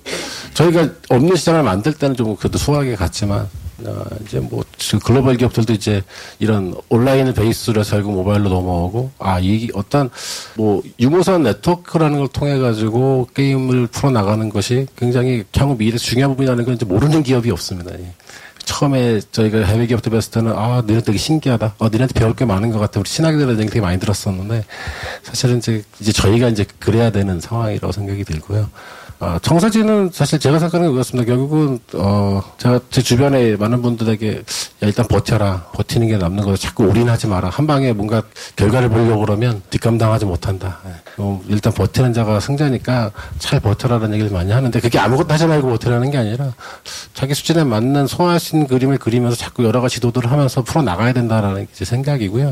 저희가 없는 시장을 만들 때는 좀 그래도 수학에 갔지만 어, 이제 뭐 글로벌 기업들도 이제 이런 온라인을 베이스로 해서 결국 모바일로 넘어오고 아 이 어떤 뭐 유무선 네트워크라는 걸 통해 가지고 게임을 풀어 나가는 것이 굉장히 향후 미래 중요한 부분이라는 걸 이제 모르는 기업이 없습니다. 예. 처음에 저희가 해외 기업들 봤을 때는 아 너네 되게 신기하다. 어 너네한테 배울 게 많은 것 같아. 우리 친하게들은 얘기 되게 많이 들었었는데 사실은 이제 이제 저희가 이제 그래야 되는 상황이라고 생각이 들고요. 어, 청사진은 사실 제가 생각하는 것 같습니다. 결국은 어 제가 제 주변에 많은 분들에게 야, 일단 버텨라. 버티는 게 남는 거다. 자꾸 올인하지 마라. 한 방에 뭔가 결과를 보려고 그러면 뒷감당하지 못한다. 어, 일단 버티는 자가 승자니까 잘 버텨라는 얘기를 많이 하는데 그게 아무것도 하지 말고 버텨라는 게 아니라 자기 수준에 맞는 소화신 그림을 그리면서 자꾸 여러 가지 지도들을 하면서 풀어 나가야 된다라는 제 생각이고요.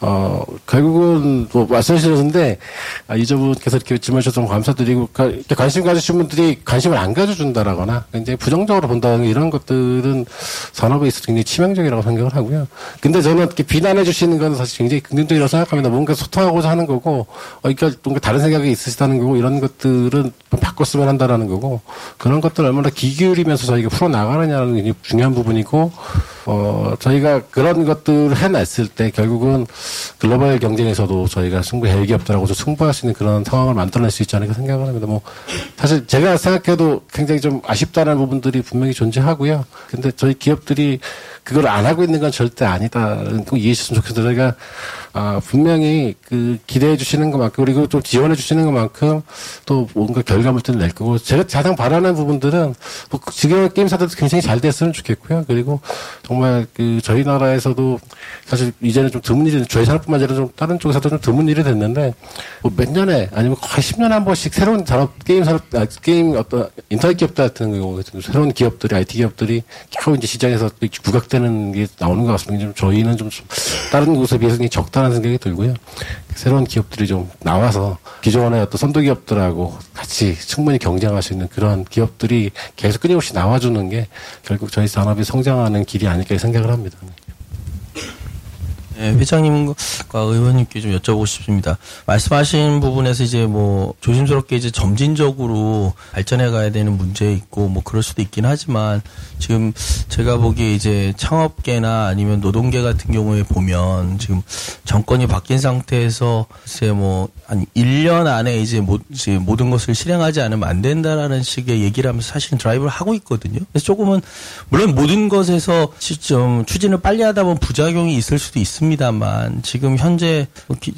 어 결국은 뭐 말씀하시는데 아, 이 저분께서 이렇게 질문 주셔서 감사드리고 관심 가지 가 주신 분들이 관심을 안 가져준다라거나 굉장히 부정적으로 본다는 이런 것들은 산업에 있어서 굉장히 치명적이라고 생각을 하고요. 근데 저는 이렇게 비난해 주시는 건 사실 굉장히 긍정적이라고 생각합니다. 뭔가 소통하고자 하는 거고, 어, 그러니까 뭔가 다른 생각이 있으시다는 거고, 이런 것들은 바꿨으면 한다라는 거고, 그런 것들 을 얼마나 귀 기울이면서 저희가 풀어나가느냐는 게 중요한 부분이고, 어, 저희가 그런 것들을 해냈을 때 결국은 글로벌 경쟁에서도 저희가 승부 해외 기업들하고 승부할 수 있는 그런 상황을 만들어낼 수 있지 않을까 생각을 합니다. 뭐 사실 제가 생각해도 굉장히 좀 아쉽다는 부분들이 분명히 존재하고요. 근데 저희 기업들이 그걸 안 하고 있는 건 절대 아니다. 꼭 이해해 주셨으면 좋겠어요. 저희가 아, 분명히 그 기대해 주시는 것만큼 그리고 또 지원해 주시는 것만큼 또 뭔가 결과물들을 낼 거고 제가 가장 바라는 부분들은 뭐 지금 게임사들도 굉장히 잘 됐으면 좋겠고요. 그리고 정말 그 저희 나라에서도 사실 이제는 좀 드문 일이 저희 산업뿐만 아니라 좀 다른 쪽에서도 좀 드문 일이 됐는데 뭐 몇 년에 아니면 거의 10년에 한 번씩 새로운 산업 게임 산업 아, 게임 어떤 인터넷 기업들 같은 경우 새로운 기업들이 IT 기업들이 겨우 이제 시장에서 부각되는 게 나오는 것 같습니다. 좀 저희는 좀 다른 곳에 비해서 적 다는 생각이 들고요. 새로운 기업들이 좀 나와서 기존의 어떤 선도 기업들하고 같이 충분히 경쟁할 수 있는 그런 기업들이 계속 끊임없이 나와주는 게 결국 저희 산업이 성장하는 길이 아닐까 생각을 합니다. 네, 회장님과 의원님께 좀 여쭤보고 싶습니다. 말씀하신 부분에서 이제 뭐 조심스럽게 이제 점진적으로 발전해 가야 되는 문제 있고 뭐 그럴 수도 있긴 하지만 지금 제가 보기에 이제 창업계나 아니면 노동계 같은 경우에 보면 지금 정권이 바뀐 상태에서 이제 뭐 한 1년 안에 이제, 모, 이제 모든 것을 실행하지 않으면 안 된다라는 식의 얘기를 하면서 사실은 드라이브를 하고 있거든요. 그래서 조금은 물론 모든 것에서 좀 추진을 빨리 하다 보면 부작용이 있을 수도 있습니다. 있습니다만 지금 현재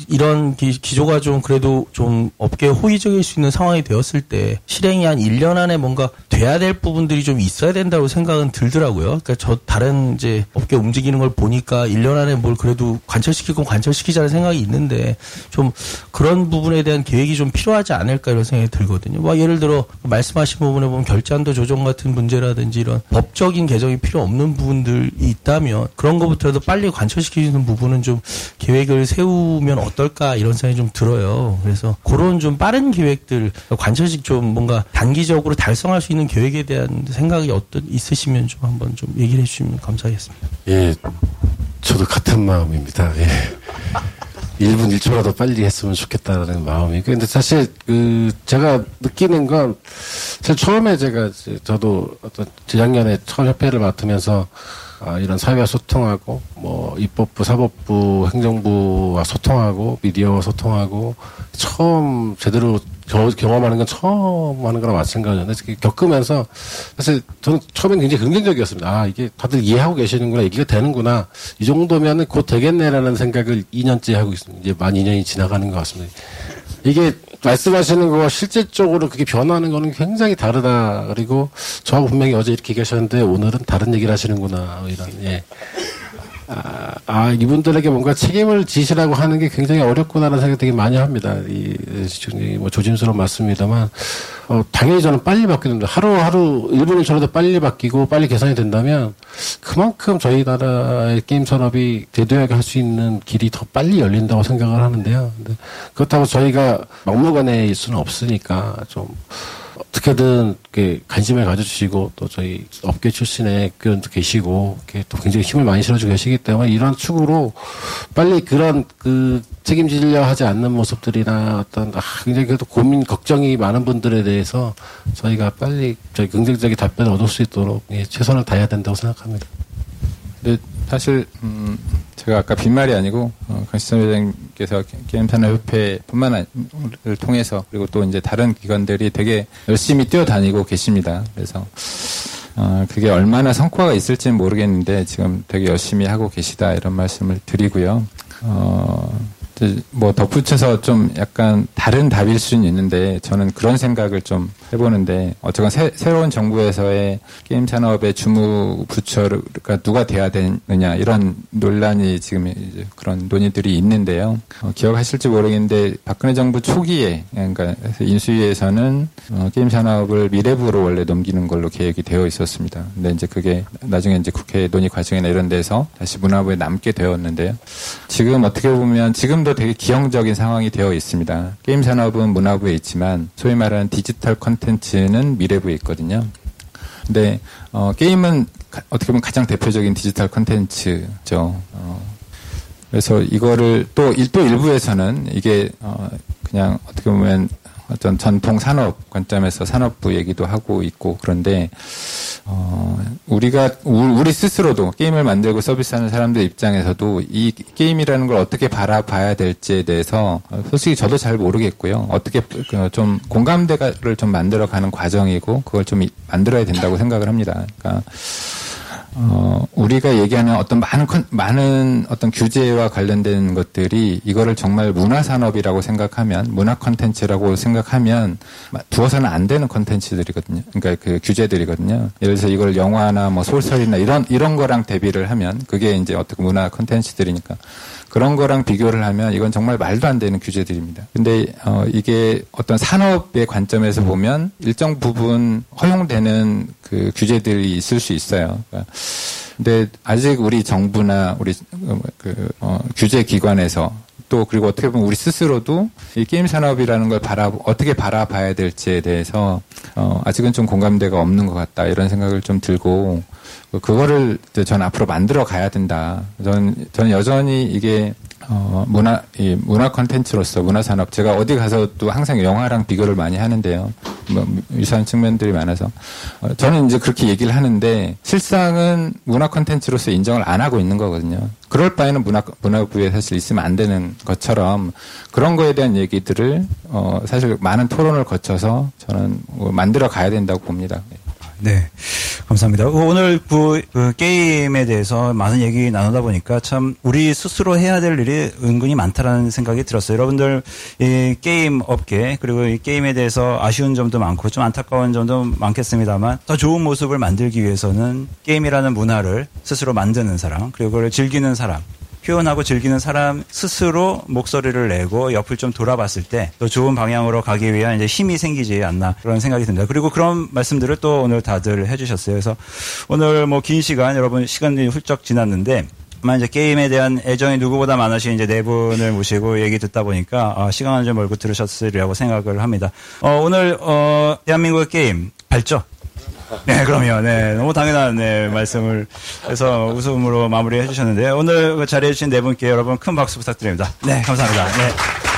이런 기, 조가 좀 그래도 좀 업계에 호의적일 수 있는 상황이 되었을 때 실행이 한 1년 안에 뭔가 돼야 될 부분들이 좀 있어야 된다고 생각은 들더라고요. 그러니까 저 다른 이제 업계 움직이는 걸 보니까 1년 안에 뭘 그래도 관철시킬 건 관철시키자는 생각이 있는데 좀 그런 부분에 대한 계획이 좀 필요하지 않을까 이런 생각이 들거든요. 뭐 예를 들어 말씀하신 부분에 보면 결제한도 조정 같은 문제라든지 이런 법적인 개정이 필요 없는 부분들이 있다면 그런 것부터라도 빨리 관철시키는 부분 부분은 좀 계획을 세우면 어떨까 이런 생각이 좀 들어요. 그래서 그런 좀 빠른 계획들 관철식 좀 뭔가 단기적으로 달성할 수 있는 계획에 대한 생각이 어떤 있으시면 좀 한번 좀 얘기를 해주시면 감사하겠습니다. 예, 저도 같은 마음입니다. 예. 1분 1초라도 빨리 했으면 좋겠다는 마음이. 근데 사실, 그, 제가 느끼는 건, 사실 처음에 제가, 저도 어떤 재작년에 처음 협회를 맡으면서, 아, 이런 사회와 소통하고 뭐 입법부, 사법부, 행정부와 소통하고 미디어와 소통하고 처음 제대로 경험하는 건 처음 하는 거랑 마찬가지인데 겪으면서 사실 저는 처음엔 굉장히 긍정적이었습니다. 아 이게 다들 이해하고 계시는구나 얘기가 되는구나 이 정도면은 곧 되겠네라는 생각을 2년째 하고 있습니다. 이제 만 2년이 지나가는 것 같습니다. 이게 말씀하시는 거와 실질적으로 그게 변하는 거는 굉장히 다르다. 그리고 저하고 분명히 어제 이렇게 얘기하셨는데 오늘은 다른 얘기를 하시는구나. 이런, 예. 아, 아, 이분들에게 뭔가 책임을 지시라고 하는 게 굉장히 어렵구나라는 생각 되게 많이 합니다. 이, 뭐 조심스러운 말씀입니다만, 어, 당연히 저는 빨리 바뀌는데, 하루하루, 일본일처럼도 빨리 바뀌고 빨리 개선이 된다면, 그만큼 저희 나라의 게임 산업이 대도하게 할 수 있는 길이 더 빨리 열린다고 생각을 하는데요. 근데 그렇다고 저희가 막무가내일 수는 없으니까, 좀, 어떻게든 이렇게 관심을 가져주시고 또 저희 업계 출신의 교원도 계시고 이렇게 또 굉장히 힘을 많이 실어주고 계시기 때문에 이런 축으로 빨리 그런 그 책임지려 하지 않는 모습들이나 어떤 아, 굉장히 그래도 고민 걱정이 많은 분들에 대해서 저희가 빨리 저희 긍정적인 답변을 얻을 수 있도록 예, 최선을 다해야 된다고 생각합니다. 네, 사실 음, 제가 아까 빈말이 아니고 어, 강시선 회장께서 게임 산업 협회뿐만 을 통해서 그리고 또 이제 다른 기관들이 되게 열심히 뛰어다니고 계십니다. 그래서 어, 그게 얼마나 성과가 있을지는 모르겠는데 지금 되게 열심히 하고 계시다 이런 말씀을 드리고요. 어, 뭐 덧붙여서 좀 약간 다른 답일 수는 있는데 저는 그런 생각을 좀 해보는데 어쨌건 새, 로운 정부에서의 게임 산업의 주무 부처가 누가 돼야 되느냐 이런 논란이 지금 이제 그런 논의들이 있는데요. 어, 기억하실지 모르겠는데 박근혜 정부 초기에 그러니까 인수위에서는 어, 게임 산업을 미래부로 원래 넘기는 걸로 계획이 되어 있었습니다. 근데 이제 그게 나중에 이제 국회 논의 과정이나 이런 데서 다시 문화부에 남게 되었는데요. 지금 어떻게 보면 지금도 지금도 되게 기형적인 상황이 되어 있습니다. 게임 산업은 문화부에 있지만 소위 말하는 디지털 컨텐츠는 미래부에 있거든요. 근데 어, 게임은 가, 어떻게 보면 가장 대표적인 디지털 컨텐츠죠. 어, 그래서 이거를 또, 또 일부에서는 이게 어, 그냥 어떻게 보면 어떤 전통 산업 관점에서 산업부 얘기도 하고 있고 그런데 어, 우리가 우리 스스로도 게임을 만들고 서비스하는 사람들 입장에서도 이 게임이라는 걸 어떻게 바라봐야 될지에 대해서 솔직히 저도 잘 모르겠고요. 어떻게 그좀 공감대를 좀 만들어가는 과정이고 그걸 좀 만들어야 된다고 생각을 합니다. 그러니까 어, 우리가 얘기하는 어떤 많은 컨, 많은 어떤 규제와 관련된 것들이 이거를 정말 문화 산업이라고 생각하면 문화 컨텐츠라고 생각하면 두어서는 안 되는 컨텐츠들이거든요. 그러니까 그 규제들이거든요. 예를 들어서 이걸 영화나 뭐 소설이나 이런 이런 거랑 대비를 하면 그게 이제 어떻게 문화 컨텐츠들이니까 그런 거랑 비교를 하면 이건 정말 말도 안 되는 규제들입니다. 근데 어, 이게 어떤 산업의 관점에서 보면 일정 부분 허용되는 그 규제들이 있을 수 있어요. 그러니까 근데 아직 우리 정부나 우리 그 어, 규제 기관에서 또 그리고 어떻게 보면 우리 스스로도 이 게임 산업이라는 걸 바라 어떻게 바라봐야 될지에 대해서 어, 아직은 좀 공감대가 없는 것 같다 이런 생각을 좀 들고 그거를 저는 앞으로 만들어 가야 된다. 저는 저는 여전히 이게 어, 문화, 이 문화 컨텐츠로서 문화 산업 제가 어디 가서도 항상 영화랑 비교를 많이 하는데요. 뭐 유사한 측면들이 많아서 어, 저는 이제 그렇게 얘기를 하는데 실상은 문화 컨텐츠로서 인정을 안 하고 있는 거거든요. 그럴 바에는 문화 문화부에 사실 있으면 안 되는 것처럼 그런 거에 대한 얘기들을 어, 사실 많은 토론을 거쳐서 저는 뭐 만들어 가야 된다고 봅니다. 네. 감사합니다. 오늘 그, 그, 게임에 대해서 많은 얘기 나누다 보니까 참 우리 스스로 해야 될 일이 은근히 많다라는 생각이 들었어요. 여러분들 이 게임 업계 그리고 이 게임에 대해서 아쉬운 점도 많고 좀 안타까운 점도 많겠습니다만 더 좋은 모습을 만들기 위해서는 게임이라는 문화를 스스로 만드는 사람 그리고 그걸 즐기는 사람 표현하고 즐기는 사람 스스로 목소리를 내고 옆을 좀 돌아봤을 때더 좋은 방향으로 가기 위한 이제 힘이 생기지 않나 그런 생각이 듭니다. 그리고 그런 말씀들을 또 오늘 다들 해주셨어요. 그래서 오늘 뭐 긴 시간 여러분 시간이 훌쩍 지났는데 만 이제 게임에 대한 애정이 누구보다 많으신 이제 네 분을 모시고 얘기 듣다 보니까 어, 시간을 좀 멀고 들으셨으리라고 생각을 합니다. 어, 오늘 어, 대한민국의 게임 발전 네, 그럼요. 네, 너무 당연한 네, 말씀을 해서 웃음으로 마무리해 주셨는데 오늘 그 자리해 주신 네 분께 여러분 큰 박수 부탁드립니다. 네, 감사합니다. 네.